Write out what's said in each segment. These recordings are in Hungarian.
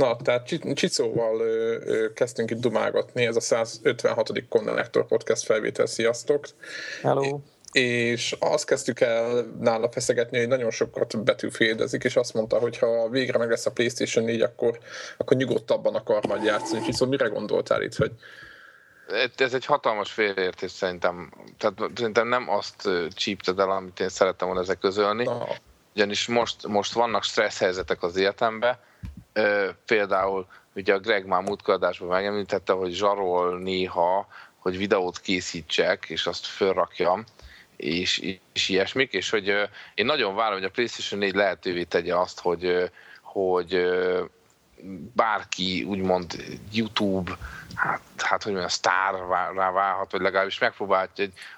Na, tehát Csicóval kezdtünk itt dumálgatni, ez a 156. Connector Podcast felvétel, sziasztok! Hello! és azt kezdtük el nála feszegetni, hogy nagyon sokat betűféldezik, és azt mondta, hogy ha végre meg lesz a Playstation 4, akkor, akkor nyugodtabban akar majd játszani. És szóval mire gondoltál itt, hogy ez egy hatalmas félreértés szerintem. Tehát szerintem nem azt csípted el, amit én szerettem volna ezek közölni. No. Ugyanis most, most vannak stressz helyzetek az életemben. Például ugye a Greg már múltkor megemlítette, hogy zsarol néha, hogy videót készítsek, és azt fölrakjam és, és ilyesmik, és hogy én nagyon várom, hogy a PlayStation 4 lehetővé tegye azt, hogy, hogy bárki úgymond YouTube, hát, hát hogy mondjam, sztárrá válhat, vagy legalábbis megpróbálja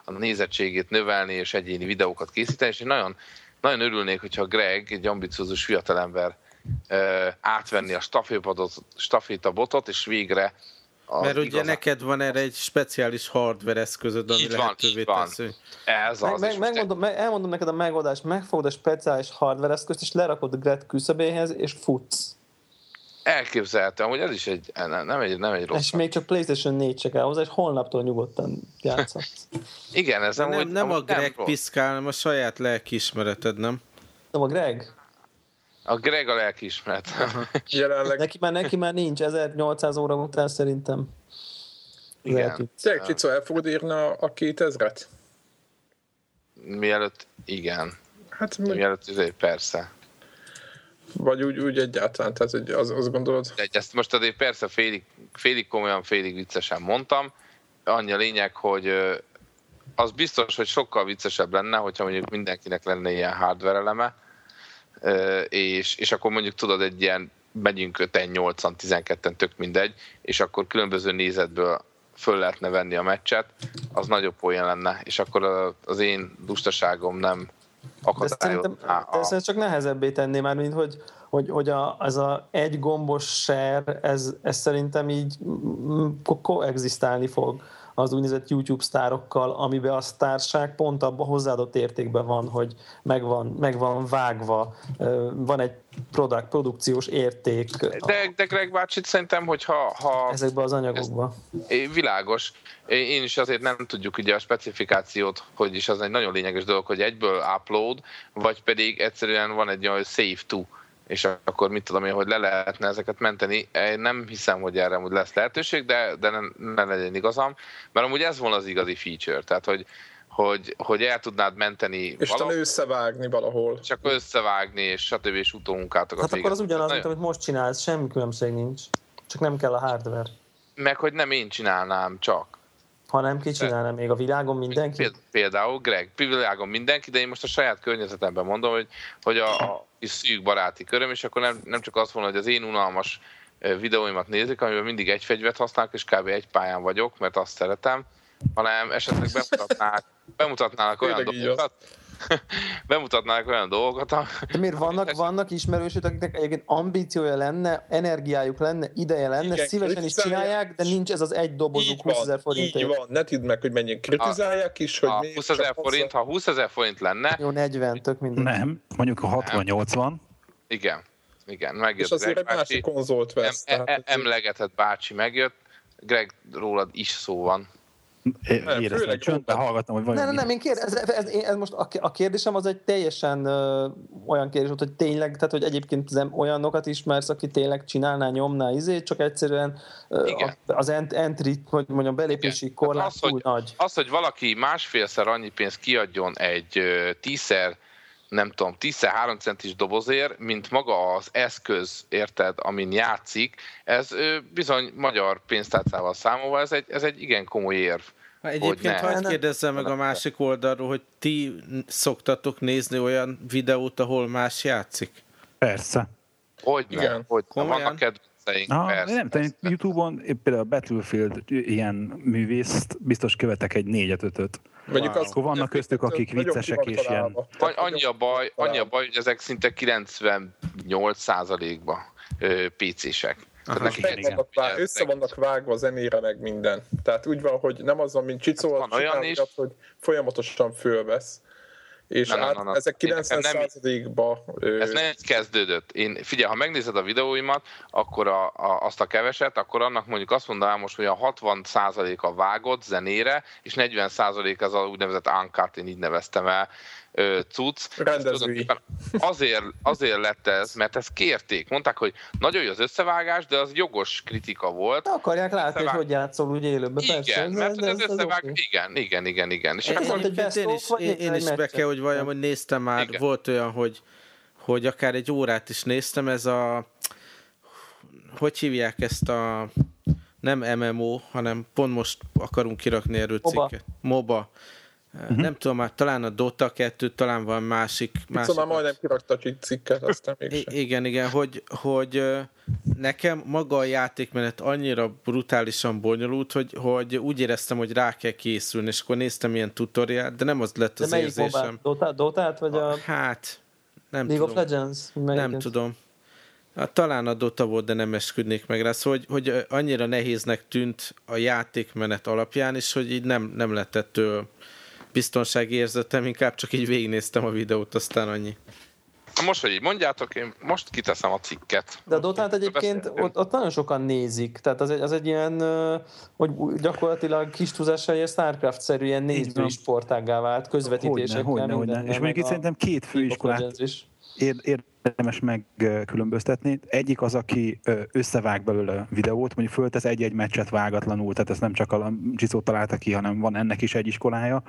a nézettségét növelni, és egyéni videókat készíteni, és én nagyon, nagyon örülnék, hogyha Greg, egy ambiciózus fiatalember átvenni a stafétabotot, és végre mert ugye igazán. neked van erre egy speciális hardware eszközöd, ami így lehetővé van, tesz, hogy... Ez az. Meg, megmondom, meg, elmondom neked a megoldást, megfogod a speciális hardware eszközt, és lerakod a Gret küszöbéhez, és futsz. Elképzelhető, hogy ez is egy, nem egy, nem egy rossz. És még csak PlayStation 4 csak el hozzá, és holnaptól nyugodtan játszhatsz. Igen, ez nem, nem, nem a Greg piszkál, hanem a saját lelkiismereted, nem? Nem a Greg? A Greg a lelkiismeret. Jelenleg... Neki már, neki már nincs, 1800 óra után szerintem. Igen. Tényleg, Csicó, el fogod írni a, a 2000-et? Mielőtt, igen. Hát, Mielőtt, azért persze. Vagy úgy, úgy egyáltalán, tehát hogy az, azt gondolod? Egy, ezt most azért persze félig, félig komolyan, félig viccesen mondtam. Annyi a lényeg, hogy az biztos, hogy sokkal viccesebb lenne, hogyha mondjuk mindenkinek lenne ilyen hardware eleme, és, és akkor mondjuk tudod egy ilyen megyünk 5 8 12-en, tök mindegy, és akkor különböző nézetből föl lehetne venni a meccset, az nagyobb olyan lenne, és akkor az én lustaságom nem akadályoz. De, ezt csak nehezebbé tenné már, mint hogy, hogy, hogy a, az a egy gombos share, ez, ez szerintem így koexisztálni fog az úgynevezett YouTube sztárokkal, amiben a sztárság pont abban hozzáadott értékben van, hogy megvan, megvan vágva, van egy product, produkciós érték. De, de Greg bácsit szerintem, hogy ha... ha ezekben az anyagokban. Világos. Én is azért nem tudjuk ugye a specifikációt, hogy is az egy nagyon lényeges dolog, hogy egyből upload, vagy pedig egyszerűen van egy olyan save to és akkor mit tudom én, hogy le lehetne ezeket menteni. Én nem hiszem, hogy erre hogy lesz lehetőség, de, de nem, ne legyen igazam, mert amúgy ez volna az igazi feature, tehát hogy, hogy, hogy el tudnád menteni És valahol, összevágni valahol. Csak összevágni, és stb. és utómunkátokat Hát akkor az ugyanaz, mint amit most csinálsz, semmi különbség nincs. Csak nem kell a hardware. Meg, hogy nem én csinálnám csak. Ha nem ki csinálna még a világon mindenki? Például Greg, világon mindenki, de én most a saját környezetemben mondom, hogy, hogy a, a szűk baráti köröm, és akkor nem, nem csak azt mondom, hogy az én unalmas videóimat nézik, amiben mindig egy fegyvert használok, és kb. egy pályán vagyok, mert azt szeretem, hanem esetleg bemutatnák, bemutatnának olyan dolgokat, bemutatnák olyan dolgokat. De miért vannak, vannak ismerősök, akiknek egyébként ambíciója lenne, energiájuk lenne, ideje lenne, Igen, szívesen is csinálják, de nincs ez az egy dobozuk 20 ezer forint. Így van, ne tudd meg, hogy mennyien kritizálják is, hogy a 20 ezer forint, ha 20 ezer forint lenne. Jó, 40, tök minden. Nem, mondjuk a 60-80. Igen, igen, megjött. És azért egy másik konzolt vesz. Em, em, emlegetett bácsi megjött, Greg, rólad is szó van. Éreztem, csöndben hallgattam, hogy Nem, nem, nem, én kérd, ez, ez, ez, ez, most a, a kérdésem az egy teljesen uh, olyan kérdés volt, hogy tényleg, tehát hogy egyébként olyanokat ismersz, aki tényleg csinálná, nyomná izét, csak egyszerűen uh, az ent, entry, hogy mondjam, belépési Igen. korlát az, túl hogy, nagy. Az, hogy valaki másfélszer annyi pénzt kiadjon egy uh, tízszer nem tudom, 10-3 centis dobozért, mint maga az eszköz, érted, amin játszik, ez bizony magyar pénztárcával számolva, ez egy, ez egy igen komoly érv. Egyébként hagyd kérdezzem meg a másik oldalról, hogy ti szoktatok nézni olyan videót, ahol más játszik? Persze. Hogy igen. Hogy vannak Na, persze, nem tudom, Youtube-on például a Battlefield ilyen művészt biztos követek egy négyet, ötöt. Mondjuk wow. az, Akkor vannak köztük, akik viccesek és ilyen... Vagy annyi a baj, annyi a baj, hogy ezek szinte 98 ba PC-sek. össze vannak vágva zenére, meg minden. Tehát úgy van, hogy nem az van, mint Csicó, hát van olyan is. hogy folyamatosan fölvesz És na, át, na, na, ezek 90 ba Ez nem így kezdődött. Én, figyelj, ha megnézed a videóimat, akkor a, a, azt a keveset, akkor annak mondjuk azt mondanám most, hogy a 60% a vágott zenére, és 40 az a úgynevezett uncut, én így neveztem el, cucc. Rendezői. Azért, azért lett ez, mert ezt kérték. Mondták, hogy nagyon jó az összevágás, de az jogos kritika volt. De akarják látni, hogy hogy játszol úgy élőben. Igen, persze, mert de az összevág... Az igen, igen, igen, igen. És én, akkor... én, is, én, én is be kell, hogy valljam, hogy néztem már, igen. volt olyan, hogy, hogy akár egy órát is néztem, ez a hogy hívják ezt a nem MMO, hanem pont most akarunk kirakni erről cikket. MOBA. Uh-huh. Nem tudom, már talán a Dota 2, talán van másik. másik szóval majdnem kirakta a cikket, aztán mégsem. Igen, igen, hogy, hogy nekem maga a játékmenet annyira brutálisan bonyolult, hogy, hogy úgy éreztem, hogy rá kell készülni, és akkor néztem ilyen tutoriát, de nem az lett az de érzésem. Dota, Dota-t, vagy a... Hát, nem League tudom. of Legends? Melyiket? Nem tudom. Hát, talán a Dota volt, de nem esküdnék meg rá. Szóval, hogy, hogy annyira nehéznek tűnt a játékmenet alapján, és hogy így nem, nem lett ettől biztonsági érzetem, inkább csak így végignéztem a videót, aztán annyi. Most, hogy így mondjátok, én most kiteszem a cikket. De a Dotát egyébként ott, ott nagyon sokan nézik, tehát az egy, az egy ilyen, hogy gyakorlatilag kis túlzással ilyen Starcraft-szerű ilyen nézői sportággá vált, közvetítésekkel. Hogyne, hogyne, hogyne. És mondjuk itt szerintem két főiskolát ér, érdemes megkülönböztetni. Egyik az, aki összevág belőle videót, mondjuk föltesz egy-egy meccset vágatlanul, tehát ezt nem csak a Csiszó találta ki, hanem van ennek is egy iskolája,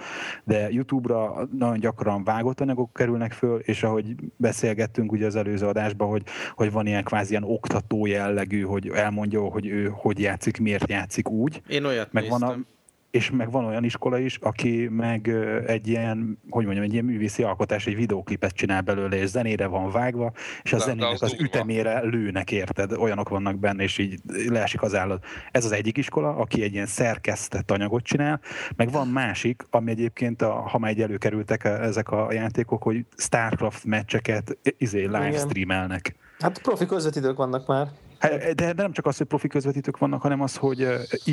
de YouTube-ra nagyon gyakran vágott anyagok kerülnek föl, és ahogy beszélgettünk ugye az előző adásban, hogy, hogy van ilyen kvázi ilyen oktató jellegű, hogy elmondja, hogy ő hogy játszik, miért játszik úgy. Én olyat meg néztem. van a, és meg van olyan iskola is, aki meg egy ilyen, hogy mondjam, egy ilyen művészi alkotás, egy videóklipet csinál belőle, és zenére van vágva, és a de, zenének de az, az ütemére lőnek, érted? Olyanok vannak benne, és így leesik az állat. Ez az egyik iskola, aki egy ilyen szerkesztett anyagot csinál, meg van másik, ami egyébként, a, ha már egy előkerültek ezek a játékok, hogy Starcraft meccseket izé livestreamelnek. Hát profi közvetítők vannak már. Hát, de, de nem csak az, hogy profi közvetítők vannak, hanem az, hogy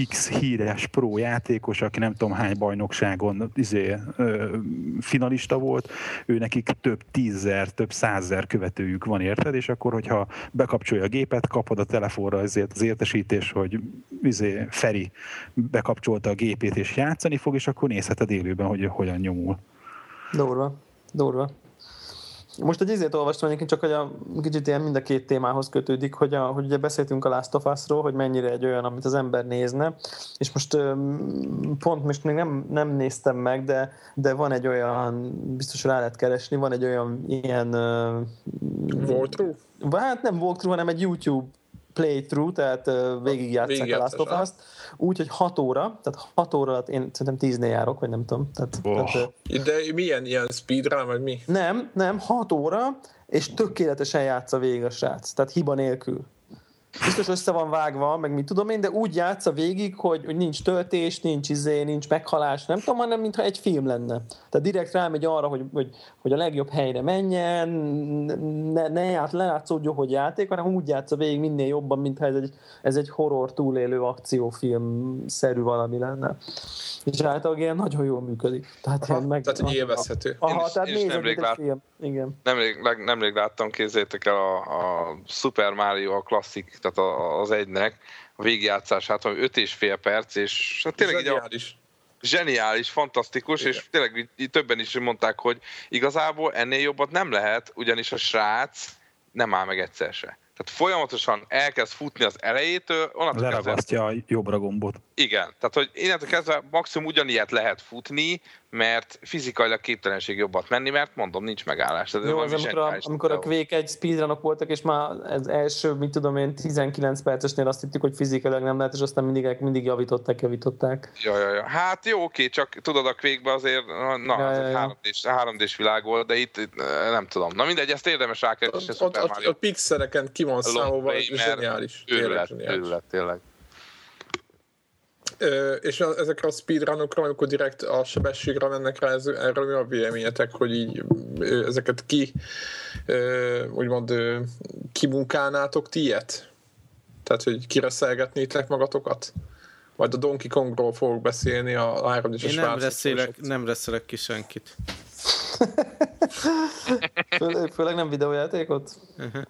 X híres pro játékos, aki nem tudom hány bajnokságon izé, finalista volt, ő nekik több tízzer, több százzer követőjük van, érted? És akkor, hogyha bekapcsolja a gépet, kapod a telefonra ezért az értesítés, hogy izé, Feri bekapcsolta a gépét és játszani fog, és akkor nézheted élőben, hogy hogyan nyomul. Durva, durva. Most egy izét olvastam egyébként, csak hogy a kicsit ilyen mind a két témához kötődik, hogy, a, hogy ugye beszéltünk a Last of Us-ról, hogy mennyire egy olyan, amit az ember nézne, és most pont most még nem, nem néztem meg, de, de van egy olyan, biztos rá lehet keresni, van egy olyan ilyen... Walkthrough? Hát nem walkthrough, hanem egy YouTube playthrough, tehát végigjátszák a Last of Us-t, úgy, hogy 6 óra, tehát 6 óra alatt én szerintem 10 járok, vagy nem tudom. Tehát, oh. tehát, De milyen ilyen speedrun, vagy mi? Nem, nem, 6 óra, és tökéletesen játsza végig a srác, tehát hiba nélkül biztos össze van vágva, meg mit tudom én, de úgy játsza végig, hogy, hogy nincs töltés, nincs izé, nincs meghalás, nem tudom, hanem mintha egy film lenne. Tehát direkt rámegy arra, hogy, hogy, hogy a legjobb helyre menjen, ne, ne ját, lejátszódjon, hogy játék, hanem úgy játsza végig minél jobban, mintha ez egy, ez egy horror túlélő akciófilm-szerű valami lenne. És általában ilyen nagyon jól működik. Tehát, Aha, meg, tehát hogy élvezhető. Aha, és, tehát és nemrég, lát, film. Igen. Nemrég, nemrég láttam, kézzétek el a, a Super Mario, a klasszik tehát az egynek a végigjátszását, ami öt és fél perc, és hát tényleg zseniális. Így a, zseniális, fantasztikus, Igen. és tényleg többen is mondták, hogy igazából ennél jobbat nem lehet, ugyanis a srác nem áll meg egyszer se. Tehát folyamatosan elkezd futni az elejétől, onnantól Leragasztja kezdve... a jobbra gombot. Igen, tehát hogy innentől kezdve maximum ugyanilyet lehet futni, mert fizikailag képtelenség jobbat menni, mert mondom, nincs megállás. Tehát Jó, az amikor, a, amikor a Quake egy speedrunok voltak, és már az első, mit tudom én, 19 percesnél azt hittük, hogy fizikailag nem lehet, és aztán mindig, mindig javították, javították. Ja, ja, ja. Hát jó, oké, csak tudod, a quake azért, na, ja, ja, ja. 3D-s, 3 világ volt, de itt, itt, nem tudom. Na mindegy, ezt érdemes rákeresni. Ott, ott, ott, ott pixeleken ki van számolva, zseniális. Őrület, őrület, tényleg és ezekre a speedrunokra, amikor direkt a sebességre mennek rá, ez, erről mi a véleményetek, hogy így ezeket ki, úgymond kimunkálnátok ti ilyet? Tehát, hogy kireszelgetnétek magatokat? Majd a Donkey Kongról fogok beszélni, a 3 Én nem reszelek, nem reszelek ki senkit. főleg, főleg nem videójátékot? Uh-huh.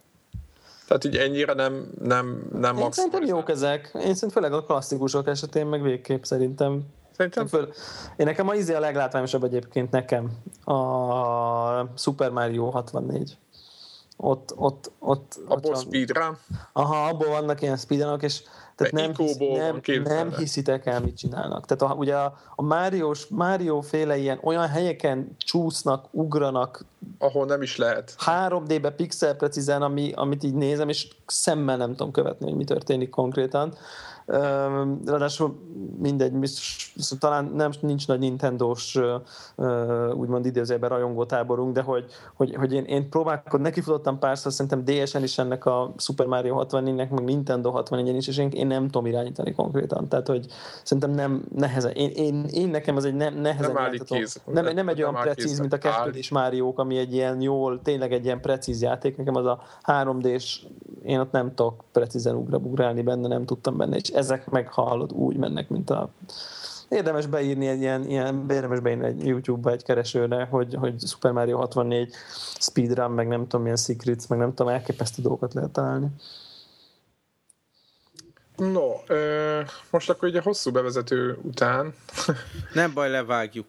Tehát így ennyire nem, nem, nem Én szerintem jók ezek. Én szerintem főleg a klasszikusok esetén meg végképp szerintem. Szerintem. Föl, én nekem a izé a leglátványosabb egyébként nekem. A Super Mario 64 ott, ott, ott, abból speedrun? Aha, abból vannak ilyen speedrunok, és tehát nem, hisz, nem, nem hiszitek el, mit csinálnak. Tehát a, ugye a, a Máriós, Mário féle ilyen olyan helyeken csúsznak, ugranak, ahol nem is lehet. 3D-be pixel precízen, ami, amit így nézem, és szemmel nem tudom követni, hogy mi történik konkrétan. Ráadásul mindegy, biztos, talán nem, nincs nagy Nintendo-s úgymond idézőjelben rajongó táborunk, de hogy, hogy, hogy én, én próbálkozom, nekifutottam párszor, szerintem DS-en is ennek a Super Mario 64-nek, meg Nintendo 64-en is, és én, én nem tudom irányítani konkrétan. Tehát, hogy szerintem nem nehezen. Én, én, én nekem ez egy ne, nehezen nem, kéz, nem, nem, nem egy olyan precíz, mint a kettődés Máriók, ami egy ilyen jól, tényleg egy ilyen precíz játék. Nekem az a 3D-s, én ott nem tudok precízen ugrálni benne, nem tudtam benne, és ezek meg hallod úgy mennek, mint a érdemes beírni egy ilyen, ilyen érdemes beírni egy YouTube-ba egy keresőre, hogy, hogy Super Mario 64 speedrun, meg nem tudom milyen secrets, meg nem tudom, elképesztő dolgokat lehet találni. No, ö, most akkor ugye hosszú bevezető után... Nem baj, levágjuk.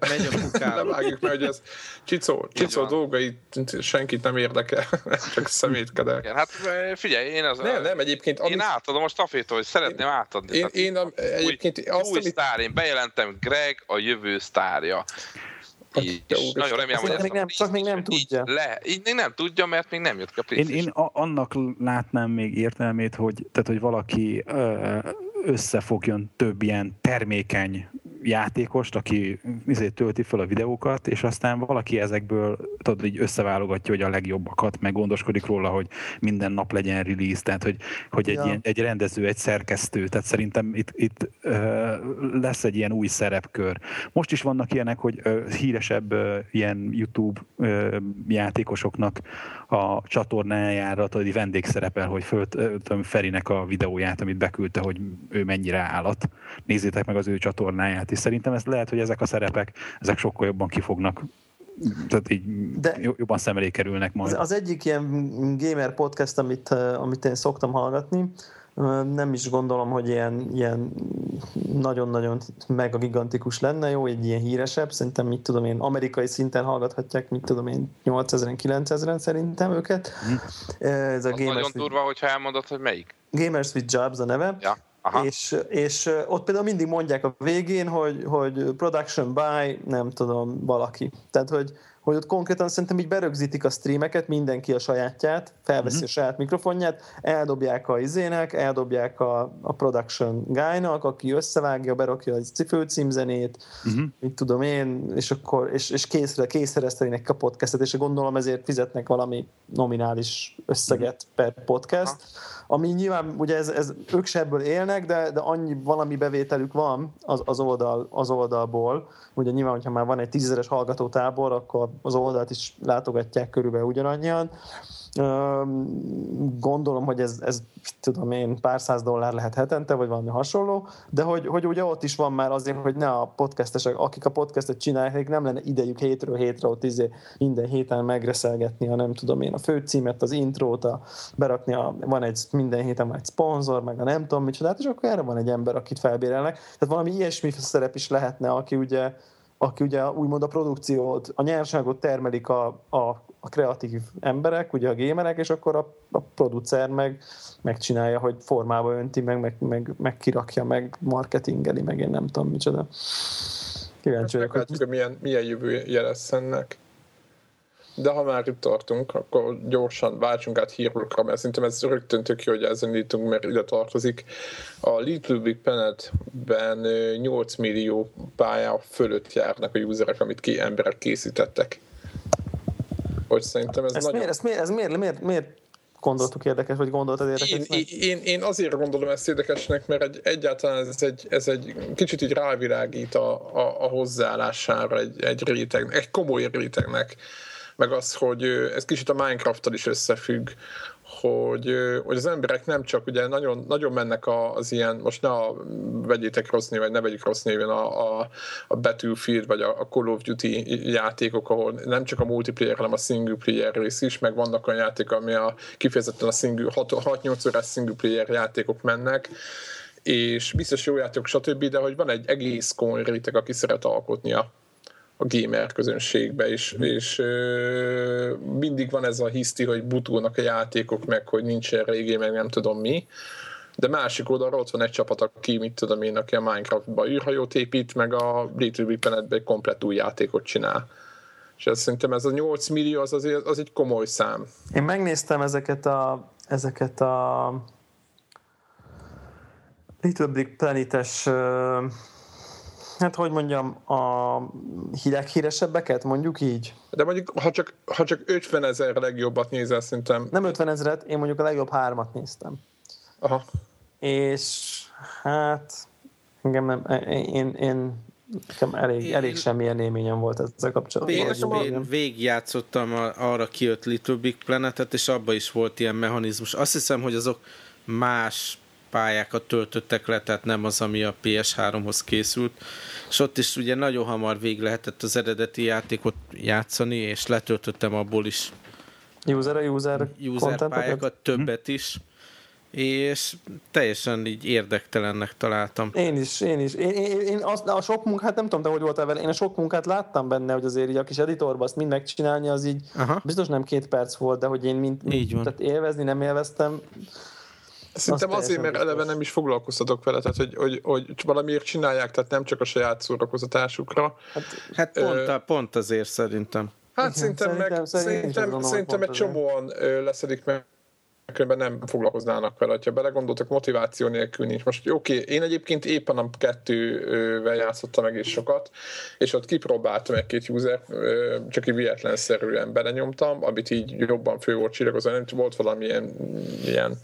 Megy a kukába. Levágjuk, mert hogy ez Csicó, Csicó dolgai senkit nem érdekel, csak szemétkedek. Igen, hát figyelj, én az... Nem, nem, egyébként... Amit... Én átadom a stafétól, hogy szeretném átadni. Én, én a, egyébként új, azt, új amit... sztár, én bejelentem, Greg a jövő sztárja. Így, nagyon remélem, hogy még nem, csak még nem tudja. Le, így még nem tudja, mert még nem jött ki a PlayStation. Én, én a, annak látnám még értelmét, hogy, tehát, hogy valaki ö, összefogjon több ilyen termékeny játékost, aki izé tölti fel a videókat, és aztán valaki ezekből tudod, így összeválogatja, hogy a legjobbakat, meg gondoskodik róla, hogy minden nap legyen release, tehát hogy, hogy egy, ja. ilyen, egy rendező, egy szerkesztő, tehát szerintem itt, itt uh, lesz egy ilyen új szerepkör. Most is vannak ilyenek, hogy uh, híresebb uh, ilyen YouTube uh, játékosoknak a csatornájára tudod, vendégszerepel, hogy föltöm Ferinek a videóját, amit beküldte, hogy ő mennyire állat. Nézzétek meg az ő csatornáját, és szerintem ez lehet, hogy ezek a szerepek, ezek sokkal jobban kifognak tehát így De jobban szem elé kerülnek majd. Az, az egyik ilyen gamer podcast, amit, amit én szoktam hallgatni, nem is gondolom, hogy ilyen, ilyen nagyon-nagyon mega gigantikus lenne, jó, egy ilyen híresebb, szerintem mit tudom én, amerikai szinten hallgathatják, mit tudom én, 8000-en, 9000-en szerintem őket. Mm. Ez a az Gamers nagyon durva, hogyha elmondod, hogy melyik. Gamers with Jobs a neve. Ja. És, és ott például mindig mondják a végén, hogy, hogy production by, nem tudom, valaki. Tehát, hogy, hogy ott konkrétan szerintem így berögzítik a streameket, mindenki a sajátját, felveszi uh-huh. a saját mikrofonját, eldobják a izének, eldobják a, a production guy-nak, aki összevágja, berakja a főcímzenét, uh-huh. mit tudom én, és akkor és, és készre, készszerezteni neki a podcastet, és gondolom ezért fizetnek valami nominális összeget uh-huh. per podcast. Ami nyilván, ugye ez, ez ők se ebből élnek, de, de annyi valami bevételük van az, az, oldal, az oldalból. Ugye nyilván, hogyha már van egy tízezeres hallgatótábor, akkor az oldalt is látogatják körülbelül ugyanannyian. Gondolom, hogy ez, ez tudom én, pár száz dollár lehet hetente, vagy valami hasonló, de hogy, hogy ugye ott is van már azért, hogy ne a podcastesek, akik a podcastet csinálják, nem lenne idejük hétről hétre ott izé minden héten megreszelgetni, a nem tudom én, a főcímet, az intrót, a, berakni, a, van egy minden héten van egy szponzor, meg a nem tudom micsodát, és akkor erre van egy ember, akit felbérelnek. Tehát valami ilyesmi szerep is lehetne, aki ugye aki ugye úgymond a produkciót, a nyersanyagot termelik a, a, a kreatív emberek, ugye a gémerek, és akkor a, a producer meg megcsinálja, hogy formába önti, meg, meg, meg, meg kirakja, meg marketingeli, meg én nem tudom micsoda. Kíváncsi vagyok, hogy... milyen, milyen jövője lesz ennek. De ha már itt tartunk, akkor gyorsan váltsunk át hírokra, mert szerintem ez rögtön tök jó, hogy ezen indítunk, mert ide tartozik. A Little Big Planet-ben 8 millió pálya fölött járnak a userek, amit ki emberek készítettek. Hogy szerintem ez, ez nagyon... Miért, ez miért, ez miért, miért, miért gondoltuk érdekes, vagy gondoltad érdekes? Én, én, én azért gondolom ezt érdekesnek, mert egy, egyáltalán ez egy, ez egy kicsit így rávilágít a, a, a hozzáállására egy, egy rétegnek, egy komoly rétegnek meg az, hogy ez kicsit a Minecraft-tal is összefügg, hogy, hogy az emberek nem csak ugye nagyon, nagyon mennek az ilyen, most ne a, vegyétek rossz néven, ne vegyük rossz néven a, a, a Battlefield vagy a, a Call of Duty játékok, ahol nem csak a multiplayer, hanem a single player rész is, meg vannak olyan játékok, ami a, kifejezetten a 6-8 órás single player játékok mennek, és biztos jó játékok, stb., de hogy van egy egész komoly réteg, aki szeret alkotni a, gamer közönségbe, és, mm. és ö, mindig van ez a hiszti, hogy butulnak a játékok, meg hogy nincsen régi, meg nem tudom mi, de másik oldalról ott van egy csapat, aki, mit tudom én, aki a Minecraftba űrhajót épít, meg a Little Planet-be egy komplet új játékot csinál. És ez, szerintem ez a 8 millió az, azért, az egy komoly szám. Én megnéztem ezeket a, ezeket a Little Big Planet-es hát hogy mondjam, a híresebbeket, mondjuk így? De mondjuk, ha csak, ha csak 50 ezer legjobbat nézel, szerintem... Nem 50 ezeret, én mondjuk a legjobb hármat néztem. Aha. És hát engem nem, én, én nekem elég, én, elég semmilyen élményem volt ezzel kapcsolatban. Én, én végigjátszottam arra kijött Little Big Planetet, és abban is volt ilyen mechanizmus. Azt hiszem, hogy azok más pályákat töltöttek le, tehát nem az, ami a PS3-hoz készült. És ott is ugye nagyon hamar vég lehetett az eredeti játékot játszani, és letöltöttem abból is user a user, user pályákat, többet is és teljesen így érdektelennek találtam. Én is, én is. Én, én, én azt, a sok munkát, nem tudom, te hogy voltál vele, én a sok munkát láttam benne, hogy azért így a kis editorban azt mind megcsinálni, az így Aha. biztos nem két perc volt, de hogy én mind, mind tehát élvezni nem élveztem, Szerintem azért, mert eleve nem is foglalkoztatok vele, tehát hogy, hogy, hogy valamiért csinálják, tehát nem csak a saját szórakozatásukra. Hát, hát pont, a, pont azért szerintem. Hát Igen, szerintem, szerintem, meg, szerintem, gondolom, szerintem egy csomóan leszedik meg különben nem foglalkoznának vele. Ha belegondoltak, motiváció nélkül nincs. Most oké, okay, én egyébként éppen a kettővel játszottam egész sokat, és ott kipróbáltam egy-két user, csak így véletlenszerűen belenyomtam, amit így jobban fő volt csillagozva, nem volt valamilyen ilyen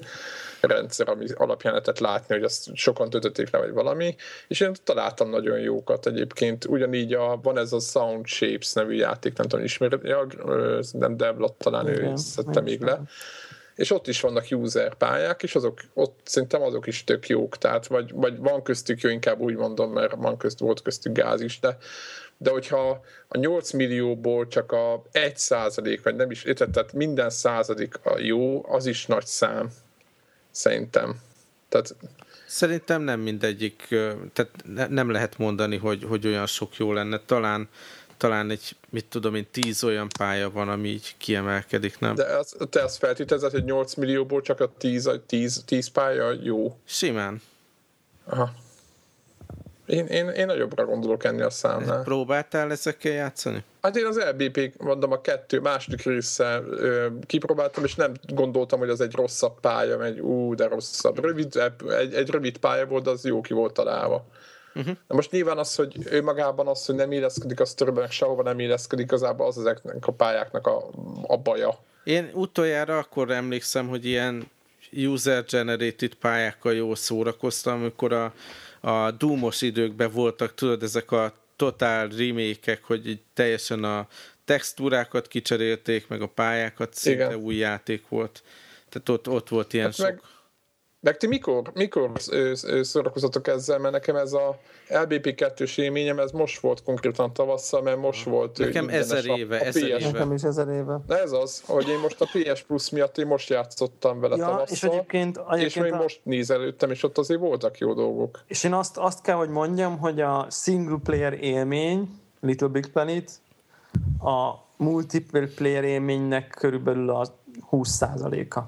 rendszer, ami alapján lehetett látni, hogy azt sokan töltötték le, vagy valami, és én találtam nagyon jókat egyébként. Ugyanígy a, van ez a Sound Shapes nevű játék, nem tudom, ismered, ja, nem Devlot talán ő szedte még le. és ott is vannak user pályák, és azok, ott szerintem azok is tök jók, tehát vagy, vagy van köztük jó, inkább úgy mondom, mert van közt, volt köztük gáz is, de, de hogyha a 8 millióból csak a 1 százalék, vagy nem is, tehát minden századik a jó, az is nagy szám szerintem. Tehát... Szerintem nem mindegyik, tehát nem lehet mondani, hogy, hogy olyan sok jó lenne. Talán talán egy, mit tudom én, tíz olyan pálya van, ami így kiemelkedik, nem? De az, te azt feltételezed, hogy 8 millióból csak a 10, 10, 10 pálya jó? Simán. Aha. Én, én, én nagyobbra gondolok enni a számnál. Próbáltál ezekkel játszani? Hát én az LBP, mondom, a kettő második része ö, kipróbáltam, és nem gondoltam, hogy az egy rosszabb pálya, egy ú, de rosszabb. Rövid, egy, egy rövid pálya volt, de az jó ki volt találva. Uh-huh. Na most nyilván az, hogy ő magában az, hogy nem illeszkedik a sztoriban, sehova nem illeszkedik, igazából az ezeknek a pályáknak a, a baja. Én utoljára akkor emlékszem, hogy ilyen user-generated pályákkal jól szórakoztam, amikor a, a Doomos időkben voltak, tudod, ezek a totál remékek, hogy így teljesen a textúrákat kicserélték, meg a pályákat, szinte Igen. új játék volt. Tehát ott, ott volt ilyen hát sok... Meg meg ti mikor, mikor szórakozatok ezzel, mert nekem ez a LBP2-s élményem, ez most volt konkrétan tavasszal, mert most volt Nekem ezer éve, a, a ezer PS. éve. Nekem is ezer éve. De ez az, hogy én most a PS Plus miatt én most játszottam vele ja, tavasszal, és egyébként, egyébként és még a... most nézelődtem, és ott azért voltak jó dolgok. És én azt, azt kell, hogy mondjam, hogy a single player élmény, Little Big Planet, a multiplayer élménynek körülbelül a 20%-a.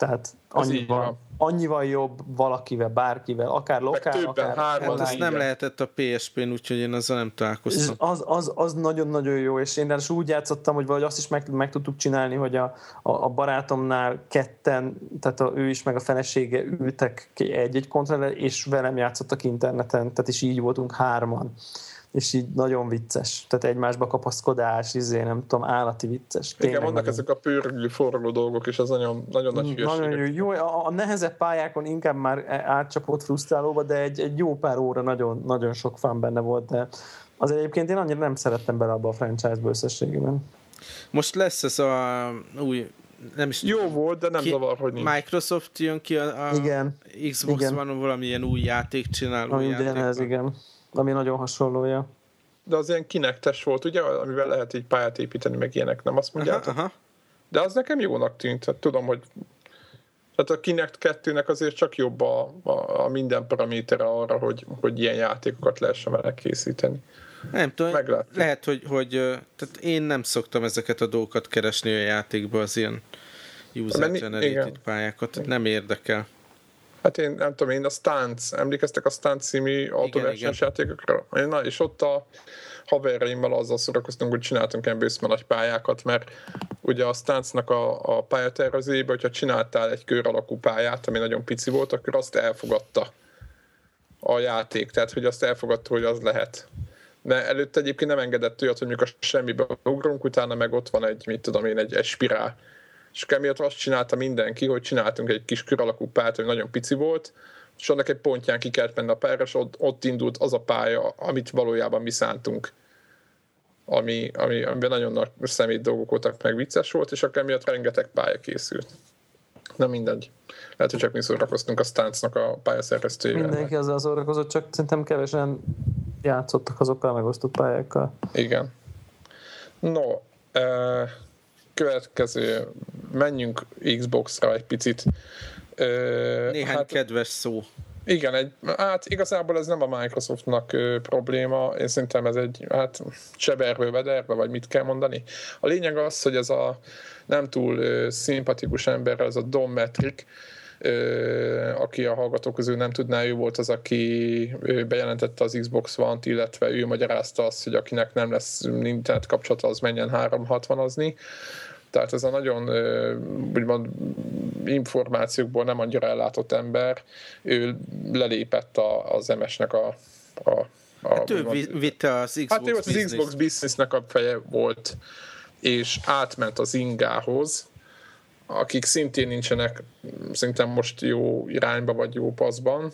Tehát annyival, annyival jobb valakivel, bárkivel, akár lokál, többen, akár... Hárman, hát ez nem lehetett a PSP-n, úgyhogy én azzal nem találkoztam. Az, az, az nagyon-nagyon jó, és én úgy játszottam, hogy vagy azt is meg, meg tudtuk csinálni, hogy a, a, a barátomnál ketten, tehát a, ő is meg a felesége ültek egy-egy kontroller, és velem játszottak interneten, tehát is így voltunk hárman és így nagyon vicces. Tehát egymásba kapaszkodás, izé, nem tudom, állati vicces. Tényleg Igen, vannak nagyon... ezek a pörgő, forró dolgok, és az nagyon, nagyon nagy Nagyon jó. jó. A, a nehezebb pályákon inkább már átcsapott frusztrálóba, de egy, egy jó pár óra nagyon, nagyon sok fan benne volt, de az egyébként én annyira nem szerettem bele abba a franchise-ba összességében. Most lesz ez a új nem is Jó volt, de nem ki, zavar, hogy nincs. Microsoft jön ki a, a igen. Xbox igen. van valamilyen új játék csináló Ami ez igen. Ami nagyon hasonlója. De az ilyen kinektes volt, ugye, amivel lehet így pályát építeni, meg ilyenek, nem azt mondjátok? Aha, aha. De az nekem jónak tűnt, hát tudom, hogy tehát a Kinect 2-nek azért csak jobb a, a, a minden paramétere arra, hogy, hogy ilyen játékokat lehessen vele készíteni. Nem tudom, Meglátjuk. lehet, hogy, hogy tehát én nem szoktam ezeket a dolgokat keresni a játékban, az ilyen user-generated pályákat, nem érdekel. Hát én nem tudom, én a Stance, emlékeztek a Stance című autóversenys játékokra? Na, és ott a haverjaimmal azzal szórakoztunk, hogy csináltunk ilyen bőszme nagy pályákat, mert ugye a Stance-nak a, a pályatervezőjében, hogyha csináltál egy kör alakú pályát, ami nagyon pici volt, akkor azt elfogadta a játék, tehát hogy azt elfogadta, hogy az lehet. De előtte egyébként nem engedett olyat, hogy mikor semmibe ugrunk, utána meg ott van egy, mit tudom én, egy, egy spirál. És emiatt azt csinálta mindenki, hogy csináltunk egy kis kör alakú pályát, ami nagyon pici volt, és annak egy pontján ki kellett menni a pályára, és ott, ott indult az a pálya, amit valójában mi szántunk ami, ami, amiben nagyon nagy szemét dolgok voltak, meg vicces volt, és akkor miatt rengeteg pálya készült. Nem mindegy. Lehet, hogy csak mi szórakoztunk a Stance-nak a pályaszerkesztőjével. Mindenki azzal szórakozott, csak szerintem kevesen játszottak azokkal a megosztott pályákkal. Igen. No, következő, menjünk Xbox-ra egy picit. Néhány hát, kedves szó. Igen, egy, hát igazából ez nem a Microsoftnak ö, probléma, én szerintem ez egy hát csebervő vederve, vagy mit kell mondani. A lényeg az, hogy ez a nem túl ö, szimpatikus ember, az a Dom Metric, ö, aki a hallgatók közül nem tudná, ő volt az, aki bejelentette az Xbox One-t, illetve ő magyarázta azt, hogy akinek nem lesz internet kapcsolata, az menjen 360-azni. Tehát ez a nagyon úgymond információkból nem annyira ellátott ember, ő lelépett a, az MS-nek a, a, a hát ő vitte az Xbox Hát ő az Xbox Businessnek a feje volt, és átment az Ingához, akik szintén nincsenek szerintem most jó irányba vagy jó paszban,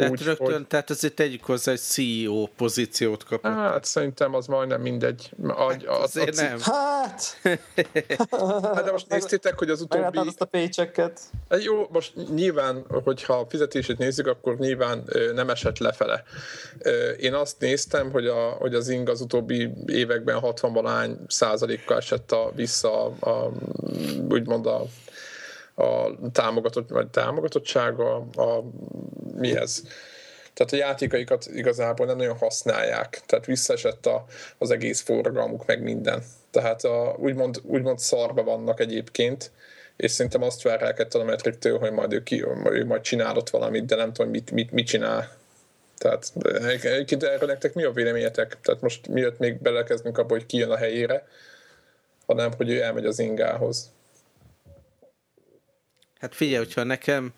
tehát úgy, rögtön, hogy... tehát azért tegyük hozzá, egy CEO pozíciót kapott. Hát szerintem az majdnem mindegy. A, hát, a, azért a, nem. Hát! hát de most néztétek, hogy az utóbbi... azt a paychecket. Hát jó, most nyilván, hogyha a fizetését nézzük, akkor nyilván nem esett lefele. Én azt néztem, hogy, a, hogy az ing az utóbbi években 60 valány százalékkal esett a, vissza a, a, úgymond a a támogatott, vagy támogatottsága, a, mihez. Tehát a játékaikat igazából nem nagyon használják, tehát visszaesett a, az egész forgalmuk, meg minden. Tehát a, úgymond, úgymond szarba vannak egyébként, és szerintem azt várják ettől a metriktől, hogy majd ő, ki, ő majd csinálott valamit, de nem tudom, mit, mit, mit csinál. Tehát egyébként erről nektek mi a véleményetek? Tehát most miért még belekezdünk abba, hogy ki jön a helyére, hanem hogy ő elmegy az ingához. Hát figyelj, hogyha nekem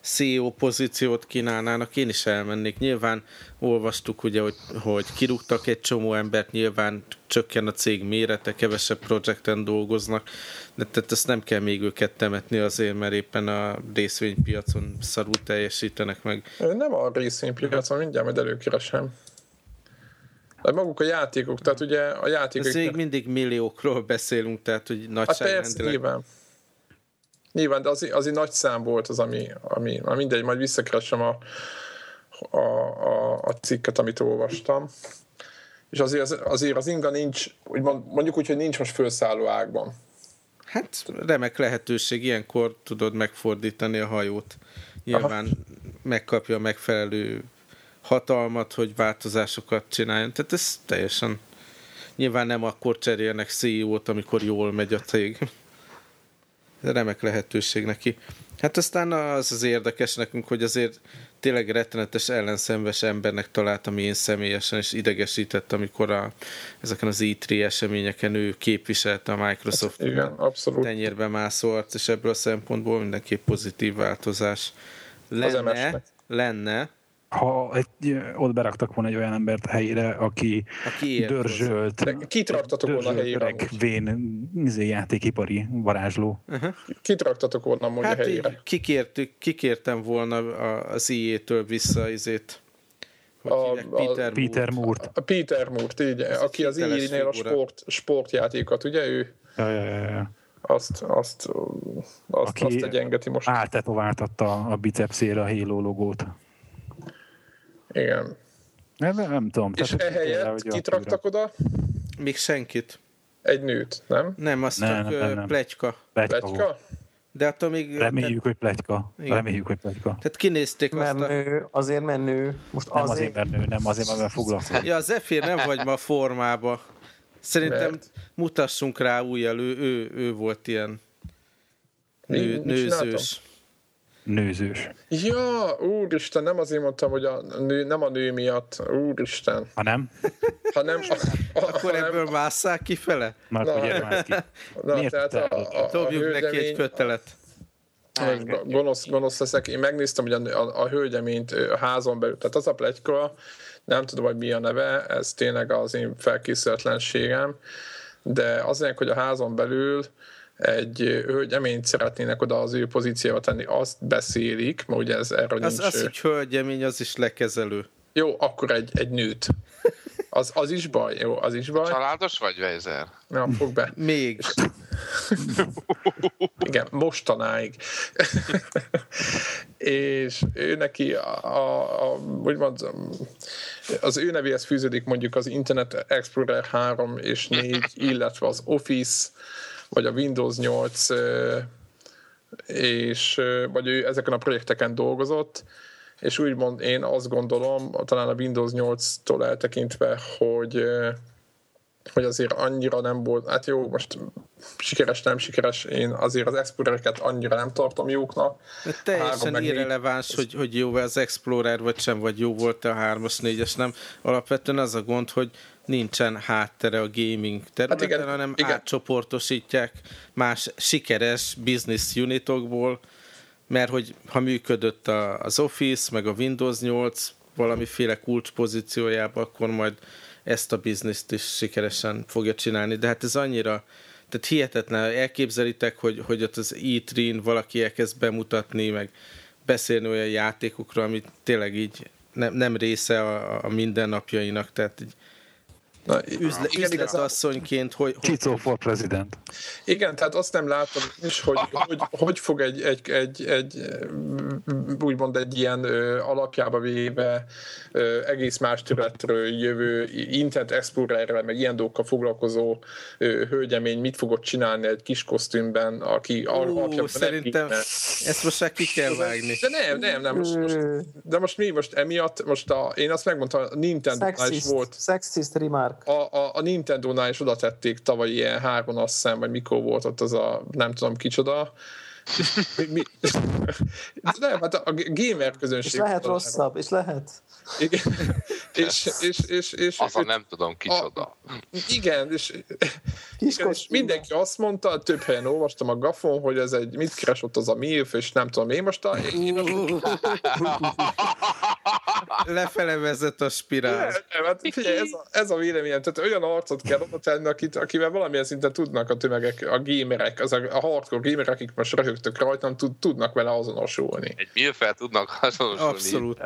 CEO pozíciót kínálnának, én is elmennék. Nyilván olvastuk ugye, hogy, hogy kirúgtak egy csomó embert, nyilván csökken a cég mérete, kevesebb projekten dolgoznak, de tehát ezt nem kell még őket temetni azért, mert éppen a részvénypiacon szarul teljesítenek meg. Nem a részvénypiacon, mindjárt majd előkeresem. De maguk a játékok, tehát ugye a játékok... Még mindig milliókról beszélünk, tehát hogy nagyságrendileg... Hát persze, nyilván. Nyilván, de az, az egy nagy szám volt az, ami, ami na mindegy, majd visszakeresem a, a, a, a cikket, amit olvastam. És azért az, azért az inga nincs, úgy mondjuk úgy, hogy nincs most felszálló ágban. Hát remek lehetőség, ilyenkor tudod megfordítani a hajót. Nyilván Aha. megkapja a megfelelő hatalmat, hogy változásokat csináljon. Tehát ez teljesen... Nyilván nem akkor cserélnek CEO-t, amikor jól megy a cég remek lehetőség neki. Hát aztán az az érdekes nekünk, hogy azért tényleg rettenetes ellenszenves embernek találtam én személyesen, és idegesített, amikor a, ezeken az E3 eseményeken ő képviselte a Microsoft hát, igen, abszolút. tenyérbe mászó arc, és ebből a szempontból mindenképp pozitív változás lenne, lenne ha egy, ott beraktak volna egy olyan embert a helyére, aki, aki dörzsölt, kit raktatok volna a helyére? vén izé, játékipari varázsló. Uh-huh. Kit raktatok volna mondja hát helyére? Kikértük, kikértem volna az IE-től vissza izét. A, Peter, Peter Moore-t. A Peter Moore-t, így, aki az IE-nél a sport, sportjátékat, ugye ő? Ja, ja, ja, ja azt, azt, azt, Aki azt egyengeti most. Áltetováltatta a bicepszére a Halo logót. Igen. Nem, nem tudom. És ehelyett kit raktak oda? Még senkit. Egy nőt, nem? Nem, azt nem, csak nem, nem. pletyka. Pletyka? pletyka? De attól még... Reméljük, hogy pletyka. Igen. Reméljük, hogy pletyka. Tehát kinézték menő, azt a... azért menő. Most nem azért, azért menő, nem azért, mert foglalkozik. Ja, Zephyr nem vagy ma formába. Szerintem Mert... mutassunk rá újjal, ő, ő, ő volt ilyen nő, nőzős. Nőzős. Ja, úristen, nem azért mondtam, hogy a nő, nem a nő miatt, úristen. Ha nem? Ha nem, a, a, Akkor ha ebből nem, másszák kifele? Mert na, ugye mász ki. Na, Miért tehát a, a, Dobjuk a neki egy kötelet. Gonosz, gonosz leszek. Én megnéztem, hogy a, a, a hölgyeményt a házon belül, tehát az a plegyka, nem tudom, hogy mi a neve, ez tényleg az én felkészületlenségem, de azért, hogy a házon belül egy hölgyeményt szeretnének oda az ő pozícióba tenni, azt beszélik, mert ugye ez erről az, nincs... Az, hogy hölgyemény, az is lekezelő. Jó, akkor egy, egy nőt. Az, az is baj, jó, az is baj. Családos vagy, Weiser? Na, fog be. Még. Igen, mostanáig. és ő neki a, a, a, úgymond, az ő nevéhez fűződik mondjuk az Internet Explorer 3 és 4, illetve az Office, vagy a Windows 8, és, vagy ő ezeken a projekteken dolgozott, és úgymond én azt gondolom, talán a Windows 8-tól eltekintve, hogy hogy azért annyira nem volt, hát jó, most sikeres, nem sikeres, én azért az Explorereket annyira nem tartom jóknak. De teljesen irreleváns, hogy, hogy jó az Explorer, vagy sem, vagy jó volt a 3-as, 4-es, nem. Alapvetően az a gond, hogy nincsen háttere a gaming területen, hát igen, hanem igen. átcsoportosítják más sikeres business unitokból, mert hogy ha működött az Office, meg a Windows 8 valamiféle kulcs pozíciójában, akkor majd ezt a bizniszt is sikeresen fogja csinálni. De hát ez annyira, tehát hihetetlen, elképzelitek, hogy, hogy ott az E3-n valaki elkezd bemutatni, meg beszélni olyan játékokról, amit tényleg így nem, nem része a, a mindennapjainak, tehát így Na, Üzle, igen, üzletasszonyként, hogy... Csicó for president. Igen, tehát azt nem látom is, hogy hogy, hogy fog egy, egy, egy, egy úgymond egy ilyen ö, alapjába véve ö, egész más területről jövő Internet Explorerrel, meg ilyen dolgokkal foglalkozó ö, hölgyemény mit fogott csinálni egy kis kosztümben, aki alapjában Szerintem nem ezt most már ki kell vágni. De nem, nem, nem. Most, most, de most mi? Most emiatt, most a, én azt megmondtam, a Nintendo is volt. Sexist remark. A, a, a Nintendo-nál is oda tették tavaly ilyen három azt vagy mikor volt ott az a nem tudom kicsoda, mi, mi, nem, hát a gamer közönség. És lehet rosszabb, és lehet. Igen, és, és, és, és, a nem tudom kicsoda. A, igen, és, igen, és mindenki azt mondta, több helyen olvastam a gafon, hogy ez egy, mit keresott az a MILF, és nem tudom, én most a... Lefele vezet a spirál. Nem, hát figyelj, ez a, ez a véleményem, tehát olyan arcot kell oda tenni, akit, akivel valamilyen szinten tudnak a tömegek, a gamerek, az a, a hardcore gamerek, akik most röhögtök rajtam, tud, tudnak vele azonosulni. Egy milfel tudnak azonosulni. Abszolút.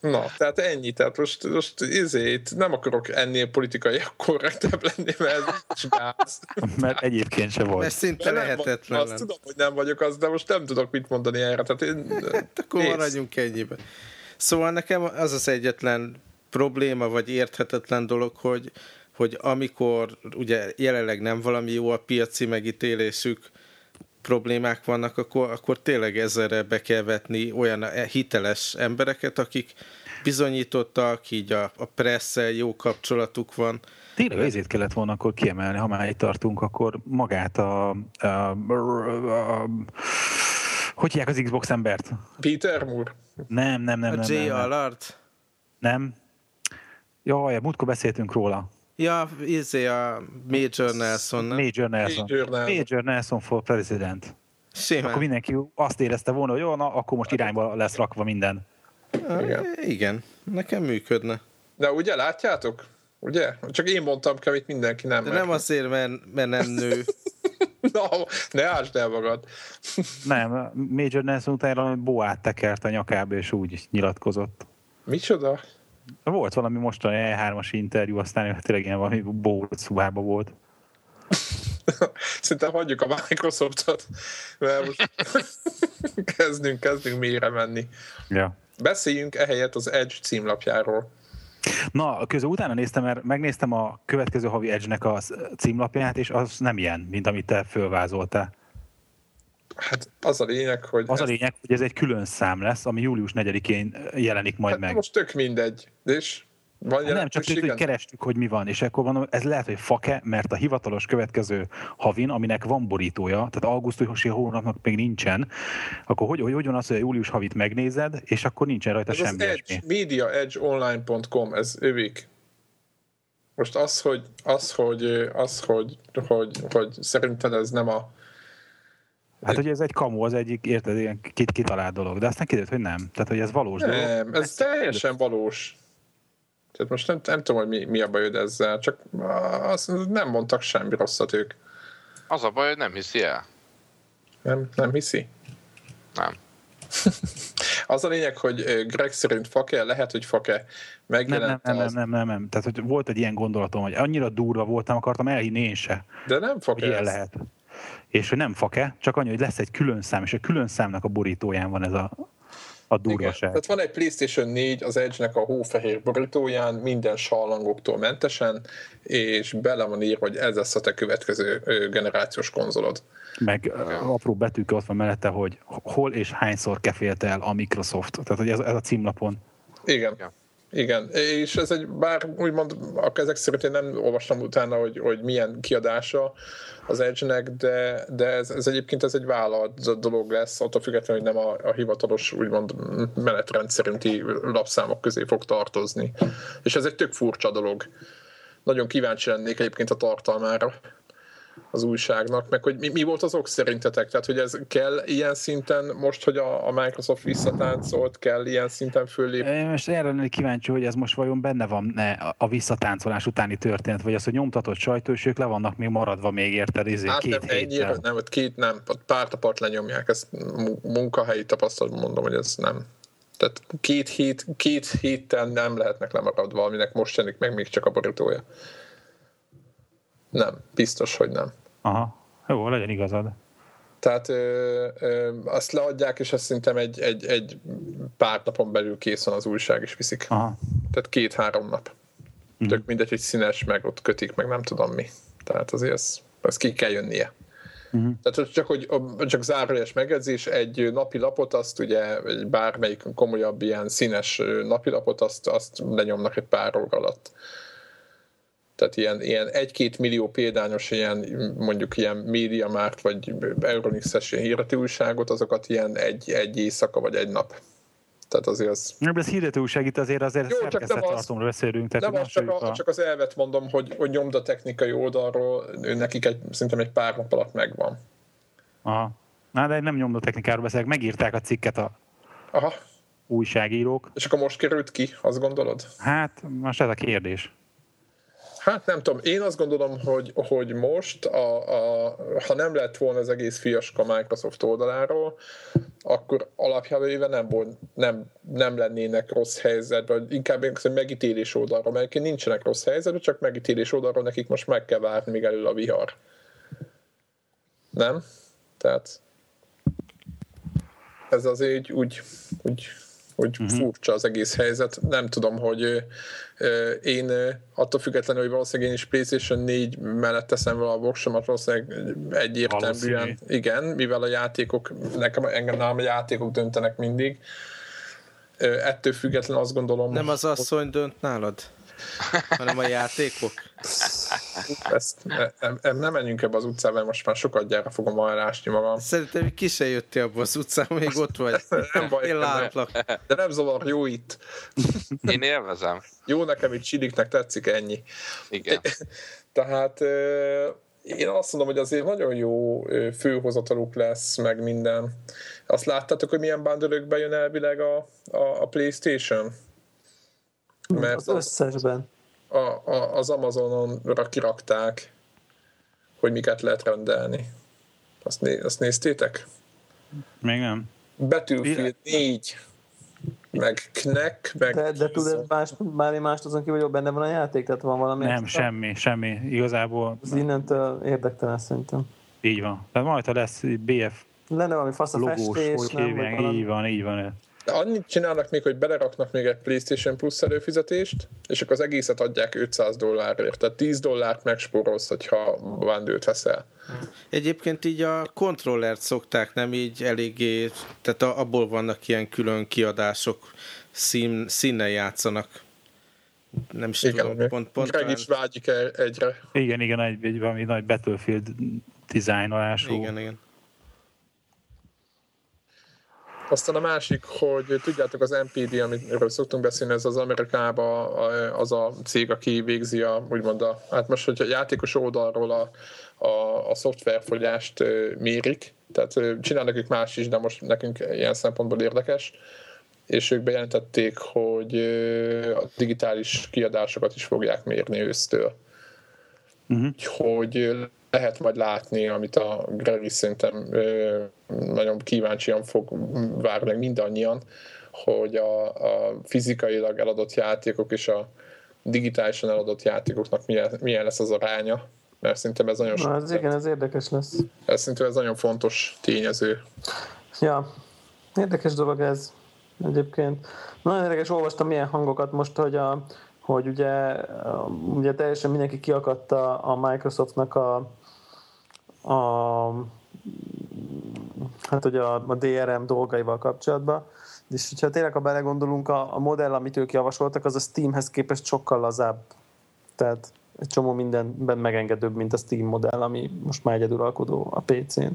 Na, tehát ennyi, tehát most, most izét, nem akarok ennél politikai korrektebb lenni, mert ez gáz. Mert egyébként se volt. Mert szinte lehetetlen. Azt tudom, hogy nem vagyok az, de most nem tudok mit mondani erre. Tehát én, hát akkor maradjunk ennyiben. Szóval nekem az az egyetlen probléma, vagy érthetetlen dolog, hogy, hogy amikor ugye jelenleg nem valami jó a piaci megítélésük, problémák vannak, akkor, akkor tényleg ezerre be kell vetni olyan hiteles embereket, akik bizonyítottak, így a, a presszel jó kapcsolatuk van. Tényleg ezért kellett volna akkor kiemelni, ha már itt tartunk, akkor magát a, a, a, a hogy hívják az Xbox embert? Peter Moore? Nem, nem, nem. A nem, J. nem, Allard? Nem. Jaj, múltkor beszéltünk róla. Ja, izé a Major Nelson, nem? Major Nelson. Major Nelson, Major Nelson for president. Simán. Akkor mindenki azt érezte volna, hogy jó, na, akkor most irányba lesz rakva minden. Igen. Igen, nekem működne. De ugye látjátok? Ugye? Csak én mondtam ki, amit mindenki nem De nem azért, mert, mert nem nő. no, ne ásd el magad. nem, Major Nelson utána boát tekert a nyakába, és úgy nyilatkozott. Micsoda? Volt valami mostani E3-as interjú, aztán tényleg ilyen valami bót szubába volt. Szerintem hagyjuk a Microsoftot, mert most kezdünk, kezdünk mélyre menni. Ja. Beszéljünk ehelyett az Edge címlapjáról. Na, közül utána néztem, mert megnéztem a következő havi Edge-nek a címlapját, és az nem ilyen, mint amit te fölvázoltál. Hát az a lényeg, hogy... Az ez... a lényeg, hogy ez egy külön szám lesz, ami július 4-én jelenik majd hát meg. Most tök mindegy, és van nem, csak tűnt, hogy kerestük, hogy mi van, és akkor van, ez lehet, hogy fake, mert a hivatalos következő havin, aminek van borítója, tehát augusztusi hónapnak még nincsen, akkor hogy, hogy, hogy van az, hogy a július havit megnézed, és akkor nincsen rajta ez semmi az Edge, mediaedgeonline.com, ez övik. Most az, hogy, az, hogy, az, hogy, hogy, hogy szerinted ez nem a Hát, hogy ez egy kamu, az egyik, érted, ilyen kit kitalált dolog, de aztán kiderült, hogy nem. Tehát, hogy ez valós nem, dolog. Nem, ez teljesen valós. Tehát most nem, nem tudom, hogy mi, mi a bajod ezzel, csak azt nem mondtak semmi rosszat ők. Az a baj, hogy nem hiszi el. Nem, nem hiszi? Nem. az a lényeg, hogy Greg szerint fake, lehet, hogy fake megjelent nem, nem, nem, nem, nem, nem, Tehát, hogy volt egy ilyen gondolatom, hogy annyira durva voltam, akartam elhinni én se. De nem fake Ilyen lehet. És hogy nem fake, csak annyi, hogy lesz egy külön szám, és a külön számnak a borítóján van ez a a durvaság. Igen. Tehát van egy PlayStation 4 az Edge-nek a hófehér borítóján, minden sallangoktól mentesen, és bele van írva, hogy ez lesz a te következő generációs konzolod. Meg Igen. apró betűk ott van mellette, hogy hol és hányszor kefélte el a Microsoft. Tehát, hogy ez, ez a címlapon. Igen. Igen. Igen, és ez egy, bár úgymond ezek szerint én nem olvastam utána, hogy, hogy milyen kiadása az Edge-nek, de, de ez, ez egyébként ez egy vállalat dolog lesz, attól függetlenül, hogy nem a, a hivatalos úgymond menetrend szerinti lapszámok közé fog tartozni. És ez egy tök furcsa dolog. Nagyon kíváncsi lennék egyébként a tartalmára az újságnak, meg hogy mi, mi volt az ok szerintetek? Tehát, hogy ez kell ilyen szinten, most, hogy a, a Microsoft visszatáncolt, kell ilyen szinten föllép? Én most erre lennék kíváncsi, hogy ez most vajon benne van ne, a visszatáncolás utáni történet, vagy az, hogy nyomtatott sajtó, és ők le vannak még maradva még érted, izé, hát két nem, ennyire, nem, két nem, pár tapart lenyomják, ezt munkahelyi tapasztalat mondom, hogy ez nem. Tehát két, hét, két héten nem lehetnek lemaradva, aminek most jelenik meg még csak a borítója. Nem, biztos, hogy nem. Aha, jó, legyen igazad. Tehát ö, ö, azt leadják, és azt szerintem egy, egy, egy pár napon belül kész van az újság, és viszik. Aha. Tehát két-három nap. Mm. Tök mindegy, hogy színes, meg ott kötik, meg nem tudom mi. Tehát azért ez, ez ki kell jönnie. Uh-huh. Tehát csak, hogy csak zárójeles megjegyzés, egy napi lapot, azt ugye bármelyik komolyabb ilyen színes napi lapot, azt, azt lenyomnak egy pár óra alatt. Tehát ilyen, ilyen egy-két millió példányos ilyen, mondjuk ilyen média márt, vagy Euronix-es hirdető újságot, azokat ilyen egy, egy éjszaka, vagy egy nap. Tehát azért az... Nem, ez hirdető újság itt azért azért Jó, csak nem az, beszélünk. Tehát nem az, csak, a, a... csak az elvet mondom, hogy, hogy nyomda technikai oldalról nekik egy, szerintem egy pár nap alatt megvan. Aha. Na, de nem nyomda technikáról beszélek, megírták a cikket a Aha. újságírók. És akkor most került ki, azt gondolod? Hát, most ez a kérdés. Hát nem tudom, én azt gondolom, hogy, hogy most, a, a, ha nem lett volna az egész fiaska Microsoft oldaláról, akkor alapjában nem, volt, nem, nem lennének rossz helyzetben, inkább én megítélés oldalról, mert nincsenek rossz helyzetben, csak megítélés oldalról nekik most meg kell várni, még elő a vihar. Nem? Tehát ez azért úgy, úgy hogy uh-huh. furcsa az egész helyzet. Nem tudom, hogy én attól függetlenül, hogy valószínűleg én is PlayStation 4 mellett teszem vele a voksomat, valószínűleg egyértelműen, igen, mivel a játékok, nekem engem nálam a játékok döntenek mindig. Ettől függetlenül azt gondolom... Nem az asszony dönt nálad? hanem a játékok. Ezt, e, e, nem menjünk ebbe az utcába, most már sokat gyára fogom elásni magam. Szerintem ki se jöttél abba az utcába, még ott vagy. nem baj, Én látlak. De nem zavar, jó itt. Én élvezem. Jó nekem itt Csidiknek tetszik ennyi. Igen. Tehát én azt mondom, hogy azért nagyon jó főhozataluk lesz, meg minden. Azt láttátok, hogy milyen bundle jön elvileg a, a, a Playstation? Mert az összesben. A, a, az Amazonra kirakták, hogy miket lehet rendelni. Azt, né, azt néztétek? Még nem. Battlefield 4. meg Knek, meg... De, de tudod, más, bármi mást azon kívül, hogy benne van a játék? Tehát van valami Nem, extra? semmi, semmi. Igazából... Az innentől érdektelen szerintem. Így van. Tehát majd, ha lesz BF lenne valami fasz a logós, festés, nem? Valami... Így van, így van. Annyit csinálnak még, hogy beleraknak még egy PlayStation Plus előfizetést, és akkor az egészet adják 500 dollárért. Tehát 10 dollárt megspórolsz, hogyha vándőt veszel. Egyébként így a kontrollert szokták nem így eléggé, tehát abból vannak ilyen külön kiadások, szín, színnel játszanak. Nem is igen, tudom, pont, pont Greg is vágyik egyre. Igen, igen, egy, egy valami nagy Battlefield dizájnolású. Igen, igen. Aztán a másik, hogy tudjátok az MPD, amiről szoktunk beszélni, ez az Amerikában az a cég, aki végzi a, úgymond a, hát most, hogy a játékos oldalról a, a, a szoftverfogyást mérik, tehát csinálnak ők más is, de most nekünk ilyen szempontból érdekes, és ők bejelentették, hogy a digitális kiadásokat is fogják mérni ősztől. Uh-huh. Hogy lehet majd látni, amit a Greg is szerintem nagyon kíváncsian fog várni mindannyian, hogy a, a fizikailag eladott játékok és a digitálisan eladott játékoknak milyen, milyen lesz az aránya, mert szerintem ez nagyon Na, ez igen, ez érdekes lesz. Ez szerintem ez nagyon fontos tényező. Ja, érdekes dolog ez egyébként. Nagyon érdekes, olvastam milyen hangokat most, hogy a, hogy ugye, ugye teljesen mindenki kiakadta a Microsoftnak a, a, hát ugye a, a DRM dolgaival kapcsolatban, és hogyha tényleg, ha belegondolunk, a, a modell, amit ők javasoltak, az a Steamhez képest sokkal lazább. Tehát egy csomó mindenben megengedőbb, mint a Steam modell, ami most már egyeduralkodó a PC-n.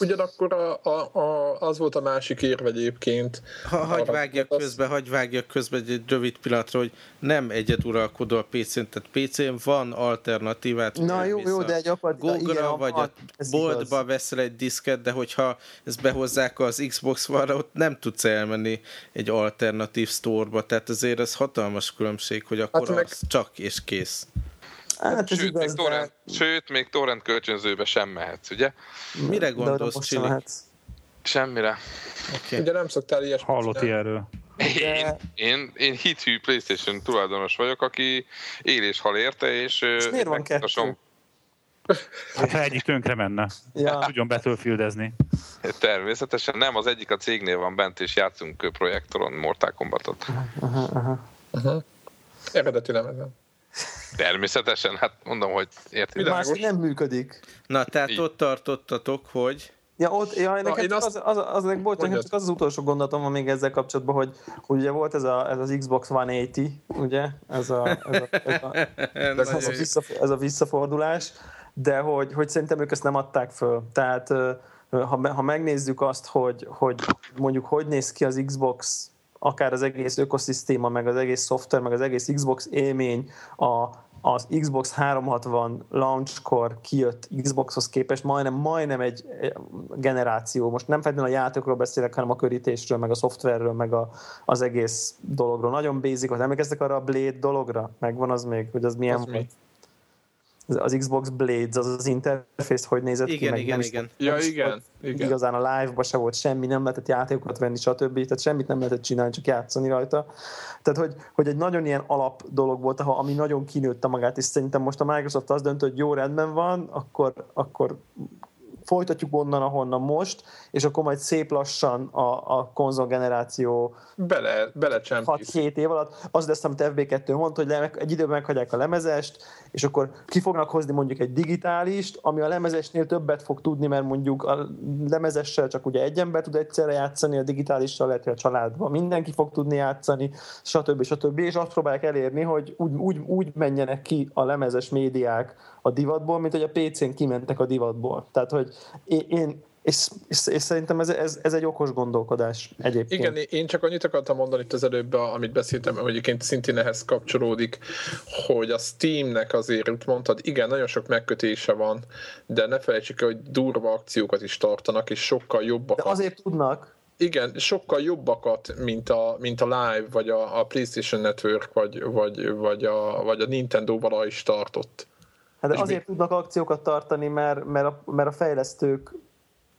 Ugyanakkor a, a, a, az volt a másik érve egyébként. Ha, hagy vágjak az... közbe, hagy vágjak közbe egy rövid pillanatra, hogy nem egyeduralkodó a PC-n, tehát PC-n van alternatívát. Na jó, jó, de egy apa, Google-ra vagy a boltba igaz. veszel egy diszket, de hogyha ezt behozzák az Xbox One-ra, ott nem tudsz elmenni egy alternatív store-ba, tehát azért ez hatalmas különbség, hogy akkor hát az meg... csak és kész. Hát sőt, igaz, még torrent, de... sőt, még torrent kölcsönzőbe sem mehetsz, ugye? Mire gondolsz, Csili? Semmire. Okay. Ugye nem szoktál ilyesmit Hallotti erről. Én, én, én hithű PlayStation tulajdonos vagyok, aki él és hal érte, és... És miért van kettő? Hát ha egyik tönkre menne, ja. tudjon betölfildezni. Természetesen nem, az egyik a cégnél van bent, és játszunk projektoron Mortal Kombatot. Aha, aha. aha. Eredeti lemezen. Természetesen, hát mondom, hogy érted. Más nem működik. Na, tehát Így. ott tartottatok, hogy... Ja, ott, ja, nekem Na, én azt... az, az, az, az, bocs, nekem csak az az utolsó gondolatom van még ezzel kapcsolatban, hogy, hogy ugye volt ez, a, ez az Xbox 180, ugye? Ez a, ez a, ez a, ez a, ez a, vissza, ez a visszafordulás, de hogy, hogy szerintem ők ezt nem adták föl. Tehát ha, ha megnézzük azt, hogy, hogy mondjuk hogy néz ki az Xbox akár az egész ökoszisztéma, meg az egész szoftver, meg az egész Xbox élmény a, az Xbox 360 launchkor kijött Xboxhoz képest majdnem, majdnem egy generáció. Most nem feltétlenül a játékokról beszélek, hanem a körítésről, meg a szoftverről, meg a, az egész dologról. Nagyon basic, hogy emlékeztek arra a Blade dologra? Megvan az még, hogy az milyen az volt? Mi? Az Xbox Blades, az az interfész, hogy nézett igen, ki, meg igen, nem igen. Is, ja, igen, igen. Igazán a live-ba se volt semmi, nem lehetett játékokat venni, stb. Tehát semmit nem lehetett csinálni, csak játszani rajta. Tehát, hogy, hogy egy nagyon ilyen alap dolog volt, ami nagyon kinőtte magát, és szerintem most a Microsoft az döntött, hogy jó rendben van, akkor, akkor folytatjuk onnan, ahonnan most, és akkor majd szép lassan a, a konzol generáció bele, bele 6-7 év alatt az lesz, amit FB2 mondta, hogy egy időben meghagyják a lemezest, és akkor ki fognak hozni mondjuk egy digitálist, ami a lemezesnél többet fog tudni, mert mondjuk a lemezessel csak ugye egy ember tud egyszerre játszani, a digitálissal lehet, hogy a családban mindenki fog tudni játszani, stb. stb. És azt próbálják elérni, hogy úgy, úgy, úgy menjenek ki a lemezes médiák a divatból, mint hogy a PC-n kimentek a divatból. Tehát, hogy én, és, és, és szerintem ez, ez, ez egy okos gondolkodás egyébként. Igen, én csak annyit akartam mondani itt az előbb, amit beszéltem, hogy egyébként szintén ehhez kapcsolódik, hogy a Steamnek azért, úgy mondtad, igen, nagyon sok megkötése van, de ne felejtsük el, hogy durva akciókat is tartanak, és sokkal jobbakat. De azért tudnak. Igen, sokkal jobbakat, mint a, mint a Live, vagy a, a PlayStation Network, vagy, vagy, vagy, a, vagy a Nintendo valaha is tartott. Hát azért mi? tudnak akciókat tartani, mert, mert, a, mert a fejlesztők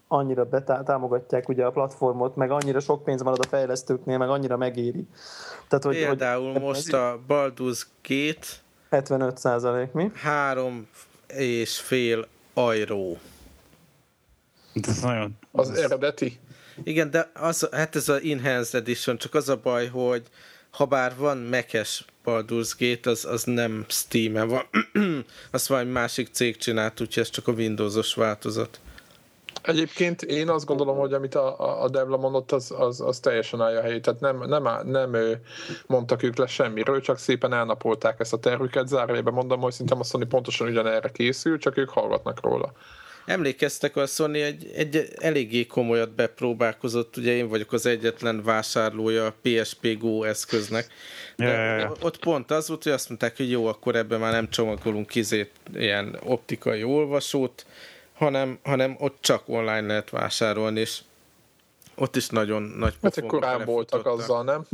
annyira betámogatják ugye a platformot, meg annyira sok pénz marad a fejlesztőknél, meg annyira megéri. Tehát, hogy, Például hogy, most a Baldur's Gate 75 százalék, mi? Három és fél ajró. Ez nagyon... Az eredeti? Igen, de az, hát ez az Enhanced Edition, csak az a baj, hogy ha bár van mekes Baldur's Gate, az, az nem Steam-en van. Azt valami másik cég csinált, úgyhogy ez csak a Windows-os változat. Egyébként én azt gondolom, hogy amit a, a Devla mondott, az, az, az teljesen állja a helyét. Tehát nem, nem, nem mondtak ők le semmiről, csak szépen elnapolták ezt a tervüket. Zárójában mondom, hogy szinte a Sony pontosan ugyanerre készül, csak ők hallgatnak róla. Emlékeztek, a Sony egy, egy eléggé komolyat bepróbálkozott, ugye én vagyok az egyetlen vásárlója a PSP Go eszköznek. De yeah. Ott pont az volt, hogy azt mondták, hogy jó, akkor ebben már nem csomagolunk kizét ilyen optikai olvasót, hanem, hanem ott csak online lehet vásárolni, és ott is nagyon nagy Hát korán voltak azzal, nem?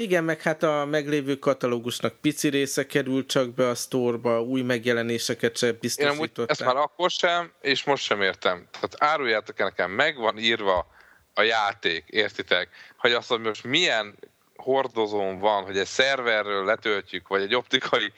Igen, meg hát a meglévő katalógusnak pici része került csak be a sztorba, új megjelenéseket sem biztosították. ezt már akkor sem, és most sem értem. Tehát áruljátok nekem, meg van írva a játék, értitek? Hogy azt, hogy most milyen hordozón van, hogy egy szerverről letöltjük, vagy egy optikai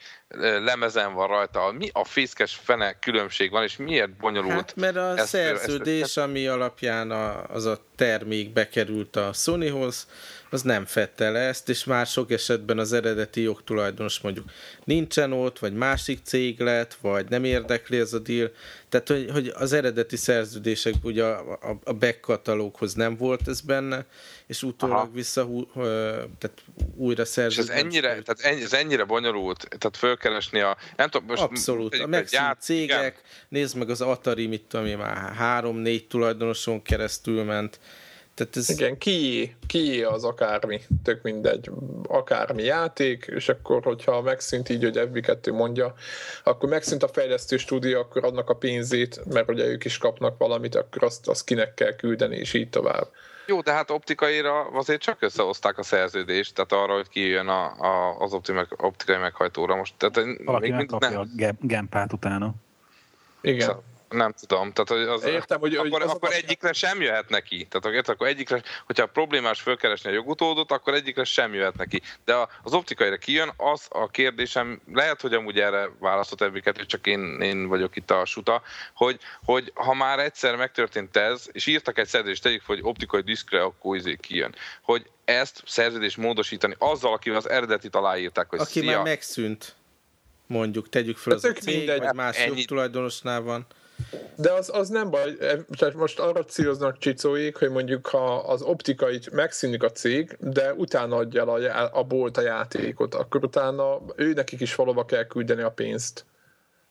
lemezen van rajta, mi a fészkes fene különbség van, és miért bonyolult? Hát, mert a ezt, szerződés, ezt, ami alapján a, az a termék bekerült a Sonyhoz, az nem fette le ezt, és már sok esetben az eredeti jogtulajdonos mondjuk nincsen ott, vagy másik cég lett, vagy nem érdekli ez a deal. Tehát, hogy, hogy az eredeti szerződések ugye a, a, a back katalóghoz nem volt ez benne, és utólag vissza tehát újra szerződés. És ez ennyire, tehát ennyi, ez ennyire bonyolult, tehát fölkeresni a... Nem tudom, most Abszolút. A megszűnt cégek, igen. nézd meg az Atari, mit tudom én, már három-négy tulajdonoson keresztül ment, tehát ez... Igen, ki, ki az akármi, tök mindegy, akármi játék, és akkor, hogyha megszűnt így, hogy FB2 mondja, akkor megszűnt a fejlesztő stúdió, akkor adnak a pénzét, mert ugye ők is kapnak valamit, akkor azt, azt kinek kell küldeni, és így tovább. Jó, de hát optikaira azért csak összehozták a szerződést, tehát arra, hogy kijön a, a, az optikai meghajtóra. Most, tehát Valaki még megkapja nem... a gempát utána. Igen. Szóval nem tudom. Tehát az, Értem, hogy, akkor, hogy az akkor egyikre sem jöhet neki. Tehát akkor egyikre, hogyha problémás fölkeresni a jogutódot, akkor egyikre sem jöhet neki. De az optikaira kijön, az a kérdésem, lehet, hogy amúgy erre választott ebbiket, hogy csak én, én vagyok itt a suta, hogy, hogy ha már egyszer megtörtént ez, és írtak egy szerződést, tegyük hogy optikai diszkre, akkor izé kijön. Hogy ezt szerződést módosítani azzal, akivel az eredetit aláírták, hogy Aki szia. már megszűnt mondjuk, tegyük fel az a cég, mindegy. vagy más jogtulajdonosnál van. De az, az nem baj, tehát most arra céloznak csicóik, hogy mondjuk ha az optikai megszűnik a cég, de utána adja el a, a bolt a játékot, akkor utána ő nekik is valóba kell küldeni a pénzt.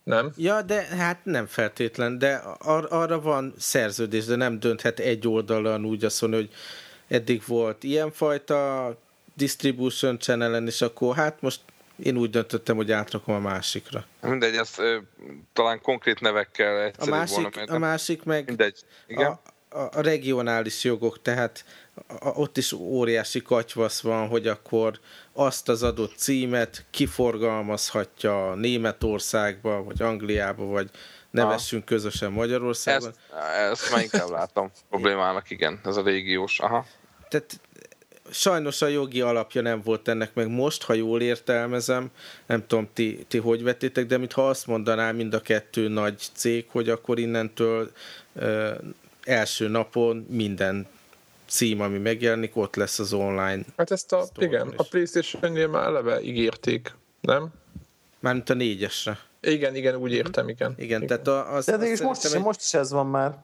Nem? Ja, de hát nem feltétlen, de ar- arra van szerződés, de nem dönthet egy oldalon úgy azt mondani, hogy eddig volt ilyenfajta distribution channelen, és akkor hát most én úgy döntöttem, hogy átrakom a másikra. Mindegy, ezt ö, talán konkrét nevekkel egyszerűbb a másik, volna. A másik meg Mindegy. Igen? A, a, a regionális jogok, tehát a, a, ott is óriási katyvasz van, hogy akkor azt az adott címet kiforgalmazhatja Németországba, vagy Angliába, vagy nevessünk Aha. közösen Magyarországon. Ezt, ezt már inkább látom problémának, igen, ez a régiós. Aha. Tehát sajnos a jogi alapja nem volt ennek meg most, ha jól értelmezem, nem tudom ti, ti hogy vettétek, de mintha azt mondaná mind a kettő nagy cég, hogy akkor innentől ö, első napon minden cím, ami megjelenik, ott lesz az online. Hát ezt a, igen, is. a Playstation-nél már eleve ígérték, nem? Mármint a négyesre. Igen, igen, úgy értem, igen. Igen, igen. tehát az, De, de az most, is, egy... most is ez van már.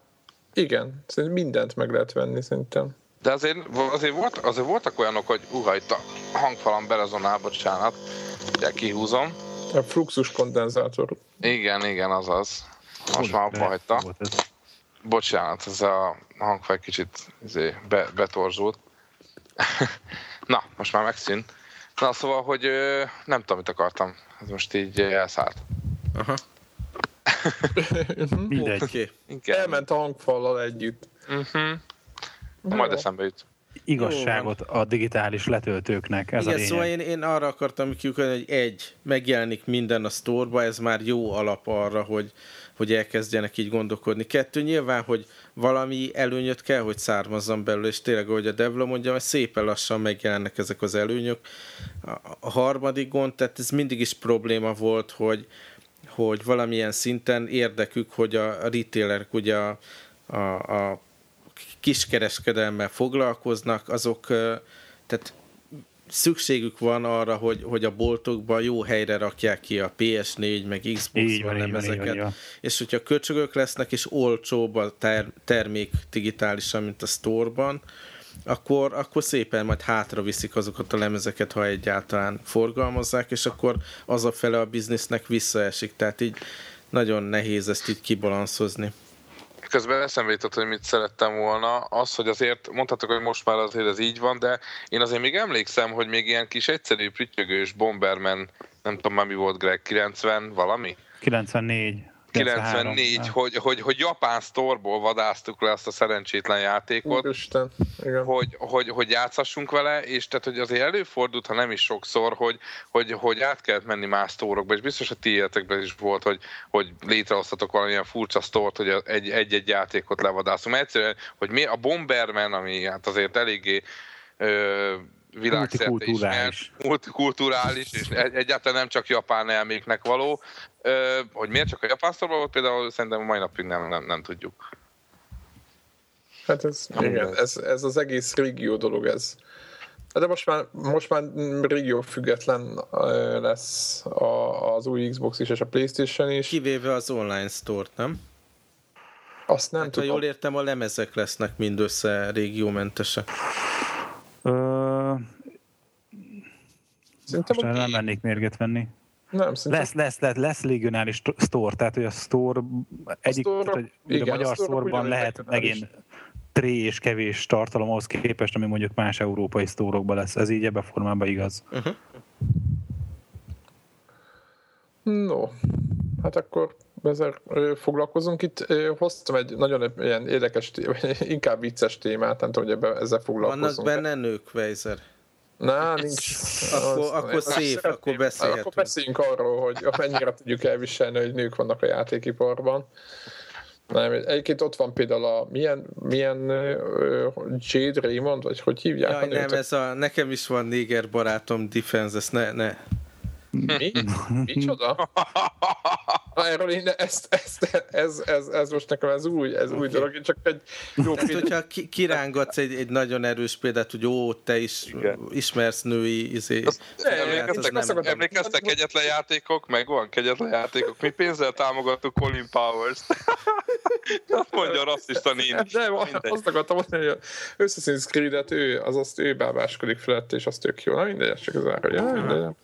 Igen, szerintem mindent meg lehet venni, szerintem. De azért, azért, volt, azért voltak olyanok, hogy uha, itt a hangfalam berezonál, bocsánat, ugye kihúzom. A fluxus kondenzátor. Igen, igen, azaz. Most már abba hagyta. Bocsánat, ez a hangfaj kicsit izé, be, betorzsult. Na, most már megszűnt. Na, szóval, hogy nem tudom, mit akartam. Ez most így elszállt. Aha. Mindegy. Okay. Elment a hangfallal együtt. Uh-huh. Majd eszembe jut. Igazságot a digitális letöltőknek, ez Igen, a szóval én, én arra akartam kiukodni, hogy egy, megjelenik minden a sztorba, ez már jó alap arra, hogy hogy elkezdjenek így gondolkodni. Kettő, nyilván, hogy valami előnyöt kell, hogy származzon belőle, és tényleg, ahogy a Devla mondja, hogy szépen lassan megjelennek ezek az előnyök. A harmadik gond, tehát ez mindig is probléma volt, hogy, hogy valamilyen szinten érdekük, hogy a, a retailerek ugye a, a, a kiskereskedelmmel foglalkoznak, azok tehát szükségük van arra, hogy, hogy a boltokban jó helyre rakják ki a PS4, meg Xbox van, lemezeket. Így van, És hogyha köcsögök lesznek, és olcsóbb a ter- termék digitálisan, mint a store-ban, akkor, akkor szépen majd hátra viszik azokat a lemezeket, ha egyáltalán forgalmazzák, és akkor az a fele a biznisznek visszaesik. Tehát így nagyon nehéz ezt így kibalanszozni. Közben eszembe jutott, hogy mit szerettem volna. Az, hogy azért mondhatok, hogy most már azért ez így van, de én azért még emlékszem, hogy még ilyen kis egyszerű prütyögős Bomberman, nem tudom már mi volt Greg, 90 valami? 94. 94, hogy, hogy, hogy japán sztorból vadáztuk le azt a szerencsétlen játékot, Úristen, igen. Hogy, hogy, hogy játszhassunk vele, és tehát, hogy azért előfordult, ha nem is sokszor, hogy, hogy, hogy át kellett menni más sztorokba, és biztos a ti életekben is volt, hogy, hogy létrehoztatok valamilyen furcsa sztort, hogy egy-egy játékot levadászunk. Mert egyszerűen, hogy mi a Bomberman, ami hát azért eléggé ö, világszerte ismert, multikulturális, és egyáltalán nem csak japán elméknek való. Hogy miért csak a japán sztorban volt, például szerintem a mai napig nem, nem, nem tudjuk. Hát ez, igen, ez, ez az egész régió dolog, ez. De most már, most már régió független lesz az új Xbox is és a Playstation is. Kivéve az online store nem? Azt nem hát, tudom. Ha jól értem, a lemezek lesznek mindössze régiómentesek. Szerintem Most nem mennék mérget venni. Nem. Lesz, lesz, lesz, lesz regionális store, tehát hogy a store egyik, a, store, tehát, hogy igen, a magyar store lehet megint tré és kevés tartalom ahhoz képest, ami mondjuk más európai sztórokban lesz. Ez így ebben a formában igaz. Uh-huh. No, hát akkor ezzel foglalkozunk. Itt hoztam egy nagyon ilyen érdekes, inkább vicces témát, nem tudom, hogy ebbe, ezzel foglalkozunk. Vannak benne nők, Weiser? Na, nincs. Akkor, az, akkor szép, akkor beszélhetünk. Akkor beszéljünk arról, hogy mennyire tudjuk elviselni, hogy nők vannak a játékiparban. Nem, egyébként ott van például a milyen, milyen uh, Jade Raymond, vagy hogy hívják Jaj, a nőt? nem, ez a, nekem is van néger barátom, Defense, ezt ne, ne, mi? Micsoda? Erről én ezt, ezt, ez, ez, ez, most nekem ez új, ez okay. új dolog, én csak egy jó Tehát, hogyha kirángatsz egy, egy nagyon erős példát, hogy ó, te is Igen. ismersz női izé, azt, emlékeztek, hát nem... emlékeztek kegyetlen játékok, meg van kegyetlen játékok. Mi pénzzel támogattuk Colin Powers-t. azt mondja a rasszista néni. De azt akartam mondani, hogy Assassin's Creed-et ő, az azt ő bábáskodik felett, és azt tök jó. Na mindegy, csak az ára. Ja, mindegy.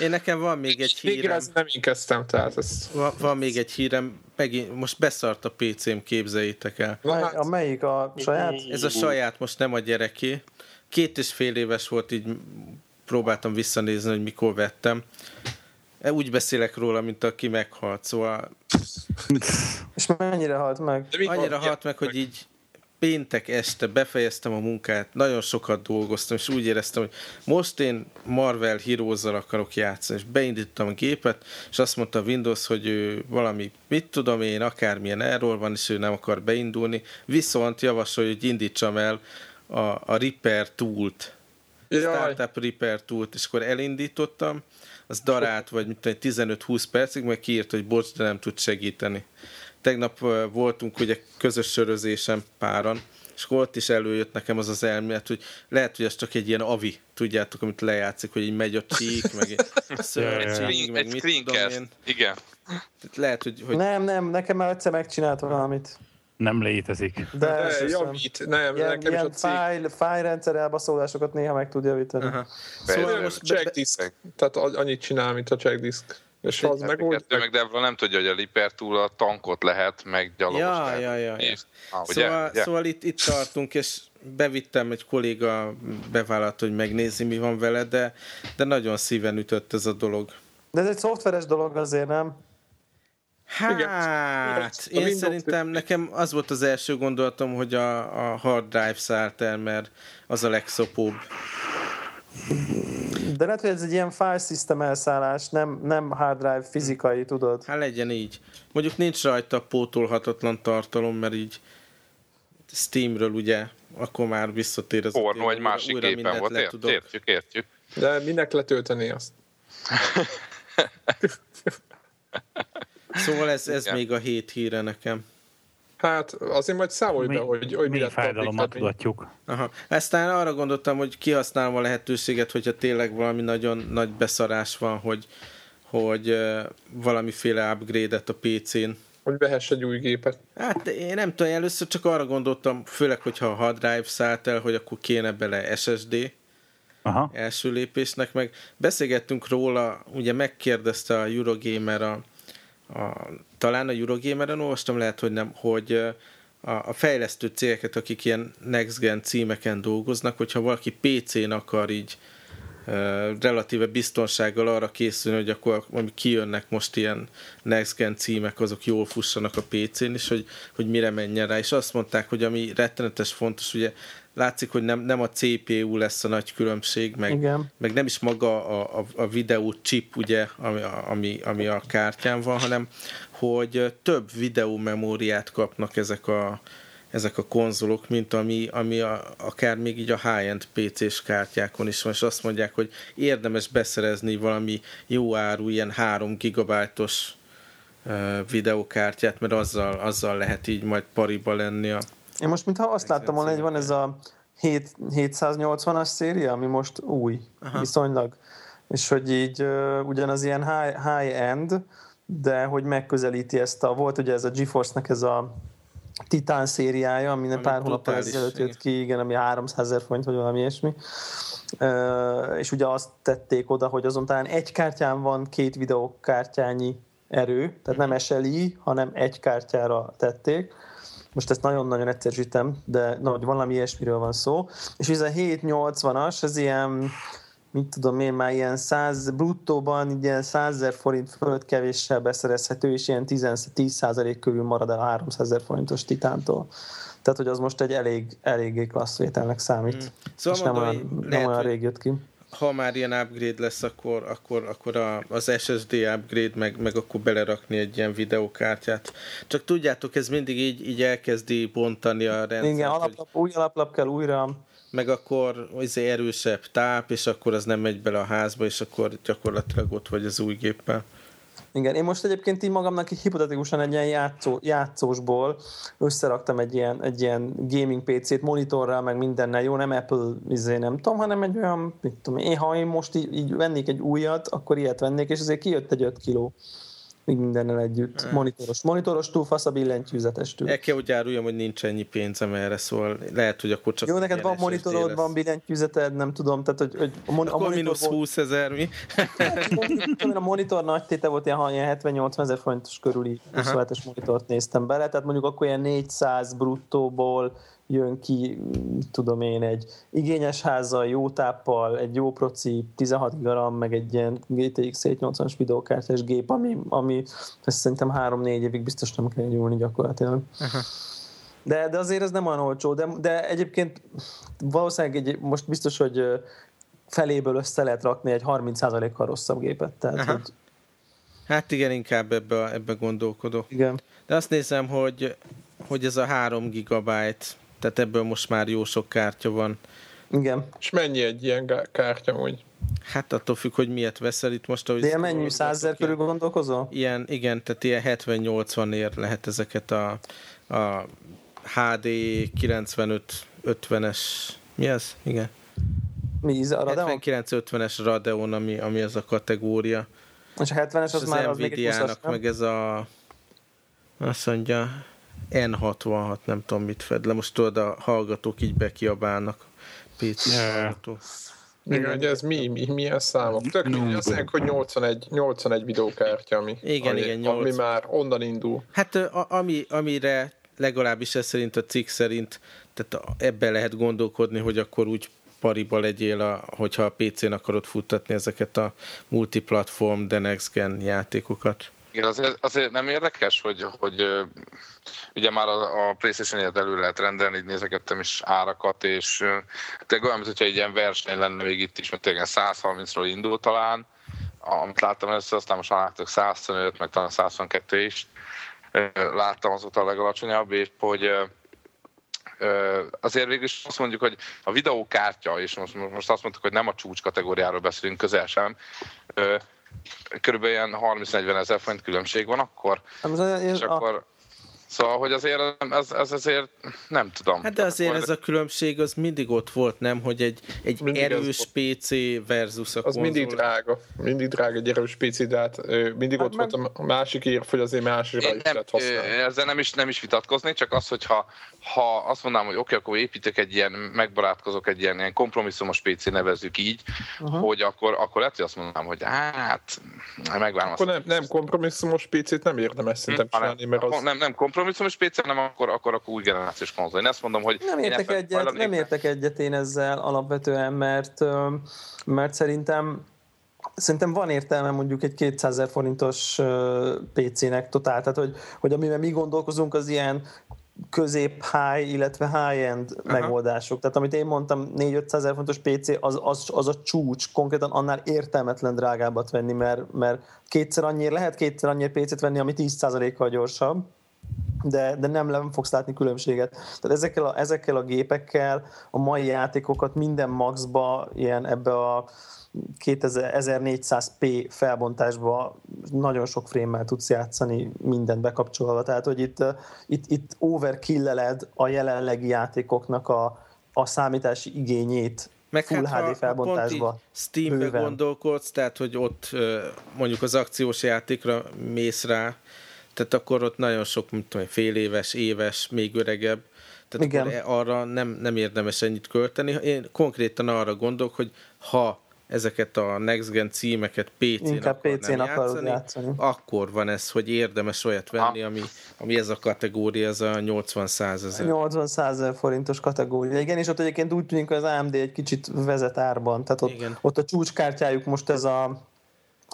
Én nekem van még egy hírem. Végre nem én kezdtem, tehát ez... Van, van még egy hírem, megint, most beszart a PC-m, képzeljétek el. Hát, a melyik a saját? Ez a saját, most nem a gyereké. Két és fél éves volt, így próbáltam visszanézni, hogy mikor vettem. E, úgy beszélek róla, mint aki meghalt, szóval... És mennyire halt meg? Annyira halt meg, hogy így péntek este befejeztem a munkát, nagyon sokat dolgoztam, és úgy éreztem, hogy most én Marvel heroes akarok játszani, és beindítottam a gépet, és azt mondta a Windows, hogy ő valami, mit tudom én, akármilyen erről van, és ő nem akar beindulni, viszont javasolja, hogy indítsam el a, a Repair Tool-t. Startup Repair Tool-t, és akkor elindítottam, az darált, vagy tudom, 15-20 percig, meg kiírt, hogy bocs, de nem tud segíteni tegnap voltunk ugye közös sörözésen páran, és ott is előjött nekem az az elmélet, hogy lehet, hogy ez csak egy ilyen avi, tudjátok, amit lejátszik, hogy így megy a csík, meg egy szörcsík, meg mit tudom én. Igen. Tehát lehet, hogy, hogy... Nem, nem, nekem már egyszer megcsinált valamit. Nem létezik. De, De javít, nem, ilyen, nekem ilyen is a file, file rendszer elbaszólásokat néha meg tud javítani. Aha. Szóval most check disk, tehát annyit csinál, mint a check disk. És az meg úgy... Meg Devla nem tudja, hogy a Liper túl a tankot lehet, meg gyalogos ja, lehet. Ja, ja, ja. Ah, ugye? Szóval, ugye? szóval itt, itt tartunk, és bevittem egy kolléga bevállalt, hogy megnézi, mi van vele, de, de nagyon szíven ütött ez a dolog. De ez egy szoftveres dolog azért, nem? Hát, Igen. én szerintem nekem az volt az első gondolatom, hogy a, a hard drive szállt el, mert az a legszopóbb. De lehet, hogy ez egy ilyen file system elszállás, nem, nem hard drive fizikai, tudod? Hát legyen így. Mondjuk nincs rajta pótolhatatlan tartalom, mert így Steamről ugye, akkor már visszatér az Porno egy másik újra gépen volt, ért, értjük, értjük. De minek letölteni azt? szóval ez, ez még a hét híre nekem. Hát azért majd számolj be, hogy, hogy mi lett fájdalomat tudatjuk. Aha. Aztán arra gondoltam, hogy kihasználom a lehetőséget, hogyha tényleg valami nagyon nagy beszarás van, hogy, hogy uh, valamiféle upgrade-et a PC-n. Hogy vehess egy új gépet. Hát én nem tudom, először csak arra gondoltam, főleg, hogyha a hard drive szállt el, hogy akkor kéne bele SSD, Aha. első lépésnek, meg beszélgettünk róla, ugye megkérdezte a Eurogamer a, a talán a Eurogamer-en olvastam, lehet, hogy nem, hogy a, a fejlesztő cégeket, akik ilyen next gen címeken dolgoznak, hogyha valaki PC-n akar így relatíve biztonsággal arra készülni, hogy akkor ami kijönnek most ilyen next gen címek, azok jól fussanak a PC-n, és hogy, hogy mire menjen rá. És azt mondták, hogy ami rettenetes fontos, ugye látszik, hogy nem, nem a CPU lesz a nagy különbség, meg, Igen. meg nem is maga a, a, a videó chip, ugye, ami, ami, ami a kártyán van, hanem hogy több videómemóriát kapnak ezek a, ezek a konzolok, mint ami, ami a, akár még így a high-end PC-s kártyákon is van, és azt mondják, hogy érdemes beszerezni valami jó áru, ilyen 3 gigabájtos videókártyát, mert azzal, azzal lehet így majd pariba lenni a én most mintha azt láttam volna, hogy van ez a 7, 780-as széria, ami most új, Aha. viszonylag. És hogy így uh, ugyanaz ilyen high, high-end, de hogy megközelíti ezt a, volt ugye ez a GeForce-nak ez a Titan szériája, ami, ami pár hónappal ezelőtt jött ki, igen, ami 300 ezer forint, vagy valami ilyesmi. Uh, és ugye azt tették oda, hogy azon talán egy kártyán van két videókártyányi erő, tehát nem SLI, hanem egy kártyára tették most ezt nagyon-nagyon egyszerűsítem, de na, hogy valami ilyesmiről van szó. És ez a 780-as, ez ilyen, mit tudom én, már ilyen 100, bruttóban ilyen 100 ezer forint fölött kevéssel beszerezhető, és ilyen 10, 10% körül marad el a 300 ezer forintos titántól. Tehát, hogy az most egy elég, eléggé klassz vételnek számít. Mm. Szóval és mondom, nem olyan, nem olyan rég jött ki ha már ilyen upgrade lesz, akkor, akkor, akkor a, az SSD upgrade, meg, meg akkor belerakni egy ilyen videókártyát. Csak tudjátok, ez mindig így, így elkezdi bontani a rendszert. Igen, alaplap, hogy... új alaplap kell újra. Meg akkor az erősebb táp, és akkor az nem megy bele a házba, és akkor gyakorlatilag ott vagy az új géppel. Igen, én most egyébként így magamnak így hipotetikusan egy ilyen játszó, játszósból összeraktam egy ilyen, egy ilyen gaming PC-t monitorral, meg mindennel, jó, nem Apple, izé, nem tudom, hanem egy olyan, mit tudom én, ha én most így, így vennék egy újat, akkor ilyet vennék, és azért kijött egy 5 kiló még mindennel együtt. Hát. Monitoros, monitoros túl, fasz a billentyűzetes túl. El kell, hogy áruljam, hogy nincs ennyi pénzem erre, szóval lehet, hogy akkor csak... Jó, neked van monitorod, lesz. van billentyűzeted, nem tudom, tehát hogy... hogy a, mon- akkor a monitor mínusz 20 ezer mi? a monitor nagy téte volt, ilyen, ilyen 70-80 ezer forintos körüli 27-es monitort néztem bele, tehát mondjuk akkor ilyen 400 bruttóból jön ki, tudom én, egy igényes házzal, jó táppal, egy jó proci, 16 gram, meg egy ilyen GTX 780-as videókártyás gép, ami, ami ezt szerintem 3-4 évig biztos nem kell nyúlni gyakorlatilag. Uh-huh. De, de azért ez nem olyan olcsó, de, de egyébként valószínűleg egy, most biztos, hogy feléből össze lehet rakni egy 30%-kal rosszabb gépet. Tehát, hogy... Hát igen, inkább ebbe, ebbe gondolkodok. Igen. De azt nézem, hogy, hogy ez a 3 gigabyte tehát ebből most már jó sok kártya van. Igen. És mennyi egy ilyen kártya, hogy? Hát attól függ, hogy miért veszel itt most. De ilyen mennyi, százezer körül gondolkozol? Ilyen, igen, tehát ilyen 70-80 ér lehet ezeket a, a HD 95 50-es, mi ez? Igen. Mi ez a Radeon? 79-50-es Radeon, ami, ami ez a kategória. És a 70-es az, az már az még egy 20 meg ez a azt mondja, N66, nem tudom mit fed le. Most tudod, a hallgatók így bekiabálnak. PC hallgató. Igen, hogy ez mi, mi, milyen számok? Tök no, azt mondják, hogy 81, 81 videókártya, ami, igen, ami, igen, 8. ami már onnan indul. Hát a, ami, amire legalábbis ez szerint a cikk szerint, tehát ebbe lehet gondolkodni, hogy akkor úgy pariba legyél, a, hogyha a PC-n akarod futtatni ezeket a multiplatform, de next gen játékokat. Igen, azért, azért nem érdekes, hogy, hogy ugye már a, a PlayStation-et elő lehet rendelni, így nézegettem is árakat, és tényleg olyan, mintha egy ilyen verseny lenne még itt is, mert tényleg 130-ról indul talán, amit láttam először, aztán most már láttok 125, meg talán 122 is, láttam azóta a legalacsonyabb, és hogy azért végül is azt mondjuk, hogy a videókártya, és most, most azt mondtuk, hogy nem a csúcs kategóriáról beszélünk, közel sem, körülbelül ilyen 30-40 ezer font különbség van akkor, és akkor Szóval, hogy azért ez, ez azért nem tudom. Hát de azért ez a különbség az mindig ott volt, nem? Hogy egy, egy mindig erős PC versus a Az konzol. mindig drága. Mindig drága egy erős PC, de hát mindig hát ott meg... volt a másik ér, hogy azért másikra is nem, lehet használni. Ezzel nem is, nem is vitatkoznék, csak az, hogyha ha azt mondanám, hogy oké, okay, akkor építek egy ilyen, megbarátkozok egy ilyen, ilyen kompromisszumos PC, nevezzük így, uh-huh. hogy akkor, akkor lehet, hogy azt mondanám, hogy hát, megvárom Akkor nem, nem kompromisszumos PC-t nem érdemes szerintem csinálni, mert az... Nem, nem kompromisszumos kompromisszumos PC, hanem akkor, akkor, akkor új generációs konzol. Én ezt mondom, hogy... Nem értek, egyet, nem értek egyet én ezzel alapvetően, mert, mert szerintem Szerintem van értelme mondjuk egy 200 ezer forintos PC-nek totál, tehát hogy, hogy amivel mi gondolkozunk, az ilyen közép-high, illetve high-end Aha. megoldások. Tehát amit én mondtam, 4-500 ezer fontos PC, az, az, az a csúcs, konkrétan annál értelmetlen drágábbat venni, mert, mert kétszer annyi, lehet kétszer annyi PC-t venni, ami 10%-kal gyorsabb, de, de nem, nem fogsz látni különbséget. Tehát ezekkel a, ezekkel a gépekkel a mai játékokat minden maxba, ilyen ebbe a 2400p felbontásba nagyon sok frame tudsz játszani mindent bekapcsolva. Tehát, hogy itt, itt, itt overkilleled a jelenlegi játékoknak a, a számítási igényét meg Full hát, HD felbontásba. Steambe bőven. gondolkodsz, tehát hogy ott mondjuk az akciós játékra mész rá, tehát akkor ott nagyon sok, mint tudom, fél éves, éves, még öregebb, tehát Igen. akkor arra nem, nem érdemes ennyit költeni. Én konkrétan arra gondolok, hogy ha ezeket a Next Gen címeket PC-n PC-n játszani, játszani, akkor van ez, hogy érdemes olyat venni, ami, ami ez a kategória, ez a 80-100 ezer. 80-100 forintos kategória. Igen, és ott egyébként úgy tűnik, hogy az AMD egy kicsit vezet árban. Tehát ott, Igen. ott a csúcskártyájuk most ez a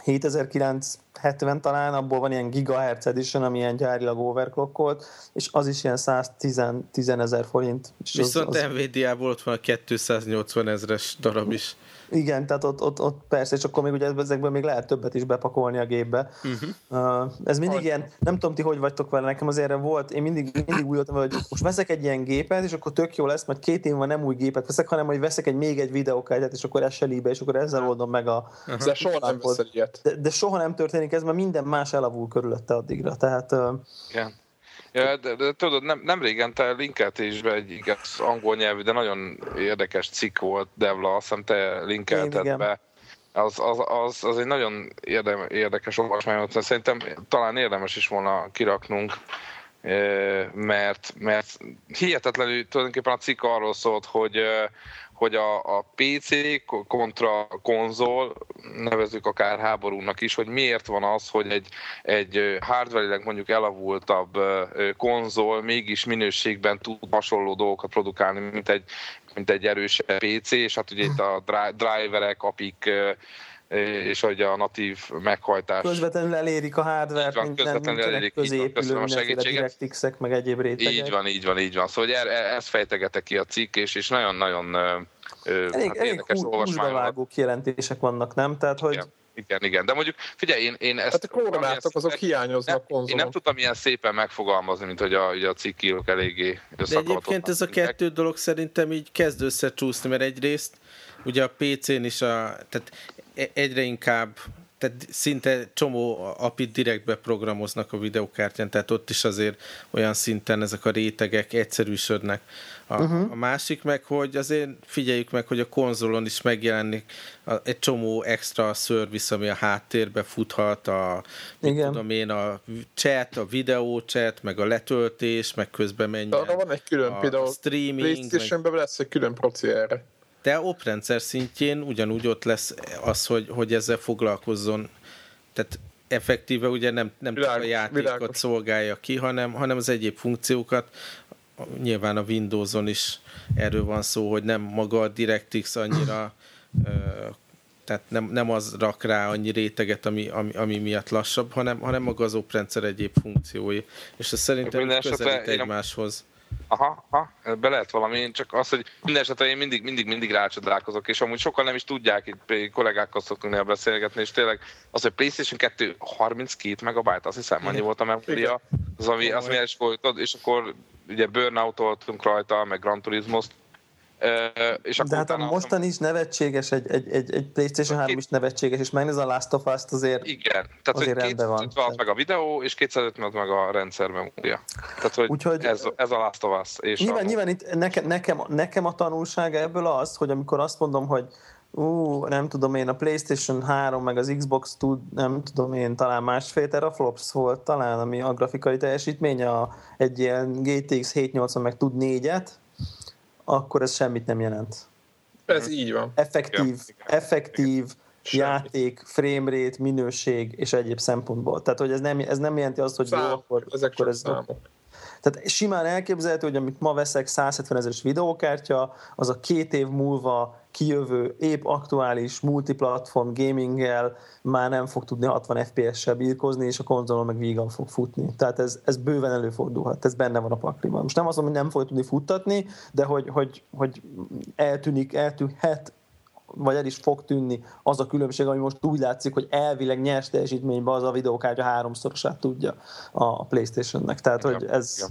7970 talán, abból van ilyen gigahertz edition, ami ilyen gyárilag overclockolt, és az is ilyen 110 ezer forint. Viszont az, az... Nvidia-ból ott van a 280 ezres darab is. Igen, tehát ott, ott, ott persze, és akkor még ugye ezekből még lehet többet is bepakolni a gépbe. Uh-huh. Uh, ez mindig ilyen, nem tudom ti, hogy vagytok vele, nekem azért volt, én mindig, mindig úgy voltam, hogy most veszek egy ilyen gépet, és akkor tök jó lesz, mert két év van nem új gépet veszek, hanem hogy veszek egy még egy videókártyát, és akkor líbe, és akkor ezzel oldom meg a... Uh-huh. De soha nem veszel ilyet. De, de, soha nem történik ez, mert minden más elavul körülötte addigra, tehát... Uh, Igen. Ja, de, de tudod, nem, nem régen te linkeltél is be egy igaz angol nyelvű, de nagyon érdekes cikk volt, Devla, azt hiszem te linkelted Én, be. Az, az, az, az, egy nagyon érdem, érdekes olvasmány volt, szerintem talán érdemes is volna kiraknunk, mert, mert hihetetlenül tulajdonképpen a cikk arról szólt, hogy hogy a, a PC kontra konzol, nevezzük akár háborúnak is, hogy miért van az, hogy egy, egy hardware mondjuk elavultabb konzol mégis minőségben tud hasonló dolgokat produkálni, mint egy, mint egy erős PC, és hát ugye itt a driverek, apik és hogy a natív meghajtás. Közvetlenül elérik a hardware-t, van, mint közvetlenül elérik, középülő, a segítséget. meg egyéb rétegek. Így van, így van, így van. Szóval hogy e, ezt fejtegette ki a cikk, és, és nagyon-nagyon elég, hát elég vágó kijelentések vannak, nem? Tehát, hogy igen. Igen, igen, de mondjuk figyelj, én, én ezt... Hát a koronátok azok hiányoznak nem, Én nem tudtam ilyen szépen megfogalmazni, mint hogy a, a cikkírok eléggé De egyébként ez a kettő dolog szerintem így kezd összecsúszni, mert egyrészt ugye a PC-n is a, tehát egyre inkább tehát szinte csomó apit direktbe programoznak a videokártyán, tehát ott is azért olyan szinten ezek a rétegek egyszerűsödnek. A, uh-huh. a másik meg, hogy azért figyeljük meg, hogy a konzolon is megjelenik egy csomó extra service, ami a háttérbe futhat, a, Igen. tudom én, a chat, a videó chat, meg a letöltés, meg közben menjen. Arra van egy külön, a, például a streaming. PlayStation-ben meg... lesz egy külön proci erre de oprendszer szintjén ugyanúgy ott lesz az, hogy, hogy ezzel foglalkozzon. Tehát effektíve ugye nem, nem világos, csak a játékot világos. szolgálja ki, hanem, hanem az egyéb funkciókat. Nyilván a Windows-on is erről van szó, hogy nem maga a DirectX annyira tehát nem, nem az rak rá annyi réteget, ami, ami, ami miatt lassabb, hanem, hanem maga az oprendszer egyéb funkciói. És ez szerintem közelít egymáshoz. Aha, aha, be lehet valami, én csak az, hogy minden esetre én mindig, mindig, mindig rácsodálkozok, és amúgy sokan nem is tudják, itt kollégákkal szoktunk néha beszélgetni, és tényleg az, hogy PlayStation 2 32 megabyte, azt hiszem, annyi volt a memória, az, ami, az volt, és akkor ugye burnout rajta, meg Gran turismo és De hát a mostan is nevetséges, egy, egy, egy, egy PlayStation 3 is nevetséges, és megnéz a Last of Us-t azért Igen, tehát azért hogy van. meg a videó, és 250 meg a rendszer memória. Tehát, hogy Úgyhogy, ez, ez a Last of Us. És nyilván, a... nyilván itt nekem, nekem, nekem a tanulság ebből az, hogy amikor azt mondom, hogy ú, nem tudom én, a PlayStation 3 meg az Xbox tud, nem tudom én, talán másfél teraflops volt talán, ami a grafikai teljesítmény, a, egy ilyen GTX 780 meg tud négyet, akkor ez semmit nem jelent. Ez így van. Effektív, ja. effektív Semmit. játék, framerate, minőség és egyéb szempontból. Tehát, hogy ez nem, ez nem jelenti azt, hogy Szám, jó, akkor, ezek akkor ez... Számok. Tehát simán elképzelhető, hogy amit ma veszek 170 ezeres videókártya, az a két év múlva kijövő, épp aktuális multiplatform gaminggel már nem fog tudni 60 FPS-sel birkozni, és a konzolon meg vígan fog futni. Tehát ez, ez bőven előfordulhat, ez benne van a pakliban. Most nem azt mondom, hogy nem fog tudni futtatni, de hogy, hogy, hogy eltűnik, eltűnhet vagy el is fog tűnni az a különbség, ami most úgy látszik, hogy elvileg nyers teljesítményben az a videókártya háromszorosát tudja a Playstation-nek. Tehát, hogy ez,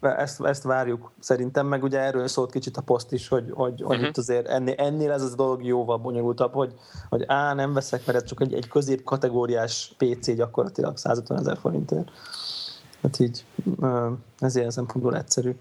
ezt, ezt várjuk szerintem, meg ugye erről szólt kicsit a poszt is, hogy, hogy, hogy uh-huh. itt azért ennél, ennél ez az dolog jóval bonyolultabb, hogy, hogy á, nem veszek, mert ez csak egy, egy középkategóriás PC gyakorlatilag 150 ezer forintért. Hát így, ez ilyen szempontból egyszerű.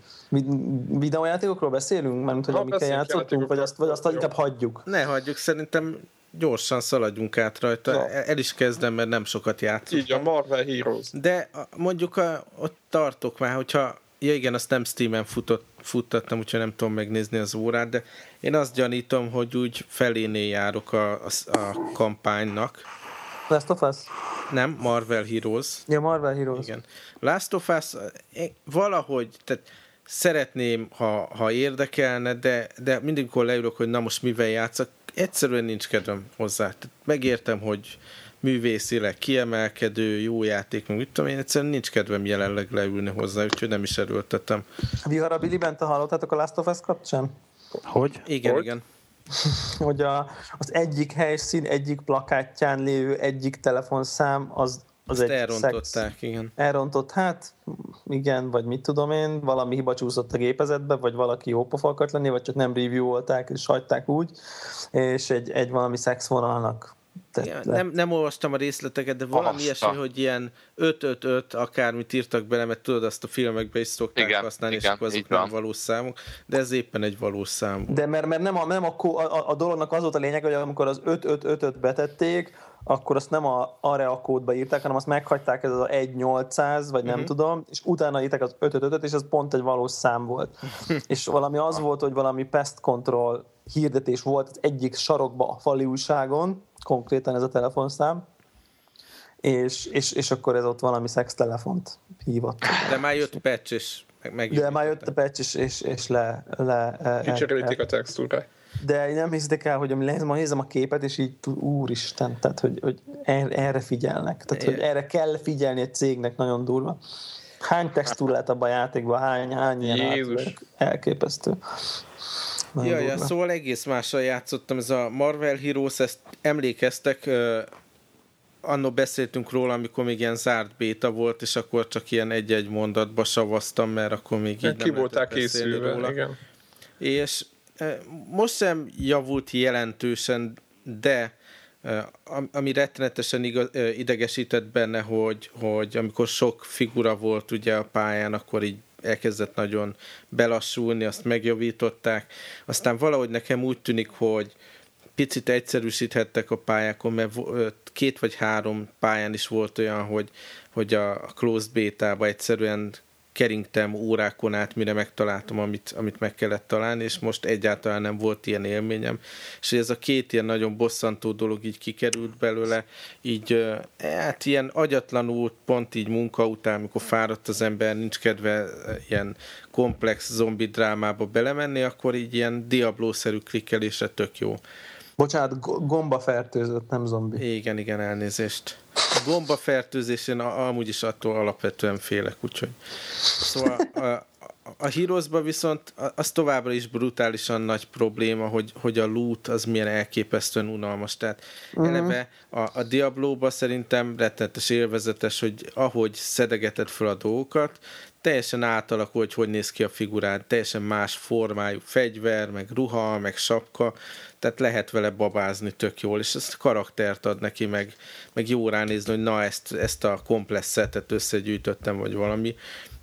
Videójátékokról beszélünk? Mert hogy amikkel játszottunk, vagy azt, vagy azt inkább hagyjuk? Ne hagyjuk, szerintem gyorsan szaladjunk át rajta. Ja. El is kezdem, mert nem sokat játszottam. Így a Marvel Heroes. De mondjuk a, ott tartok már, hogyha ja igen, azt nem Steam-en futott, futtattam, úgyhogy nem tudom megnézni az órát, de én azt gyanítom, hogy úgy felénél járok a, a, a kampánynak. Last of Us? Nem, Marvel Heroes. Ja, Marvel Heroes. Igen. Last of Us valahogy, tehát szeretném, ha, ha érdekelne, de, de mindig, amikor leülök, hogy na most mivel játszak, egyszerűen nincs kedvem hozzá. Tehát megértem, hogy művészileg kiemelkedő, jó játék, meg mit tudom én, egyszerűen nincs kedvem jelenleg leülni hozzá, úgyhogy nem is erőltetem. Vihara Billy Bente hallottátok a Last of Us kapcsán? Hogy? Igen, hogy? igen. hogy a, az egyik helyszín, egyik plakátján lévő egyik telefonszám, az az egy elrontották, szex. igen. Elrontott, hát igen, vagy mit tudom én, valami hiba csúszott a gépezetbe, vagy valaki jó pofa akart lenni, vagy csak nem reviewolták, és hagyták úgy, és egy, egy valami szexvonalnak ja, nem, nem olvastam a részleteket, de valami ilyesmi, hogy ilyen 5-5-5 akármit írtak bele, mert tudod, azt a filmekbe is szokták igen, használni, igen, és akkor azok nem valós számok, de ez éppen egy valós szám. De mert, mert nem, a, nem a, a, a dolognak az volt a lényeg, hogy amikor az 5-5-5-öt betették, akkor azt nem a Area kódba írták, hanem azt meghagyták, ez az 1-800, vagy nem uh-huh. tudom, és utána írták az 5-5-5-öt, és ez pont egy valós szám volt. és valami az volt, hogy valami pest control hirdetés volt az egyik sarokba a fali újságon, konkrétan ez a telefonszám, és, és, és akkor ez ott valami szex telefont hívott. De már jött patch, és meg, De már jött a patch, és, és, és le... le e, Kicserülték a textúrát. De nem hiszek el, hogy ma nézem a képet, és így úristen, tehát hogy, hogy erre figyelnek. Tehát, hogy erre kell figyelni egy cégnek nagyon durva. Hány textúr lehet abban a játékban, hány, hány ilyen elképesztő. Ja, ja, szóval egész mással játszottam, ez a Marvel Heroes, ezt emlékeztek, uh, annó beszéltünk róla, amikor még ilyen zárt béta volt, és akkor csak ilyen egy-egy mondatba savaztam, mert akkor még így Ki voltál készülve, róla. igen. És most sem javult jelentősen, de ami rettenetesen idegesített benne, hogy, hogy amikor sok figura volt ugye a pályán, akkor így elkezdett nagyon belassulni, azt megjavították. Aztán valahogy nekem úgy tűnik, hogy picit egyszerűsíthettek a pályákon, mert két vagy három pályán is volt olyan, hogy, hogy a closed beta egyszerűen keringtem órákon át, mire megtaláltam, amit, amit meg kellett találni, és most egyáltalán nem volt ilyen élményem. És ez a két ilyen nagyon bosszantó dolog így kikerült belőle, így hát ilyen agyatlanul, pont így munka után, amikor fáradt az ember, nincs kedve ilyen komplex zombi drámába belemenni, akkor így ilyen diablószerű klikkelésre tök jó. Bocsánat, gomba fertőzött, nem zombi. Igen, igen, elnézést. A gomba fertőzés, én amúgy is attól alapvetően félek, úgyhogy. Szóval a, a Heroesban viszont az továbbra is brutálisan nagy probléma, hogy, hogy a loot az milyen elképesztően unalmas. Tehát uh-huh. eleve a, a Diablo-ba szerintem rettenetes élvezetes, hogy ahogy szedegeted fel a dolgokat, teljesen átalakul, hogy hogy néz ki a figurán, teljesen más formájú fegyver, meg ruha, meg sapka, tehát lehet vele babázni tök jól, és ezt karaktert ad neki, meg, meg jó ránézni, hogy na ezt, ezt a komplex szetet összegyűjtöttem, vagy valami,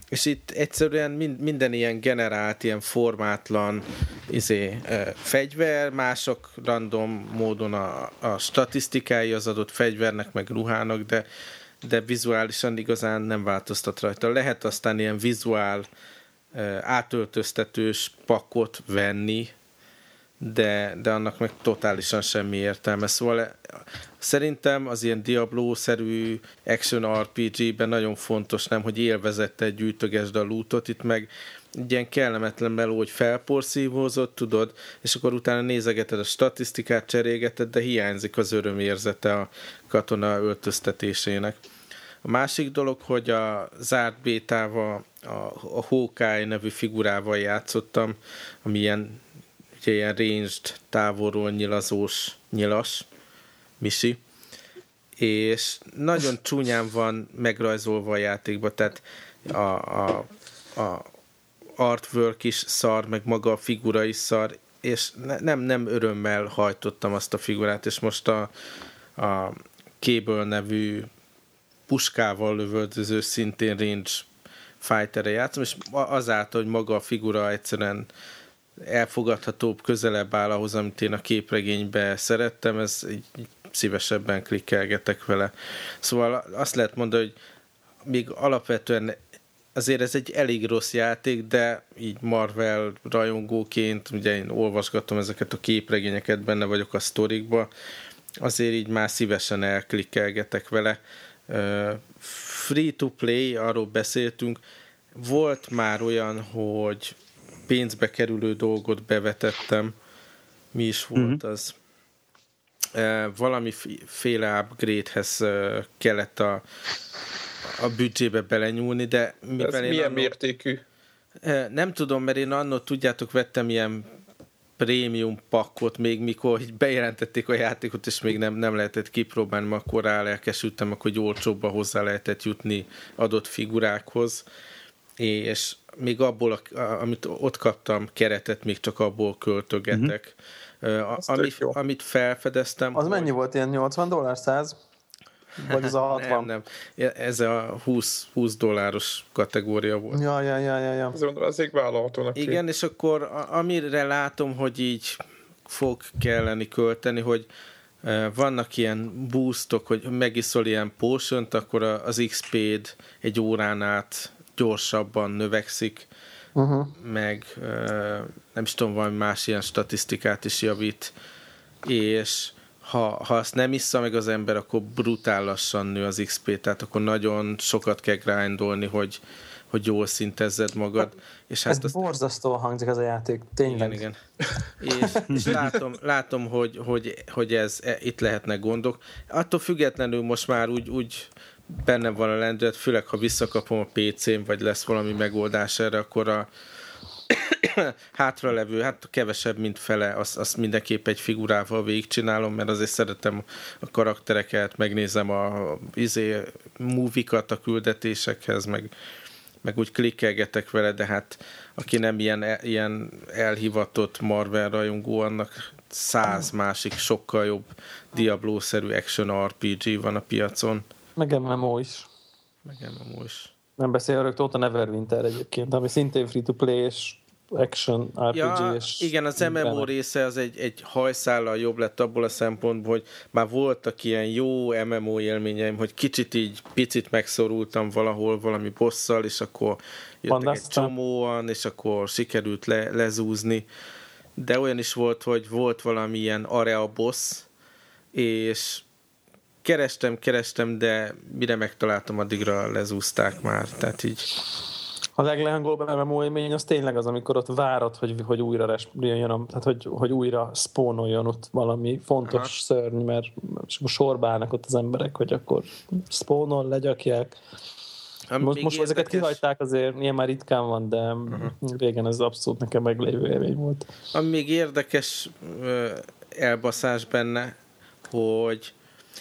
és itt egyszerűen minden ilyen generált, ilyen formátlan izé, fegyver, mások random módon a, a statisztikái az adott fegyvernek, meg ruhának, de, de vizuálisan igazán nem változtat rajta. Lehet aztán ilyen vizuál átöltöztetős pakot venni, de, de annak meg totálisan semmi értelme. Szóval szerintem az ilyen Diablo-szerű action RPG-ben nagyon fontos nem, hogy élvezettel gyűjtögesd a lootot, itt meg ilyen kellemetlen meló, hogy felporszívózott, tudod, és akkor utána nézegeted a statisztikát, cserégeted, de hiányzik az örömérzete a katona öltöztetésének. A másik dolog, hogy a zárt bétával, a, a Hawkeye nevű figurával játszottam, ami ilyen ugye ilyen ranged, távolról nyilazós nyilas, misi, és nagyon csúnyán van megrajzolva a játékba, tehát a, a, a artwork is szar, meg maga a figura is szar, és ne, nem, nem örömmel hajtottam azt a figurát, és most a, a Cable nevű puskával lövöldöző, szintén range fighterre játszom, és azáltal, hogy maga a figura egyszerűen elfogadhatóbb, közelebb áll ahhoz, amit én a képregénybe szerettem, ez így szívesebben klikkelgetek vele. Szóval azt lehet mondani, hogy még alapvetően azért ez egy elég rossz játék, de így Marvel rajongóként, ugye én olvasgatom ezeket a képregényeket, benne vagyok a sztorikba, azért így már szívesen elklikkelgetek vele. Free to play, arról beszéltünk, volt már olyan, hogy pénzbe kerülő dolgot bevetettem. Mi is volt uh-huh. az? Valamiféle upgrade-hez kellett a, a büdzsébe belenyúlni, de mivel Ez milyen annó, mértékű? Nem tudom, mert én annól, tudjátok, vettem ilyen prémium pakkot, még mikor így bejelentették a játékot, és még nem, nem lehetett kipróbálni, akkor rá lelkesültem, hogy olcsóbban hozzá lehetett jutni adott figurákhoz, és még abból, amit ott kaptam keretet, még csak abból költögetek. Uh-huh. Ami, amit felfedeztem... Az hogy... mennyi volt, ilyen 80 dollár, 100? Vagy az a 60? Nem, nem. Ez a 20, 20 dolláros kategória volt. Ja, ja, ja, ja. ja. Azért az egy vállalhatónak. Igen, ki. és akkor amire látom, hogy így fog kelleni költeni, hogy vannak ilyen boostok, hogy megiszol ilyen potion akkor az XP-d egy órán át gyorsabban növekszik, uh-huh. meg nem is tudom, valami más ilyen statisztikát is javít, és ha, ha azt nem issza meg az ember, akkor brutál lassan nő az XP, tehát akkor nagyon sokat kell grindolni, hogy, hogy jól szintezzed magad. És hát ez azt... borzasztó hangzik ez a játék, tényleg. Igen, igen. és, és látom, látom hogy, hogy, hogy ez, e, itt lehetnek gondok. Attól függetlenül most már úgy, úgy benne van a lendület, főleg ha visszakapom a PC-n, vagy lesz valami megoldás erre, akkor a hátralevő, hát kevesebb, mint fele, azt, azt mindenképp egy figurával végigcsinálom, mert azért szeretem a karaktereket, megnézem a izé, movikat a küldetésekhez, meg, meg úgy klikkelgetek vele, de hát aki nem ilyen, ilyen elhivatott Marvel rajongó, annak száz másik sokkal jobb Diablo-szerű action RPG van a piacon. Meg MMO is. Meg MMO is. Nem beszélünk ott a Neverwinter egyébként, ami szintén free-to-play és action RPG ja, és igen, az MMO benne. része az egy, egy hajszállal jobb lett abból a szempontból, hogy már voltak ilyen jó MMO élményeim, hogy kicsit így picit megszorultam valahol valami bosszal, és akkor jöttek Van egy csomóan, és akkor sikerült le, lezúzni. De olyan is volt, hogy volt valami ilyen area boss, és kerestem, kerestem, de mire megtaláltam, addigra lezúzták már, tehát így A leglehangolóbb MMO élmény az tényleg az, amikor ott várod, hogy, hogy újra jön, tehát hogy, hogy újra spónoljon ott valami fontos Aha. szörny, mert sorba állnak ott az emberek, hogy akkor spónol, legyakják. Ami most most érdekes... ezeket kihagyták azért, ilyen már ritkán van, de uh-huh. régen ez abszolút nekem meglévő élmény volt. Ami még érdekes elbaszás benne, hogy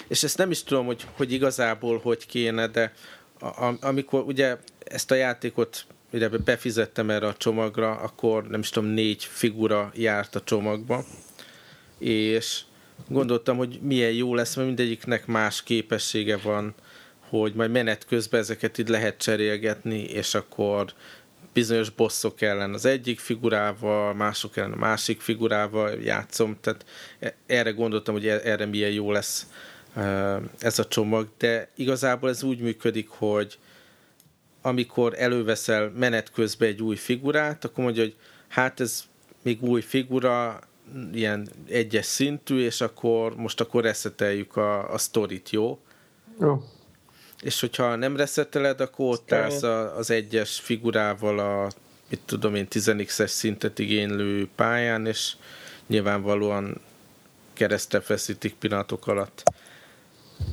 és ezt nem is tudom, hogy, hogy igazából hogy kéne, de a, amikor ugye ezt a játékot ugye befizettem erre a csomagra, akkor nem is tudom, négy figura járt a csomagba, és gondoltam, hogy milyen jó lesz, mert mindegyiknek más képessége van, hogy majd menet közben ezeket itt lehet cserélgetni, és akkor bizonyos bosszok ellen az egyik figurával, mások ellen a másik figurával játszom, tehát e- erre gondoltam, hogy e- erre milyen jó lesz ez a csomag, de igazából ez úgy működik, hogy amikor előveszel menet közben egy új figurát, akkor mondja, hogy hát ez még új figura, ilyen egyes szintű, és akkor most akkor reszeteljük a, a sztorit, jó? Jó. És hogyha nem reszeteled, akkor ott állsz az egyes figurával a, mit tudom én, 10x-es szintet igénylő pályán, és nyilvánvalóan keresztre feszítik pillanatok alatt.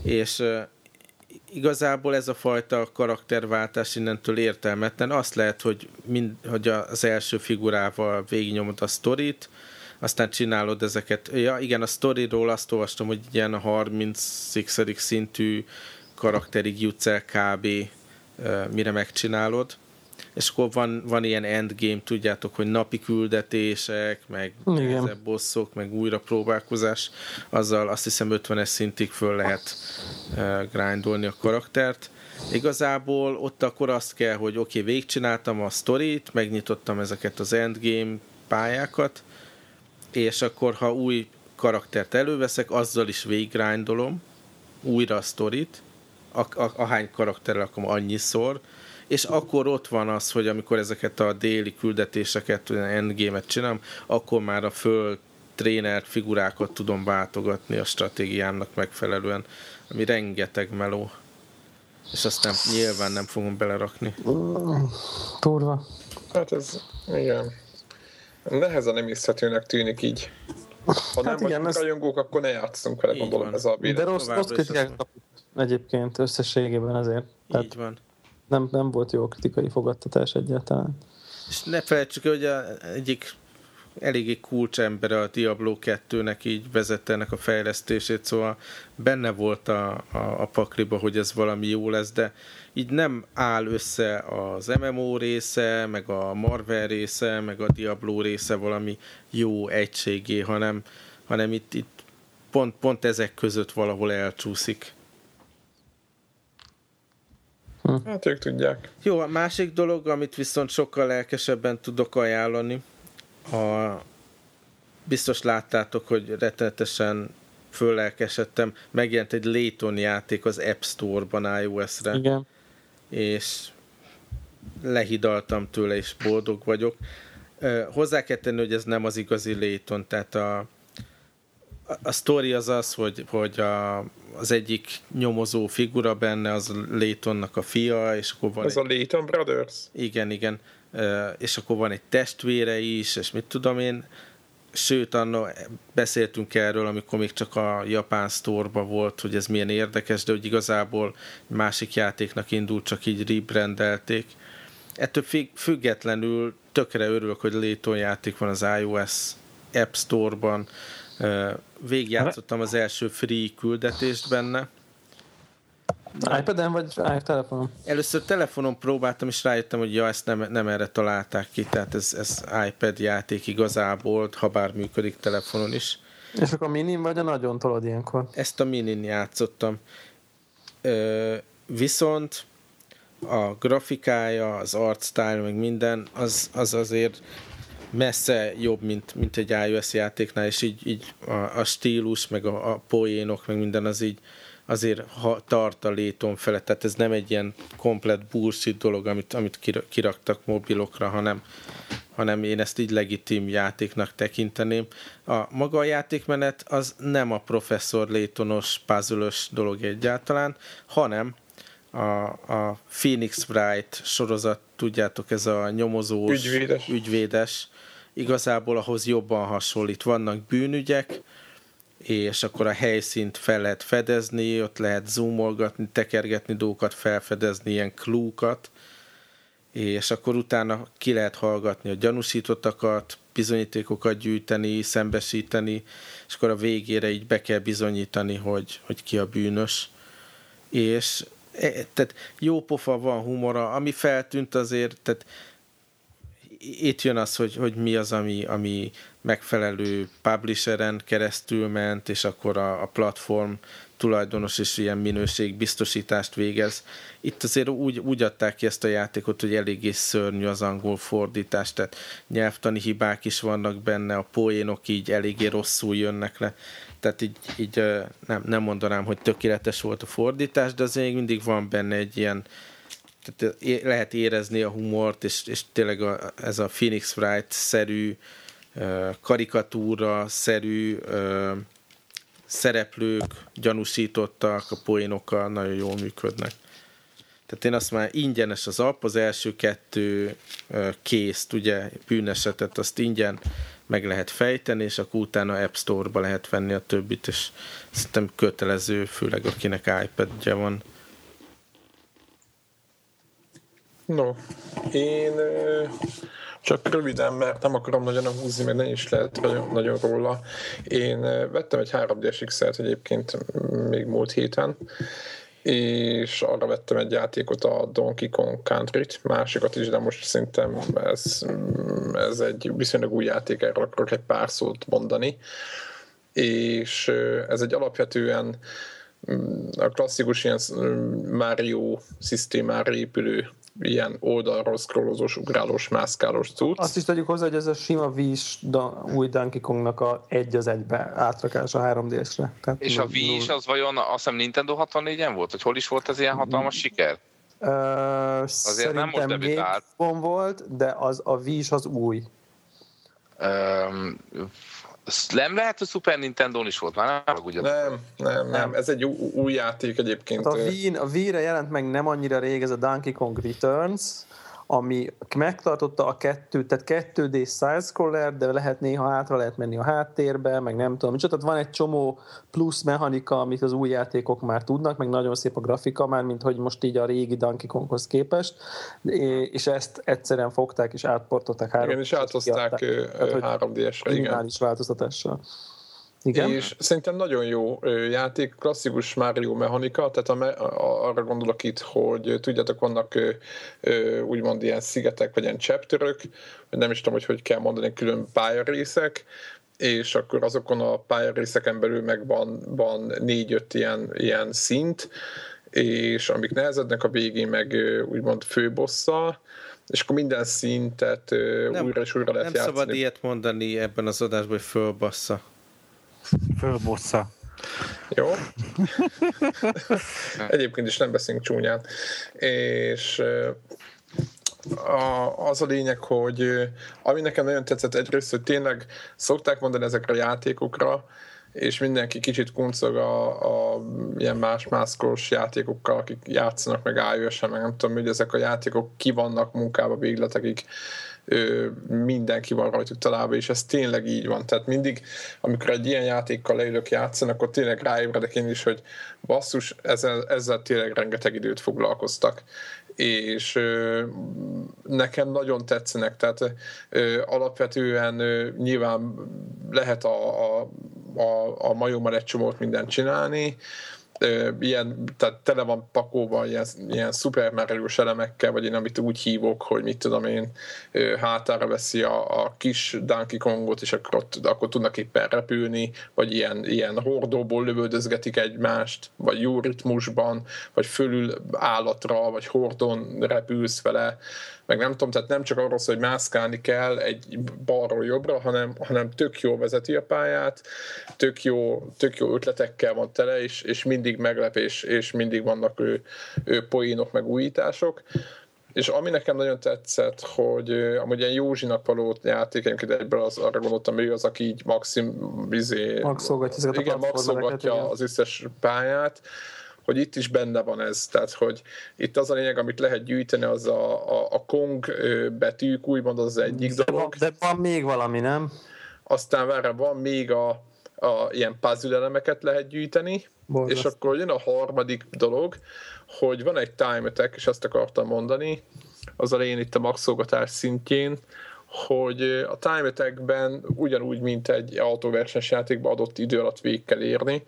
És igazából ez a fajta karakterváltás innentől értelmetlen. Azt lehet, hogy, mind, hogy az első figurával végignyomod a sztorit, aztán csinálod ezeket. Ja, igen, a sztoriról azt olvastam, hogy ilyen a 36. szintű karakterig jutsz el kb. mire megcsinálod és akkor van, van ilyen endgame, tudjátok, hogy napi küldetések, meg nehezebb bosszok, meg újra próbálkozás, azzal azt hiszem 50-es szintig föl lehet uh, grindolni a karaktert. Igazából ott akkor azt kell, hogy oké, okay, végigcsináltam a sztorit, megnyitottam ezeket az endgame pályákat, és akkor ha új karaktert előveszek, azzal is végiggrindolom, újra a sztorit, a, a, ahány karakterrel akarom annyiszor, és akkor ott van az, hogy amikor ezeket a déli küldetéseket, endgame-et csinálom, akkor már a föl trénert figurákat tudom váltogatni a stratégiámnak megfelelően, ami rengeteg meló. És azt nem, nyilván nem fogom belerakni. Turva. Hát ez, igen. Nehezen nem észhetőnek tűnik így. Ha hát nem igen, vagyunk ez... rajongók, akkor ne játszunk vele, gondolom van. ez a De rossz, rossz kritikák egyébként összességében azért. Tehát... Így van nem, nem volt jó kritikai fogadtatás egyáltalán. És ne felejtsük, hogy a, egyik eléggé kulcsember a Diablo 2-nek így vezette ennek a fejlesztését, szóval benne volt a, a, a pakliba, hogy ez valami jó lesz, de így nem áll össze az MMO része, meg a Marvel része, meg a Diablo része valami jó egységé, hanem, hanem itt, itt pont, pont ezek között valahol elcsúszik. Hm. Hát ők tudják. Jó, a másik dolog, amit viszont sokkal lelkesebben tudok ajánlani, a, biztos láttátok, hogy rettenetesen föllelkesedtem, megjelent egy Layton játék az App Store-ban iOS-re. Igen. És lehidaltam tőle, és boldog vagyok. Hozzá kell tenni, hogy ez nem az igazi Layton, tehát a, a sztori az az, hogy, hogy a, az egyik nyomozó figura benne, az Laytonnak a fia, és akkor van Ez egy... a Layton Brothers? Igen, igen. És akkor van egy testvére is, és mit tudom én. Sőt, anno beszéltünk erről, amikor még csak a japán sztorba volt, hogy ez milyen érdekes, de hogy igazából másik játéknak indult, csak így rebrandelték. Ettől függetlenül tökre örülök, hogy Layton játék van az iOS App Store-ban, Végigjátszottam az első free küldetést benne. iPad-en vagy telefonon? Először telefonon próbáltam, és rájöttem, hogy ja, ezt nem, nem erre találták ki, tehát ez, ez iPad játék igazából, ha bár működik telefonon is. És akkor a minin vagy a nagyon tolod ilyenkor? Ezt a minin játszottam. Ö, viszont a grafikája, az art style, meg minden, az, az azért messze jobb, mint, mint egy iOS játéknál, és így, így a, a stílus, meg a, a poénok, meg minden az így azért ha tart a léton fele, tehát ez nem egy ilyen komplet bullshit dolog, amit, amit kiraktak mobilokra, hanem, hanem én ezt így legitim játéknak tekinteném. A maga a játékmenet az nem a professzor létonos, puzzle dolog egyáltalán, hanem a, a Phoenix Wright sorozat tudjátok, ez a nyomozós, ügyvédes. ügyvédes igazából ahhoz jobban hasonlít. Vannak bűnügyek, és akkor a helyszínt fel lehet fedezni, ott lehet zoomolgatni, tekergetni dolgokat, felfedezni ilyen klúkat, és akkor utána ki lehet hallgatni a gyanúsítottakat, bizonyítékokat gyűjteni, szembesíteni, és akkor a végére így be kell bizonyítani, hogy, hogy ki a bűnös. És e, tehát jó pofa van humora, ami feltűnt azért, tehát itt jön az, hogy, hogy mi az, ami, ami megfelelő publisheren keresztül ment, és akkor a, a platform tulajdonos is ilyen minőségbiztosítást végez. Itt azért úgy, úgy adták ki ezt a játékot, hogy eléggé szörnyű az angol fordítás, tehát nyelvtani hibák is vannak benne, a poénok így eléggé rosszul jönnek le. Tehát így, így nem, nem mondanám, hogy tökéletes volt a fordítás, de azért mindig van benne egy ilyen tehát lehet érezni a humort, és, és tényleg a, ez a Phoenix Wright-szerű, karikatúra-szerű szereplők, gyanúsítottak, a poénokkal nagyon jól működnek. Tehát én azt már ingyenes az app, az első kettő készt, ugye bűnesetet, azt ingyen meg lehet fejteni, és akkor utána App Store-ba lehet venni a többit, és szerintem kötelező, főleg akinek iPad-je van. No, én csak röviden, mert nem akarom nagyon húzni, meg nem is lehet nagyon, nagyon róla. Én vettem egy 3D-es XL-t egyébként még múlt héten, és arra vettem egy játékot, a Donkey Kong Country-t, másikat is, de most szerintem ez, ez egy viszonylag új játék, erről akarok egy pár szót mondani. És ez egy alapvetően a klasszikus ilyen Mario szisztémára épülő ilyen oldalról scrollozós, ugrálós, mászkálós cucc. Azt is tegyük hozzá, hogy ez a sima víz da, új Donkey Kongnak a egy az egybe átrakás a 3D-sre. Tehát És a Wii is az vajon azt hiszem Nintendo 64-en volt? Hogy hol is volt ez ilyen hatalmas siker? Uh, Azért nem most debütált. volt, de az a Wii is az új. Um, nem lehet, hogy Super nintendo is volt már, nem ugyan. Nem, nem, nem, ez egy új játék egyébként. Hát a Wii-re jelent meg nem annyira rég ez a Donkey Kong Returns, ami megtartotta a kettőt, tehát 2D side-scroller, de lehet néha hátra lehet menni a háttérbe, meg nem tudom, micsoda. Tehát van egy csomó plusz mechanika, amit az új játékok már tudnak, meg nagyon szép a grafika már, mint hogy most így a régi Donkey Konghoz képest, és ezt egyszerűen fogták és átportolták három Igen, és áthozták 3D-esre, igen. változtatással. Igen? És szerintem nagyon jó játék, klasszikus Mario mechanika, tehát a, a, arra gondolok itt, hogy tudjátok, vannak úgymond ilyen szigetek, vagy ilyen chapterök, nem is tudom, hogy hogy kell mondani, külön pályarészek, és akkor azokon a pályarészeken belül meg van, van négy-öt ilyen, ilyen szint, és amik nehezednek a végén meg úgymond főbosszal, és akkor minden szintet nem, újra és újra lehet nem játszani. Nem szabad ilyet mondani ebben az adásban, hogy fölbassza. Fölbossza. Jó. Egyébként is nem beszélünk csúnyán. És a, az a lényeg, hogy ami nekem nagyon tetszett egyrészt, hogy tényleg szokták mondani ezekre a játékokra, és mindenki kicsit kuncog a, a ilyen más mászkós játékokkal, akik játszanak meg ios meg nem tudom, hogy ezek a játékok ki vannak munkába végletekig mindenki van rajtuk találva, és ez tényleg így van. Tehát mindig, amikor egy ilyen játékkal leülök játszani, akkor tényleg ráébredek én is, hogy basszus, ezzel, ezzel tényleg rengeteg időt foglalkoztak és nekem nagyon tetszenek, tehát alapvetően nyilván lehet a, a, a, a majommal egy csomót mindent csinálni, ilyen, tehát tele van pakolva ilyen, ilyen szupermerős elemekkel, vagy én amit úgy hívok, hogy mit tudom én, hátára veszi a, a kis Donkey Kongot, és akkor, ott, akkor tudnak éppen repülni, vagy ilyen, ilyen hordóból lövöldözgetik egymást, vagy jó ritmusban, vagy fölül állatra, vagy hordon repülsz vele, meg nem tudom, tehát nem csak arról szól, hogy mászkálni kell egy balról jobbra, hanem, hanem tök jó vezeti a pályát, tök jó, tök jó ötletekkel van tele, és, és mindig meglep, és, és mindig vannak ő, ő poénok, meg újítások. És ami nekem nagyon tetszett, hogy amúgy ilyen Józsinak való játék, egyébként egyből az, arra gondoltam, hogy az, aki így maxim, izé, maxolgatja, igen, maxolgatja az összes pályát, hogy itt is benne van ez, tehát hogy itt az a lényeg, amit lehet gyűjteni, az a, a, a Kong betűk, úgymond az, az egyik de dolog. Van, de van még valami, nem? Aztán várra van még a, a ilyen puzzle elemeket lehet gyűjteni, Borzasztó. és akkor jön a harmadik dolog, hogy van egy time attack, és ezt akartam mondani, az a lényeg itt a maxolgatás szintjén, hogy a time attack-ben ugyanúgy, mint egy autóversenys játékban adott idő alatt végig kell érni,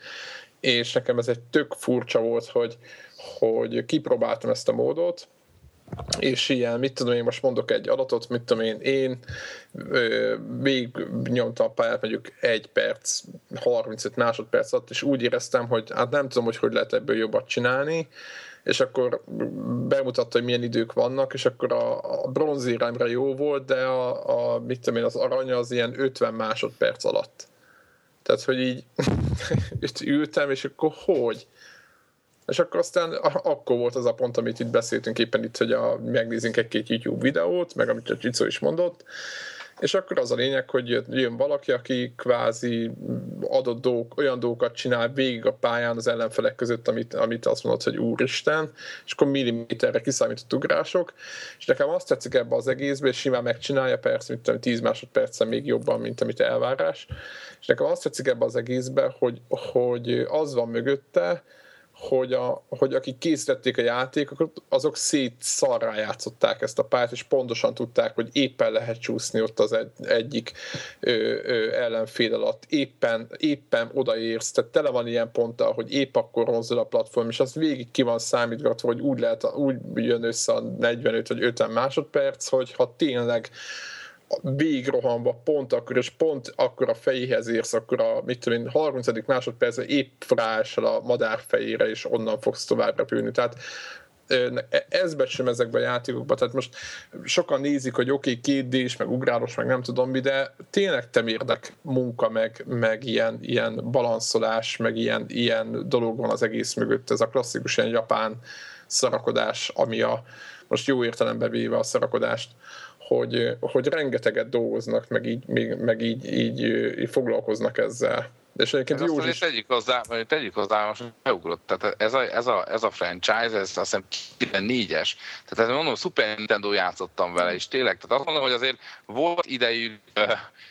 és nekem ez egy tök furcsa volt, hogy, hogy kipróbáltam ezt a módot, és ilyen, mit tudom én, most mondok egy adatot, mit tudom én, én még nyomtam a pályát mondjuk egy perc, 35 másodperc alatt, és úgy éreztem, hogy hát nem tudom, hogy hogy lehet ebből jobbat csinálni, és akkor bemutatta, hogy milyen idők vannak, és akkor a, a bronzéremre jó volt, de a, a, mit tudom én, az arany az ilyen 50 másodperc alatt. Tehát, hogy így itt ültem, és akkor hogy? És akkor aztán akkor volt az a pont, amit itt beszéltünk éppen itt, hogy a, megnézzünk egy-két YouTube videót, meg amit a Csicó is mondott, és akkor az a lényeg, hogy jön valaki, aki kvázi adott dolgok, olyan dolgokat csinál végig a pályán az ellenfelek között, amit, amit azt mondod, hogy úristen, és akkor milliméterre kiszámított ugrások, és nekem azt tetszik ebbe az egészbe, és simán megcsinálja, persze, mint tudom, 10 másodpercen még jobban, mint amit elvárás, és nekem azt tetszik ebbe az egészbe, hogy, hogy az van mögötte, hogy, a, hogy akik készítették a játékokat, azok szét szarrá játszották ezt a pályát, és pontosan tudták, hogy éppen lehet csúszni ott az egy, egyik ö, ö, ellenfél alatt, éppen, éppen odaérsz, tehát tele van ilyen ponttal, hogy épp akkor mozdul a platform, és az végig ki van számítgatva, hogy úgy, lehet, úgy jön össze a 45 vagy 50 másodperc, hogy ha tényleg végigrohanva pont akkor, és pont akkor a fejéhez érsz, akkor a mit tudom én, 30. másodpercben épp frásal a madár fejére, és onnan fogsz tovább repülni. Tehát ez becsem ezekben a játékokban, tehát most sokan nézik, hogy oké, okay, két d meg ugrálós, meg nem tudom mi, de tényleg temérdek munka, meg, meg ilyen, ilyen balanszolás, meg ilyen, ilyen dolog van az egész mögött, ez a klasszikus ilyen japán szarakodás, ami a most jó értelembe véve a szarakodást hogy, hogy rengeteget dolgoznak, meg így, meg így, így, így foglalkoznak ezzel. És egyébként jó is... Tegyük hozzá, tegyük hozzá, most beugrott, tehát ez a, ez a, ez a franchise, ez azt hiszem 94-es, tehát ez mondom, Super Nintendo játszottam vele, és tényleg, tehát azt mondom, hogy azért volt idejű...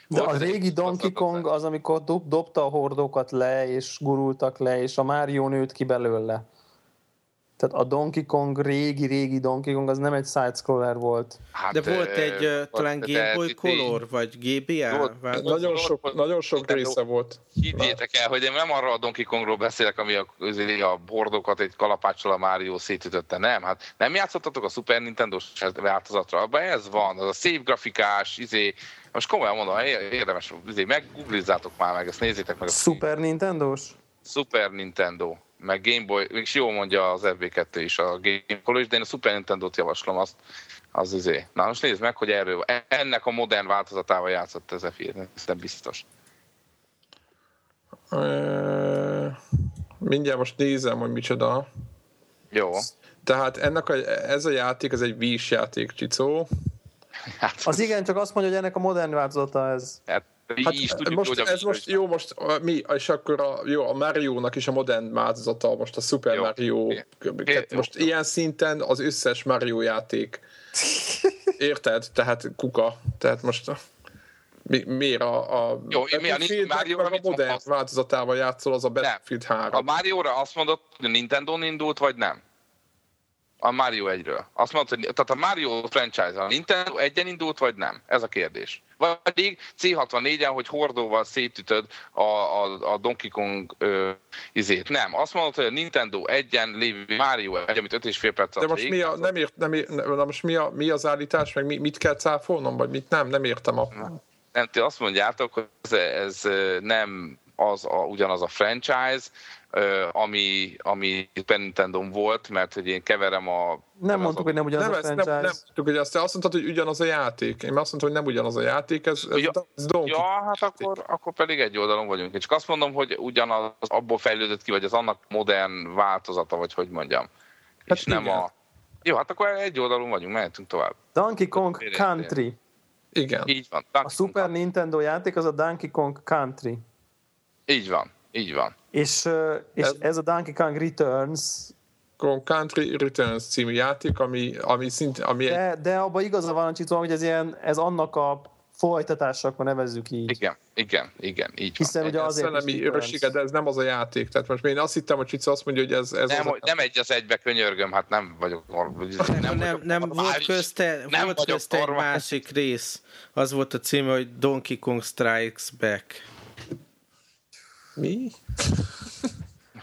De a régi Donkey Kong az, amikor dob, dobta a hordókat le, és gurultak le, és a Mario nőtt ki belőle. Tehát a Donkey Kong, régi-régi Donkey Kong, az nem egy side-scroller volt. Hát, de volt egy uh, talán Game Boy Color, vagy GBA? Volt, nagyon sok, nagyon sok része volt. Higgyétek el, hogy én nem arra a Donkey Kongról beszélek, ami a, a bordokat egy kalapáccsal a Mario szétütötte, nem. Hát nem játszottatok a Super Nintendo-s változatra, abban ez van, az a szép grafikás, izé, most komolyan mondom, érdemes, izé, meggooglizzátok már meg, ezt nézzétek meg. Super Nintendo-s? Super Nintendo meg Game Boy, és jó mondja az FB2 is a Game Boy, de én a Super Nintendo-t javaslom azt, az izé. Na most nézd meg, hogy erről, ennek a modern változatával játszott ez a film, ez biztos. mindjárt most nézem, hogy micsoda. Jó. Tehát ennek a, ez a játék, ez egy vís játék, Csicó. Hát, az igen, csak azt mondja, hogy ennek a modern változata ez. Hát Hát is tudjuk, most, hogy ez most jó, most a, mi, és akkor a, jó, a Mario-nak is a modern változata, most a Super jó. Mario, okay. most jó. ilyen szinten az összes Mario játék. Érted? Tehát kuka. Tehát most mi, miért a, a Jó, mi a, Mario a modern változatával játszol, az a Battlefield 3. A Mario-ra azt mondod, hogy a Nintendo-n indult, vagy nem? A Mario 1-ről. Azt mondod, hogy tehát a Mario franchise a Nintendo egyen indult, vagy nem? Ez a kérdés. Vagy pedig C64-en, hogy hordóval szétütöd a, a, a Donkey Kong ö, izét. Nem. Azt mondod, hogy a Nintendo egyen lévő Mario 1, amit 5,5 perc De most mi, a, nem ért, nem ért, nem, most mi, a, mi az állítás, meg mi, mit kell cáfolnom, vagy mit nem? Nem értem a... Nem, ti azt mondjátok, hogy ez, ez nem az a, ugyanaz a franchise, ami, ami Super Nintendo volt, mert hogy én keverem a... Nem mondtuk, hogy nem ugyanaz nem, a franchise. Nem, nem mondtuk, hogy azt, azt mondtad, hogy ugyanaz a játék. Én azt mondtam, hogy nem ugyanaz a játék, ez, ez, ja, ez Ja, hát akkor, akkor pedig egy oldalon vagyunk. Én csak azt mondom, hogy ugyanaz abból fejlődött ki, vagy az annak modern változata, vagy hogy mondjam. Hát és igen. nem a... Jó, hát akkor egy oldalon vagyunk, mehetünk tovább. Donkey Kong Country. Igen. Így van. Donkey a Super Kong Nintendo játék az a Donkey Kong Country. Így van, így van. És, és ez, ez a Donkey Kong Returns Country Returns című játék, ami, ami szint, ami de, egy... de abban igaza van, Csicó, hogy ez, ilyen, ez annak a folytatása, akkor nevezzük így. Igen, igen, igen, így Hiszen van. ugye azért szellemi öröksége, de ez nem az a játék. Tehát most én azt hittem, hogy Csica azt mondja, hogy ez, ez nem, az nem egy az egybe könyörgöm, hát nem vagyok nem, nem, nem, nem volt közte, nem volt közte egy másik rész. Az volt a címe, hogy Donkey Kong Strikes Back. Mi?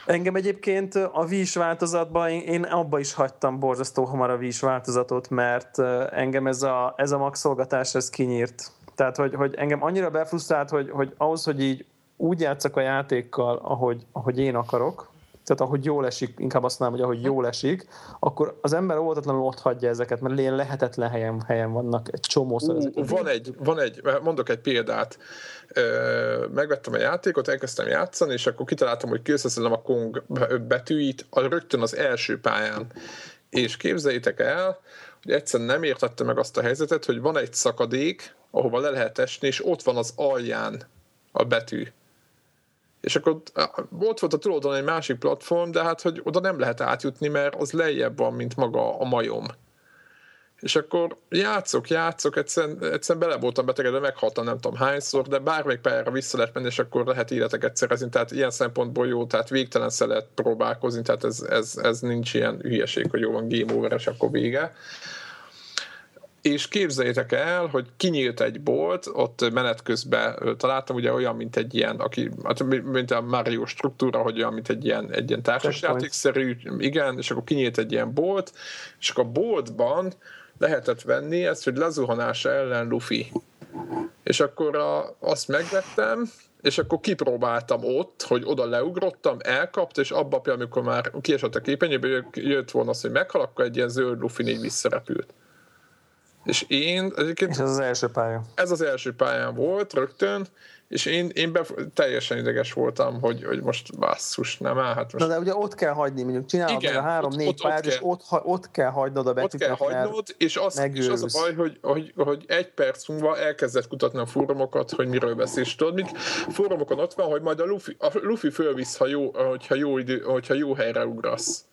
Engem egyébként a Wii változatban, én, abba is hagytam borzasztó hamar a Wii változatot, mert engem ez a, ez a maxolgatás, ez kinyírt. Tehát, hogy, hogy engem annyira befrusztrált, hogy, hogy ahhoz, hogy így úgy játszak a játékkal, ahogy, ahogy én akarok, tehát ahogy jól esik, inkább azt mondom, hogy ahogy jól esik, akkor az ember óvatatlanul ott hagyja ezeket, mert ilyen lehetetlen helyen, helyen vannak egy csomószor. Uh, van egy, van egy, mondok egy példát. Megvettem a játékot, elkezdtem játszani, és akkor kitaláltam, hogy készítettem a Kong betűit a rögtön az első pályán. És képzeljétek el, hogy egyszerűen nem értette meg azt a helyzetet, hogy van egy szakadék, ahova le lehet esni, és ott van az alján a betű és akkor ott volt a túloldalon egy másik platform, de hát, hogy oda nem lehet átjutni, mert az lejjebb van, mint maga a majom. És akkor játszok, játszok, egyszerűen, egyszerűen bele voltam betegedve, meghaltam nem tudom hányszor, de bármelyik pályára vissza lehet menni, és akkor lehet életeket szerezni, tehát ilyen szempontból jó, tehát végtelen lehet próbálkozni, tehát ez, ez, ez nincs ilyen hülyeség, hogy jó van game over, és akkor vége és képzeljétek el, hogy kinyílt egy bolt, ott menet közben találtam ugye olyan, mint egy ilyen, aki, hát mint a Mario struktúra, hogy olyan, mint egy ilyen, egy ilyen társasjátékszerű, igen, és akkor kinyílt egy ilyen bolt, és akkor a boltban lehetett venni ezt, hogy lezuhanás ellen Luffy. És akkor a, azt megvettem, és akkor kipróbáltam ott, hogy oda leugrottam, elkapt, és abba a amikor már kiesett a képenyőbe, jött volna az, hogy meghal, akkor egy ilyen zöld Luffy így visszarepült. És én egyébként... És ez az első pálya. Ez az első pályám volt rögtön, és én, én be, teljesen ideges voltam, hogy, hogy most basszus, nem áll, hát most... Na de ugye ott kell hagyni, mondjuk csinálod Igen, a három-négy pályát, és ott, ott kell hagynod a betűket, Ott kell hagynod, és az, és az a baj, hogy, hogy, hogy egy perc múlva elkezdett kutatni a fórumokat, hogy miről beszélsz. Tudod, mit fórumokon ott van, hogy majd a Luffy, a Luffy fölvisz, ha jó, hogyha jó, idő, hogyha jó helyre ugrasz.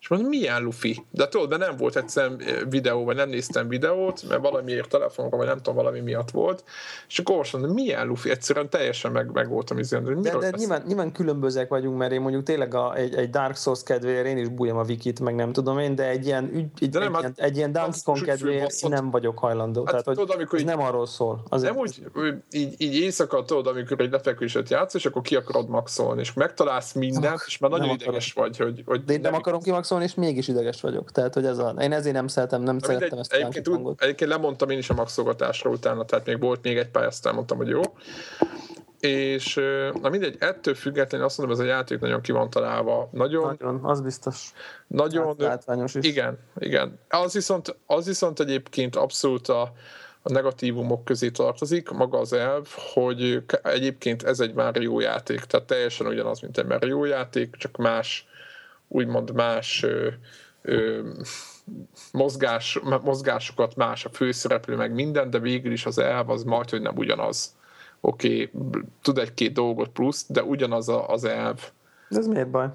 És mondom, milyen lufi? De tudod, de nem volt egyszerűen eh, videó, vagy nem néztem videót, mert valamiért telefonra, vagy nem tudom, valami miatt volt. És akkor most mondom, milyen lufi? Egyszerűen teljesen meg, meg voltam izén. De, de, de nyilván, nyilván, különbözőek vagyunk, mert én mondjuk tényleg a, egy, egy Dark Souls kedvéért én is bújom a wikit, meg nem tudom én, de egy ilyen, ügy, egy, de nem, egy, hát, egy ilyen Donkey Kong kedvéért én nem vagyok hajlandó. Hát, Tehát, hogy tudod, amikor így, nem arról szól. Azért nem úgy, így, így éjszaka tudod, amikor egy lefekvését játsz, és akkor ki akarod maxolni, és megtalálsz mindent, és már nagyon ideges vagy, hogy, hogy de nem, nem akarom kimaxolni, és mégis ideges vagyok. Tehát, hogy ez a, én ezért nem szeretem, nem szerettem ezt a egyébként, úgy, egyébként lemondtam én is a maxolgatásra utána, tehát még volt még egy aztán mondtam, hogy jó. És na mindegy, ettől függetlenül azt mondom, ez a játék nagyon ki van találva. Nagyon, nagyon az biztos. Nagyon, látványos is. Igen, igen. Az viszont, az viszont egyébként abszolút a, a negatívumok közé tartozik, maga az elv, hogy egyébként ez egy már jó játék, tehát teljesen ugyanaz, mint egy jó játék, csak más, úgymond más ö, mozgás, mozgásokat más a főszereplő, meg minden, de végül is az elv az majd, hogy nem ugyanaz. Oké, okay, tud egy-két dolgot plusz, de ugyanaz a, az elv. Ez miért baj?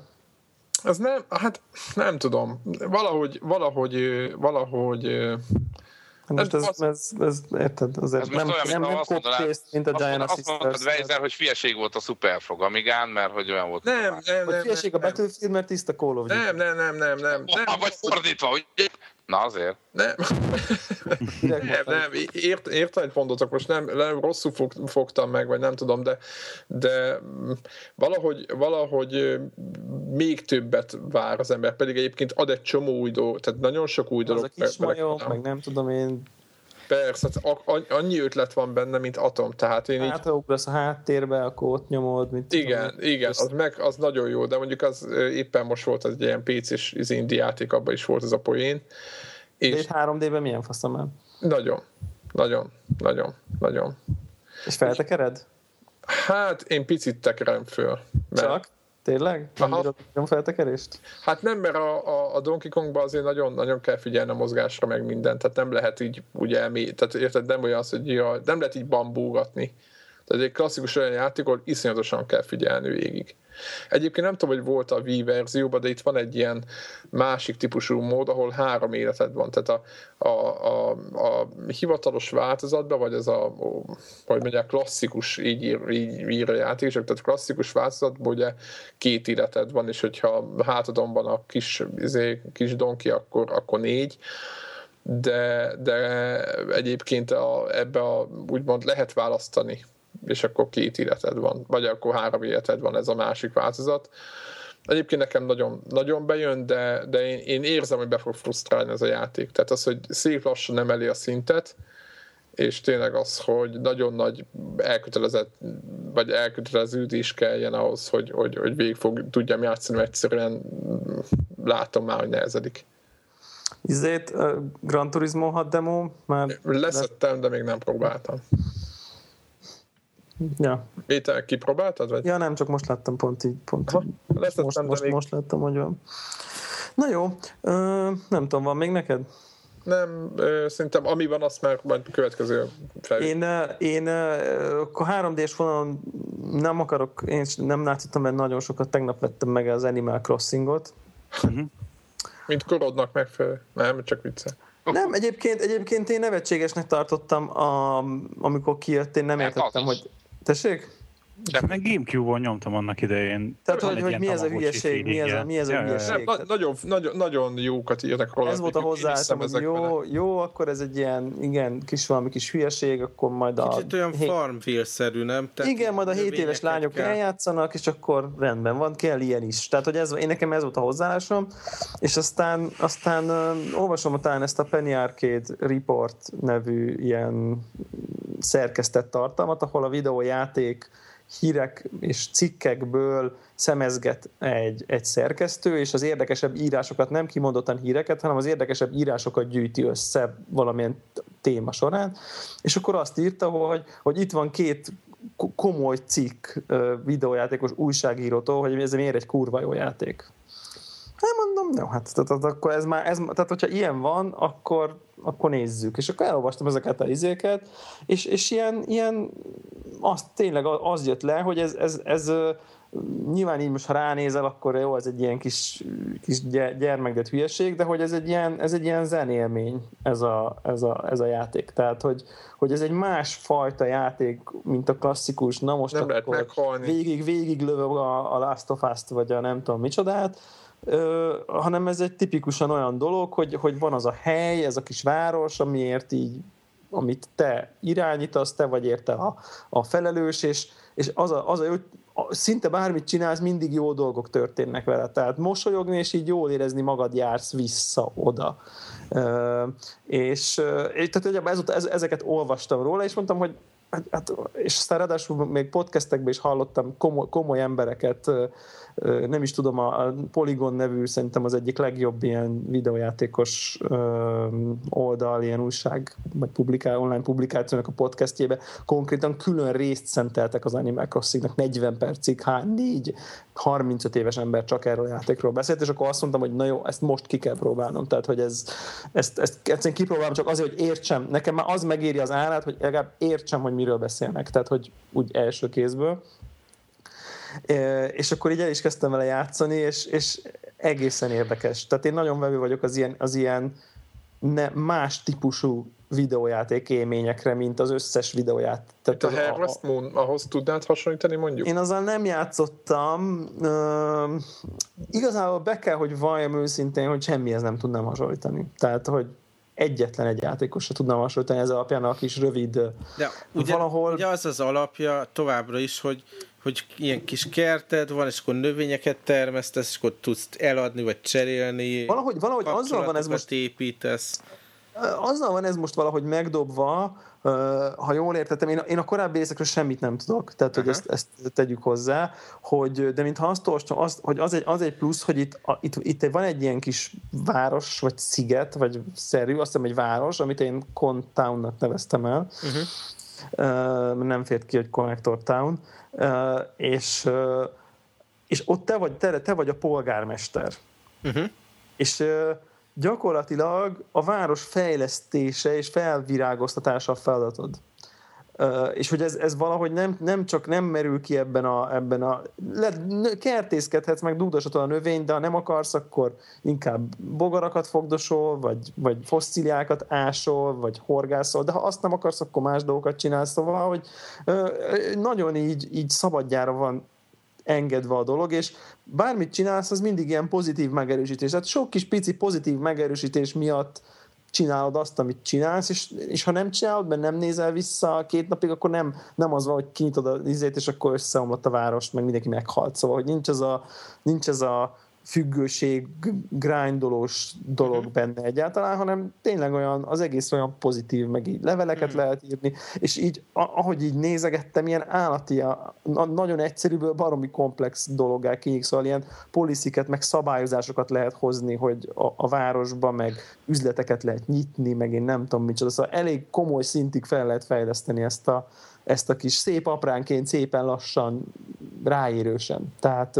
Ez nem, hát nem tudom. Valahogy, valahogy, valahogy most ez, ez, ez, ez érted, azért ez nem, olyan, nem, nem copy mint a Giant Azt mondod, Weiser, hogy fieség volt a Superfrog Amigán, mert hogy olyan volt. Nem, nem, nem. Vagy fieség a Battlefield, mert tiszta Call of Duty. Nem, nem, nem, nem, nem. nem. Vagy fordítva, ugye? Na azért. Nem, nem, nem ért, értem, hogy mondotok, most nem, nem rosszul fog, fogtam meg, vagy nem tudom, de, de valahogy, valahogy még többet vár az ember, pedig egyébként ad egy csomó új dolog, tehát nagyon sok új dolog. Az a kis majom, meg nem tudom én, Persze, hát annyi ötlet van benne, mint atom, tehát én hát, így... ugrasz a háttérbe, akkor ott nyomod, mint Igen, tudom, igen, az, meg, az nagyon jó, de mondjuk az éppen most volt egy ilyen PC-s az indie játék, abban is volt ez a poén. És de 3D-ben milyen faszom el? Nagyon, nagyon, nagyon, nagyon. És feltekered? Hát én picit tekerem föl. Mert... Csak? Tényleg? Nem Aha. bírod feltekerést? Hát nem, mert a, a, a Donkey Kongban azért nagyon, nagyon kell figyelni a mozgásra meg mindent, tehát nem lehet így úgy elmé, tehát érted, nem olyan az, hogy ja, nem lehet így bambúgatni. Tehát egy klasszikus olyan játékot iszonyatosan kell figyelni végig. Egyébként nem tudom, hogy volt a Wii verzióban, de itt van egy ilyen másik típusú mód, ahol három életed van. Tehát a, a, a, a hivatalos változatban, vagy ez a, hogy mondják, klasszikus, így ír, így ír a játékosok, tehát klasszikus változatban ugye két életed van, és hogyha hátadon van a kis, izé, kis donki, akkor, akkor négy de, de egyébként a, ebbe a, úgymond lehet választani és akkor két életed van, vagy akkor három életed van ez a másik változat. Egyébként nekem nagyon, nagyon bejön, de, de én, én érzem, hogy be fog frusztrálni ez a játék. Tehát az, hogy szép lassan emeli a szintet, és tényleg az, hogy nagyon nagy elkötelezett, vagy elköteleződés kelljen ahhoz, hogy, hogy, hogy végig fog, tudjam játszani, mert egyszerűen látom már, hogy nehezedik. Izét, uh, Gran Turismo 6 demo? Már Leszettem, de még nem próbáltam. Ja. Péter, kipróbáltad? Vagy? Ja, nem, csak most láttam pont így. Pont Aha, most, most, most, még... most láttam, hogy van. Na jó, ö, nem tudom, van még neked? Nem, ö, szerintem ami van, azt már majd következő fel. Én, én akkor 3D-s vonalon nem akarok, én nem látszottam mert nagyon sokat, tegnap vettem meg az Animal Crossingot. Uh-huh. Mint korodnak megfelelő. Nem, csak vicce. Nem, egyébként, egyébként én nevetségesnek tartottam, a, amikor kijött, én nem értettem, hogy Tessék? De meg Gamecube-on nyomtam annak idején. Tehát, hogy, hogy mi ez a hülyeség, mi ez a, mi ez a hülyeség. Nem, nagyon, nagyon, nagyon jókat írnak róla. Ez volt a hozzáállásom, hogy jó, jó, akkor ez egy ilyen, igen, kis valami kis hülyeség, akkor majd a... Kicsit olyan hé... farmville-szerű, nem? Tehát igen, majd a 7 éves lányok kell. eljátszanak, és akkor rendben van, kell ilyen is. Tehát, hogy ez, én nekem ez volt a hozzáállásom, és aztán, aztán uh, olvasom talán ezt a Penny Arcade Report nevű ilyen szerkesztett tartalmat, ahol a videójáték hírek és cikkekből szemezget egy, egy szerkesztő, és az érdekesebb írásokat, nem kimondottan híreket, hanem az érdekesebb írásokat gyűjti össze valamilyen téma során, és akkor azt írta, hogy, hogy itt van két komoly cikk videójátékos újságírótól, hogy ez miért egy kurva jó játék. Hát mondom, jó, hát tehát, tehát, akkor ez már, ez, tehát hogyha ilyen van, akkor, akkor nézzük. És akkor elolvastam ezeket a izéket, és, és ilyen, ilyen az tényleg az jött le, hogy ez, ez, ez nyilván így most ha ránézel, akkor jó, ez egy ilyen kis, kis gyermekdet hülyeség, de hogy ez egy ilyen, ez egy ilyen zenélmény ez a, ez a, ez a játék. Tehát, hogy, hogy ez egy más fajta játék, mint a klasszikus, na most nem akkor végig, végig lövöm a, a Last of Us-t, vagy a nem tudom micsodát, Ö, hanem ez egy tipikusan olyan dolog, hogy, hogy van az a hely, ez a kis város, amiért így amit te irányítasz, te vagy érte a, a felelős, és, és az a, az a jó, szinte bármit csinálsz, mindig jó dolgok történnek vele. Tehát mosolyogni, és így jól érezni magad jársz vissza oda. Uh, és, és tehát ez, ez, ezeket olvastam róla, és mondtam, hogy hát, hát, és aztán ráadásul még podcastekben is hallottam komoly, komoly embereket nem is tudom, a Polygon nevű szerintem az egyik legjobb ilyen videójátékos oldal, ilyen újság, vagy publikál, online publikációnak a podcastjébe. Konkrétan külön részt szenteltek az Animal Crossingnak 40 percig, hát négy 35 éves ember csak erről a játékról beszélt, és akkor azt mondtam, hogy na jó, ezt most ki kell próbálnom, tehát hogy ez, ezt, ezt egyszerűen kipróbálom csak azért, hogy értsem, nekem már az megéri az állát, hogy legalább értsem, hogy miről beszélnek, tehát hogy úgy első kézből, és akkor így el is kezdtem vele játszani, és, és egészen érdekes. Tehát én nagyon vevő vagyok az ilyen, az ilyen ne, más típusú videójáték élményekre, mint az összes videójáték. Tehát a Harvest Moon, ahhoz tudnád hasonlítani mondjuk? Én azzal nem játszottam. Uh, igazából be kell, hogy valljam őszintén, hogy semmihez nem tudnám hasonlítani. Tehát, hogy egyetlen egy játékosra tudnám hasonlítani ez alapján a kis rövid De ugye, valahol... ugye az az alapja továbbra is, hogy hogy ilyen kis kerted van, és akkor növényeket termesztesz, és akkor tudsz eladni, vagy cserélni. Valahogy, valahogy azzal van ez most... építesz. Azzal van ez most valahogy megdobva, ha jól értettem, én, én a korábbi részekről semmit nem tudok, tehát hogy ezt, ezt tegyük hozzá, hogy, de mintha azt olvastam, az, hogy az egy, az egy plusz, hogy itt, a, itt, itt van egy ilyen kis város, vagy sziget, vagy szerű, azt hiszem egy város, amit én Contownnak neveztem el, uh-huh. uh, nem fért ki, hogy Connector Town, és, és ott te vagy, te, te vagy a polgármester. Uh-huh. És gyakorlatilag a város fejlesztése és felvirágoztatása a feladatod. És hogy ez, ez valahogy nem, nem csak nem merül ki ebben a, ebben a le, kertészkedhetsz meg dúdosatod a növény, de ha nem akarsz, akkor inkább bogarakat fogdosol, vagy, vagy fosszíliákat ásol, vagy horgászol, de ha azt nem akarsz, akkor más dolgokat csinálsz, szóval, hogy nagyon így, így szabadjára van engedve a dolog, és bármit csinálsz, az mindig ilyen pozitív megerősítés. Tehát sok kis pici pozitív megerősítés miatt csinálod azt, amit csinálsz, és, és ha nem csinálod, mert nem nézel vissza két napig, akkor nem, nem az van, hogy kinyitod a izét, és akkor összeomlott a város, meg mindenki meghalt. Szóval, hogy nincs ez a, nincs ez a függőség, grindolós dolog uh-huh. benne egyáltalán, hanem tényleg olyan, az egész olyan pozitív, meg így leveleket uh-huh. lehet írni, és így, ahogy így nézegettem, ilyen állati, a, nagyon egyszerűből baromi komplex dologgá kinyílik, szóval ilyen polisziket, meg szabályozásokat lehet hozni, hogy a, a városba, meg üzleteket lehet nyitni, meg én nem tudom micsoda, szóval elég komoly szintig fel lehet fejleszteni ezt a, ezt a kis szép apránként, szépen lassan, ráérősen. Tehát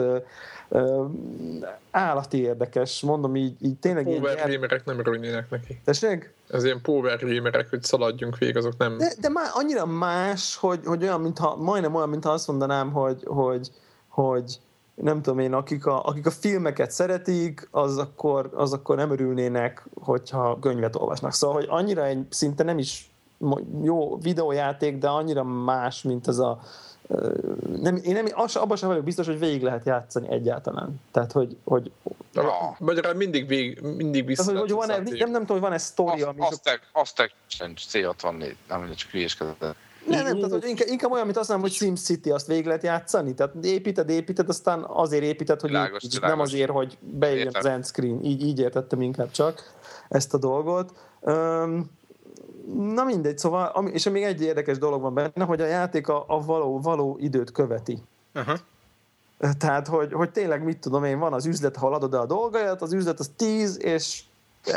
állati érdekes, mondom így, így tényleg... Power ilyen... gamerek nem örülnének neki. Tessék? Ez ilyen power gamerek, hogy szaladjunk végig, azok nem... De, de már annyira más, hogy, hogy olyan, mintha, majdnem olyan, mintha azt mondanám, hogy, hogy, hogy nem tudom én, akik a, akik a filmeket szeretik, az akkor, az akkor nem örülnének, hogyha könyvet olvasnak. Szóval, hogy annyira egy szinte nem is jó videójáték, de annyira más, mint ez a nem, én nem, az, abban sem vagyok biztos, hogy végig lehet játszani egyáltalán. Tehát, hogy... hogy ja. Magyarán mindig, végig, mindig vissza hogy, hogy van -e, nem, nem tudom, hogy van-e sztori, ami... Aztec, Aztec C64, nem csak hülyéskedett. Nem, nem, tehát hogy inkább, inkább olyan, mint azt mondom, hogy SimCity, azt végig lehet játszani. Tehát építed, építed, aztán azért építed, hogy világos, így, világos. nem azért, hogy bejöjjön az end screen. Így, így értettem inkább csak ezt a dolgot. Um, na mindegy, szóval, ami, és még egy érdekes dolog van benne, hogy a játék a, a való, való időt követi. Uh-huh. Tehát, hogy, hogy tényleg mit tudom én, van az üzlet, ahol adod el a dolgaidat, az üzlet az 10, és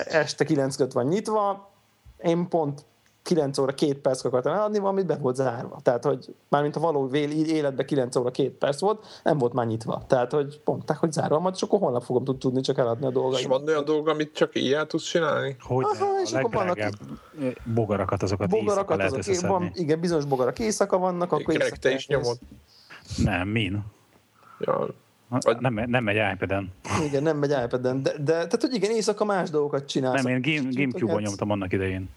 este 9 van nyitva, én pont 9 óra 2 perc akartam eladni, valamit be volt zárva. Tehát, hogy mármint a való életben 9 óra 2 perc volt, nem volt már nyitva. Tehát, hogy mondták, hogy zárva, majd, és akkor holnap fogom tudni csak eladni a dolgaimat. És van olyan dolog, amit csak ilyen tudsz csinálni? Hogy Aha, és akkor vannak bogarakat, azokat bogarakat lehet azok, van, Igen, bizonyos bogarak éjszaka vannak, akkor éjszaka te is nyomod. Nem, min? Ja, vagy... Nem, nem megy iPad-en. Igen, nem megy iPad-en, de, de tehát, hogy igen, éjszaka más dolgokat csinálsz. Nem, én Gamecube-on nyomtam annak idején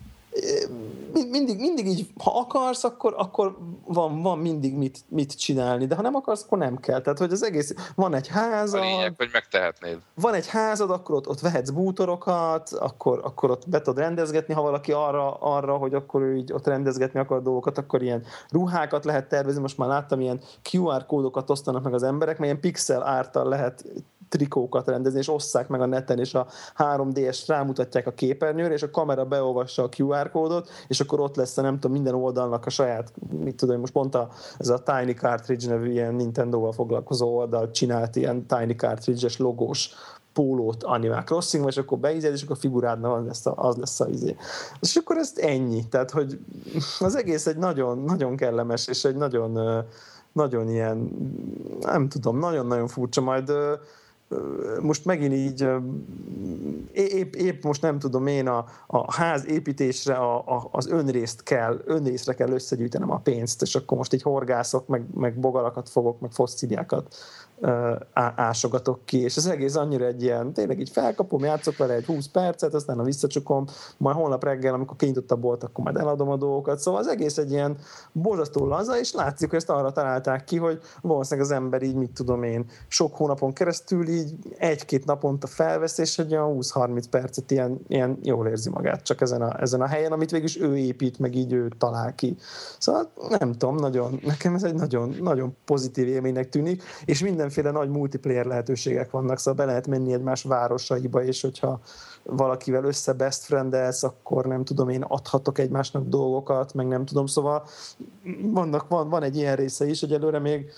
mindig, mindig így, ha akarsz, akkor, akkor van, van mindig mit, mit csinálni, de ha nem akarsz, akkor nem kell. Tehát, hogy az egész, van egy házad. A lényeg, hogy megtehetnéd. Van egy házad, akkor ott, ott vehetsz bútorokat, akkor, akkor ott be tudod rendezgetni, ha valaki arra, arra, hogy akkor ő így ott rendezgetni akar dolgokat, akkor ilyen ruhákat lehet tervezni. Most már láttam, ilyen QR kódokat osztanak meg az emberek, mert ilyen pixel ártal lehet trikókat rendezni, és osszák meg a neten, és a 3D-es rámutatják a képernyőre, és a kamera beolvassa a QR kódot, és akkor ott lesz nem tudom, minden oldalnak a saját, mit tudom, most pont a, ez a Tiny Cartridge nevű ilyen Nintendo-val foglalkozó oldal csinált ilyen Tiny Cartridge-es logós pólót Animal Crossing, és akkor beízed, és akkor a figurádnak az lesz, a, az lesz a izé. És akkor ezt ennyi. Tehát, hogy az egész egy nagyon, nagyon kellemes, és egy nagyon, nagyon ilyen, nem tudom, nagyon-nagyon furcsa, majd most megint így épp, épp most nem tudom én a, a ház építésre a, a, az önrészt kell, önrészre kell összegyűjtenem a pénzt, és akkor most így horgászok, meg, meg bogarakat fogok, meg fosszíliákat ásogatok ki, és az egész annyira egy ilyen, tényleg így felkapom, játszok vele egy 20 percet, aztán a visszacsukom, majd holnap reggel, amikor kinyitott a bolt, akkor majd eladom a dolgokat, szóval az egész egy ilyen borzasztó laza, és látszik, hogy ezt arra találták ki, hogy valószínűleg az ember így, mit tudom én, sok hónapon keresztül így egy-két naponta felvesz, és egy olyan 20-30 percet ilyen, ilyen jól érzi magát csak ezen a, ezen a helyen, amit végül is ő épít, meg így ő talál ki. Szóval nem tudom, nagyon, nekem ez egy nagyon, nagyon pozitív élménynek tűnik, és minden mindenféle nagy multiplayer lehetőségek vannak, szóval be lehet menni egymás városaiba, és hogyha valakivel össze best friendelsz, akkor nem tudom, én adhatok egymásnak dolgokat, meg nem tudom, szóval vannak, van, van egy ilyen része is, hogy előre még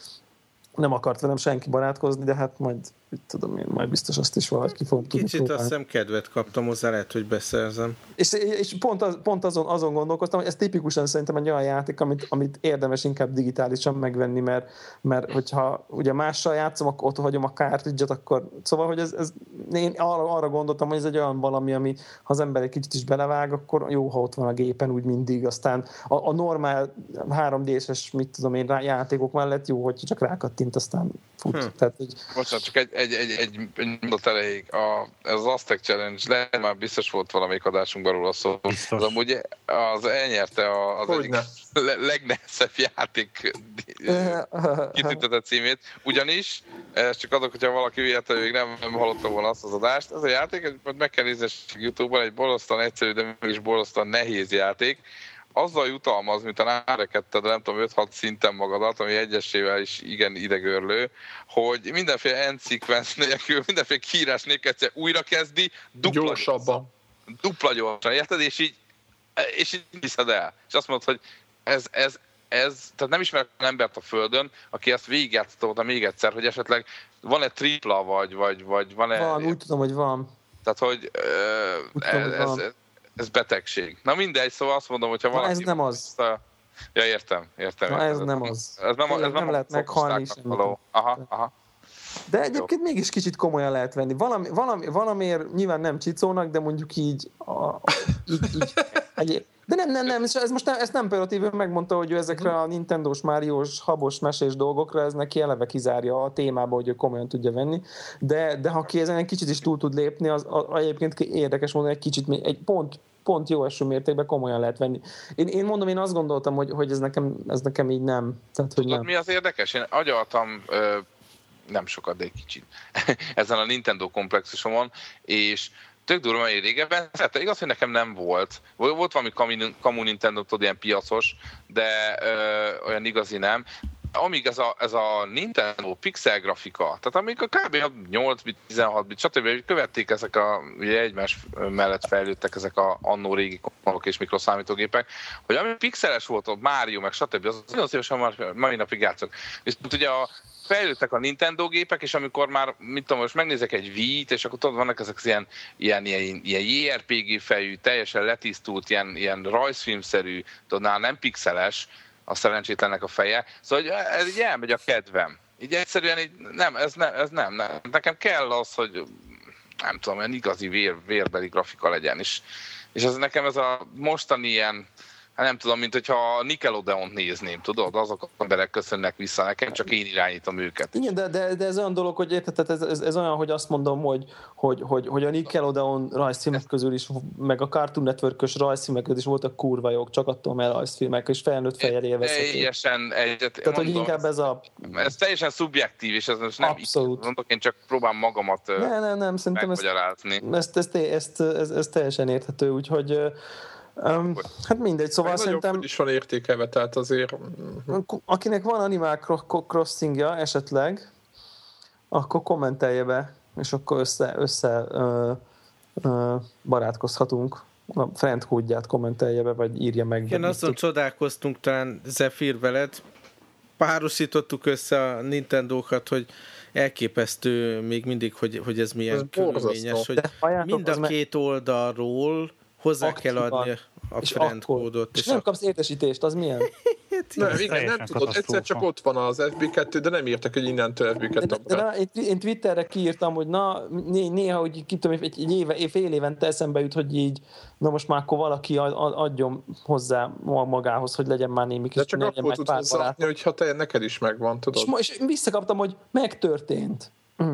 nem akart velem senki barátkozni, de hát majd mit tudom én, majd biztos azt is valahogy ki fogom tudni Kicsit próbálni. azt hiszem kedvet kaptam hozzá, lehet, hogy beszerzem. És, és pont, az, pont azon, azon gondolkoztam, hogy ez tipikusan szerintem egy olyan játék, amit, amit érdemes inkább digitálisan megvenni, mert, mert hogyha ugye mással játszom, akkor ott hagyom a cartridge akkor szóval, hogy ez, ez én arra, arra gondoltam, hogy ez egy olyan valami, ami ha az ember egy kicsit is belevág, akkor jó, ha ott van a gépen úgy mindig, aztán a, a normál 3D-es, mit tudom én, játékok mellett jó, hogy csak rákattint, aztán fut. Hm. Tehát, hogy... Bocsánat, csak egy, egy, egy, egy, egy mondat elejéig. A, ez az Aztec Challenge, lehet már biztos volt valamelyik adásunkban róla szó. Az amúgy az elnyerte a, az hogy egyik le, legnehezebb játék kitüntetett címét. Ugyanis, ez csak azok, hogyha valaki véletlenül még nem, nem hallotta volna azt az adást, ez a játék, meg kell nézni Youtube-ban, egy borzasztóan egyszerű, de mégis borzasztóan nehéz játék, azzal jutalmaz, mint a nárekedted, nem tudom, 5-6 szinten magadat, ami egyesével is igen idegörlő, hogy mindenféle end sequence nélkül, mindenféle kiírás nélkül egyszer újra kezdi, dupla gyorsabban. Dupla gyorsan, érted? És így, és így hiszed el. És azt mondod, hogy ez, ez, ez, tehát nem ismerek embert a Földön, aki ezt végigjátszott még egyszer, hogy esetleg van-e tripla, vagy, vagy, vagy van-e... Van, úgy tudom, hogy van. Tehát, hogy uh, ez, ez, ez betegség. Na mindegy, szóval azt mondom, hogyha valaki... Na ez nem az. A... Ja, értem, értem. Na ez, ez nem az. Ez nem, ez nem, nem lehet meghalni való. Aha, aha. De egyébként Jó. mégis kicsit komolyan lehet venni. Valami, valami, valamiért nyilván nem csicónak, de mondjuk így, a, így, így egy, de nem, nem, nem, ez most nem, ezt nem pejoratív, megmondta, hogy ő ezekre a Nintendo-s, Mario-s, habos, mesés dolgokra, ez neki eleve kizárja a témába, hogy ő komolyan tudja venni, de, de ha ki ezen egy kicsit is túl tud lépni, az, az egyébként érdekes mondani, egy kicsit, egy pont, pont jó eső mértékben komolyan lehet venni. Én, én mondom, én azt gondoltam, hogy, hogy ez, nekem, ez nekem így nem. Tehát, hogy Tudod, nem. mi az érdekes? Én agyaltam ö, nem sokat, de egy kicsit ezen a Nintendo komplexusomon, és tök durva, hogy régebben szerette. Igaz, hogy nekem nem volt. Volt valami kamu Nintendo, tudod, ilyen piacos, de ö, olyan igazi nem. Amíg ez a, ez a Nintendo pixel grafika, tehát amíg a kb. 8 bit, 16 bit, stb. követték ezek a, ugye egymás mellett fejlődtek ezek a annó régi konolok és mikroszámítógépek, hogy ami pixeles volt ott, Mario, meg stb. az nagyon szívesen már mai napig játszok. És ugye a fejlődtek a Nintendo gépek, és amikor már, mit tudom, most megnézek egy Wii-t, és akkor tudod, vannak ezek az ilyen, ilyen, ilyen, ilyen JRPG fejű, teljesen letisztult, ilyen, ilyen rajzfilmszerű, tudod, nem pixeles, a szerencsétlennek a feje. Szóval hogy ez így elmegy a kedvem. Így egyszerűen így, nem, ez, ne, ez nem, nem. Nekem kell az, hogy nem tudom, olyan igazi vér, vérbeli grafika legyen. És, és ez nekem ez a mostani ilyen hát nem tudom, mint hogyha a Nickelodeon-t nézném, tudod? Azok az emberek köszönnek vissza nekem, csak én irányítom őket. Igen, de, de, de ez olyan dolog, hogy érted, ez, ez, ez, olyan, hogy azt mondom, hogy, hogy, hogy, hogy a Nickelodeon rajzfilmek közül is, meg a Cartoon Network-ös rajzfilmek közül is voltak kurva jók, csak attól, mert rajzfilmek, és felnőtt fejjel élvezhető. Teljesen egyet. Tehát, mondom, hogy inkább ez a... Ez teljesen szubjektív, és ez most nem Abszolút. Így, mondok, én csak próbálom magamat ne, ne, nem, szerintem ezt, ezt, ezt, ezt, ez, ez, teljesen érthető, úgyhogy Um, hát mindegy, szóval Meg szerintem... is van értékelve, tehát azért... Akinek van Animal Crossingja esetleg, akkor kommentelje be, és akkor össze, össze uh, uh, barátkozhatunk. A friend kódját kommentelje be, vagy írja meg. Igen, azon csodálkoztunk talán Zephyr veled, párosítottuk össze a Nintendo-kat, hogy elképesztő még mindig, hogy, hogy ez milyen ez körülményes, hogy mind a két oldalról hozzá Aktívan. kell adni a és friend kódot. És, és nem a... kapsz értesítést, az milyen? nem, igen, nem tudod, egyszer csak ott van az FB2, de nem írtak, hogy innentől FB2 de, de, de, én, én Twitterre kiírtam, hogy na, né, néha, hogy ki tudom, egy, egy éve, fél évente eszembe jut, hogy így, na most már akkor valaki adjon hozzá magához, hogy legyen már némi kis De csak akkor tudsz hozzáadni, hogyha te neked is megvan, tudod. És, és visszakaptam, hogy megtörtént. Mm.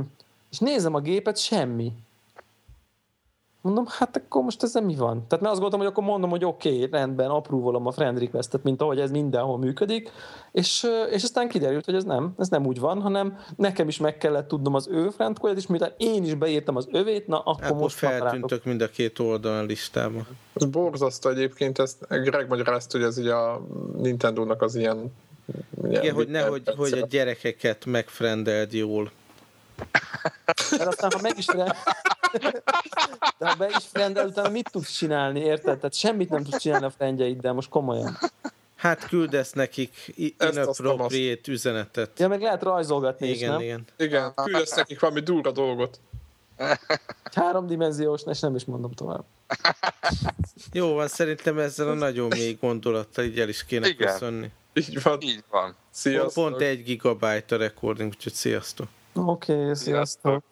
És nézem a gépet, semmi. Mondom, hát akkor most ezzel mi van? Tehát mert azt gondoltam, hogy akkor mondom, hogy oké, okay, rendben, apróvolom a friend requestet, mint ahogy ez mindenhol működik, és, és aztán kiderült, hogy ez nem, ez nem úgy van, hanem nekem is meg kellett tudnom az ő friend kódját, és miután én is beírtam az övét, na akkor hát most feltűntök mind a két oldalon listában. Ez borzasztó egyébként, ezt Greg magyarázta, hogy ez ugye a Nintendo-nak az ilyen igen, hogy nehogy hogy a gyerekeket megfrendeld jól. Mert aztán, ha meg is. De ha be is frendel, utána mit tudsz csinálni, érted? Tehát semmit nem tudsz csinálni a frendjeiddel, most komolyan. Hát küldesz nekik inappropriate üzenetet. Ja, meg lehet rajzolgatni igen, is, nem? Igen, igen. Küldesz nekik valami durva dolgot. Háromdimenziós, és nem is mondom tovább. Jó van, szerintem ezzel a nagyon mély gondolattal így el is kéne Igen. köszönni. Így van. Így van. Sziasztok. Pont egy gigabyte a recording, úgyhogy sziasztok. Oké, okay, sziasztok. sziasztok.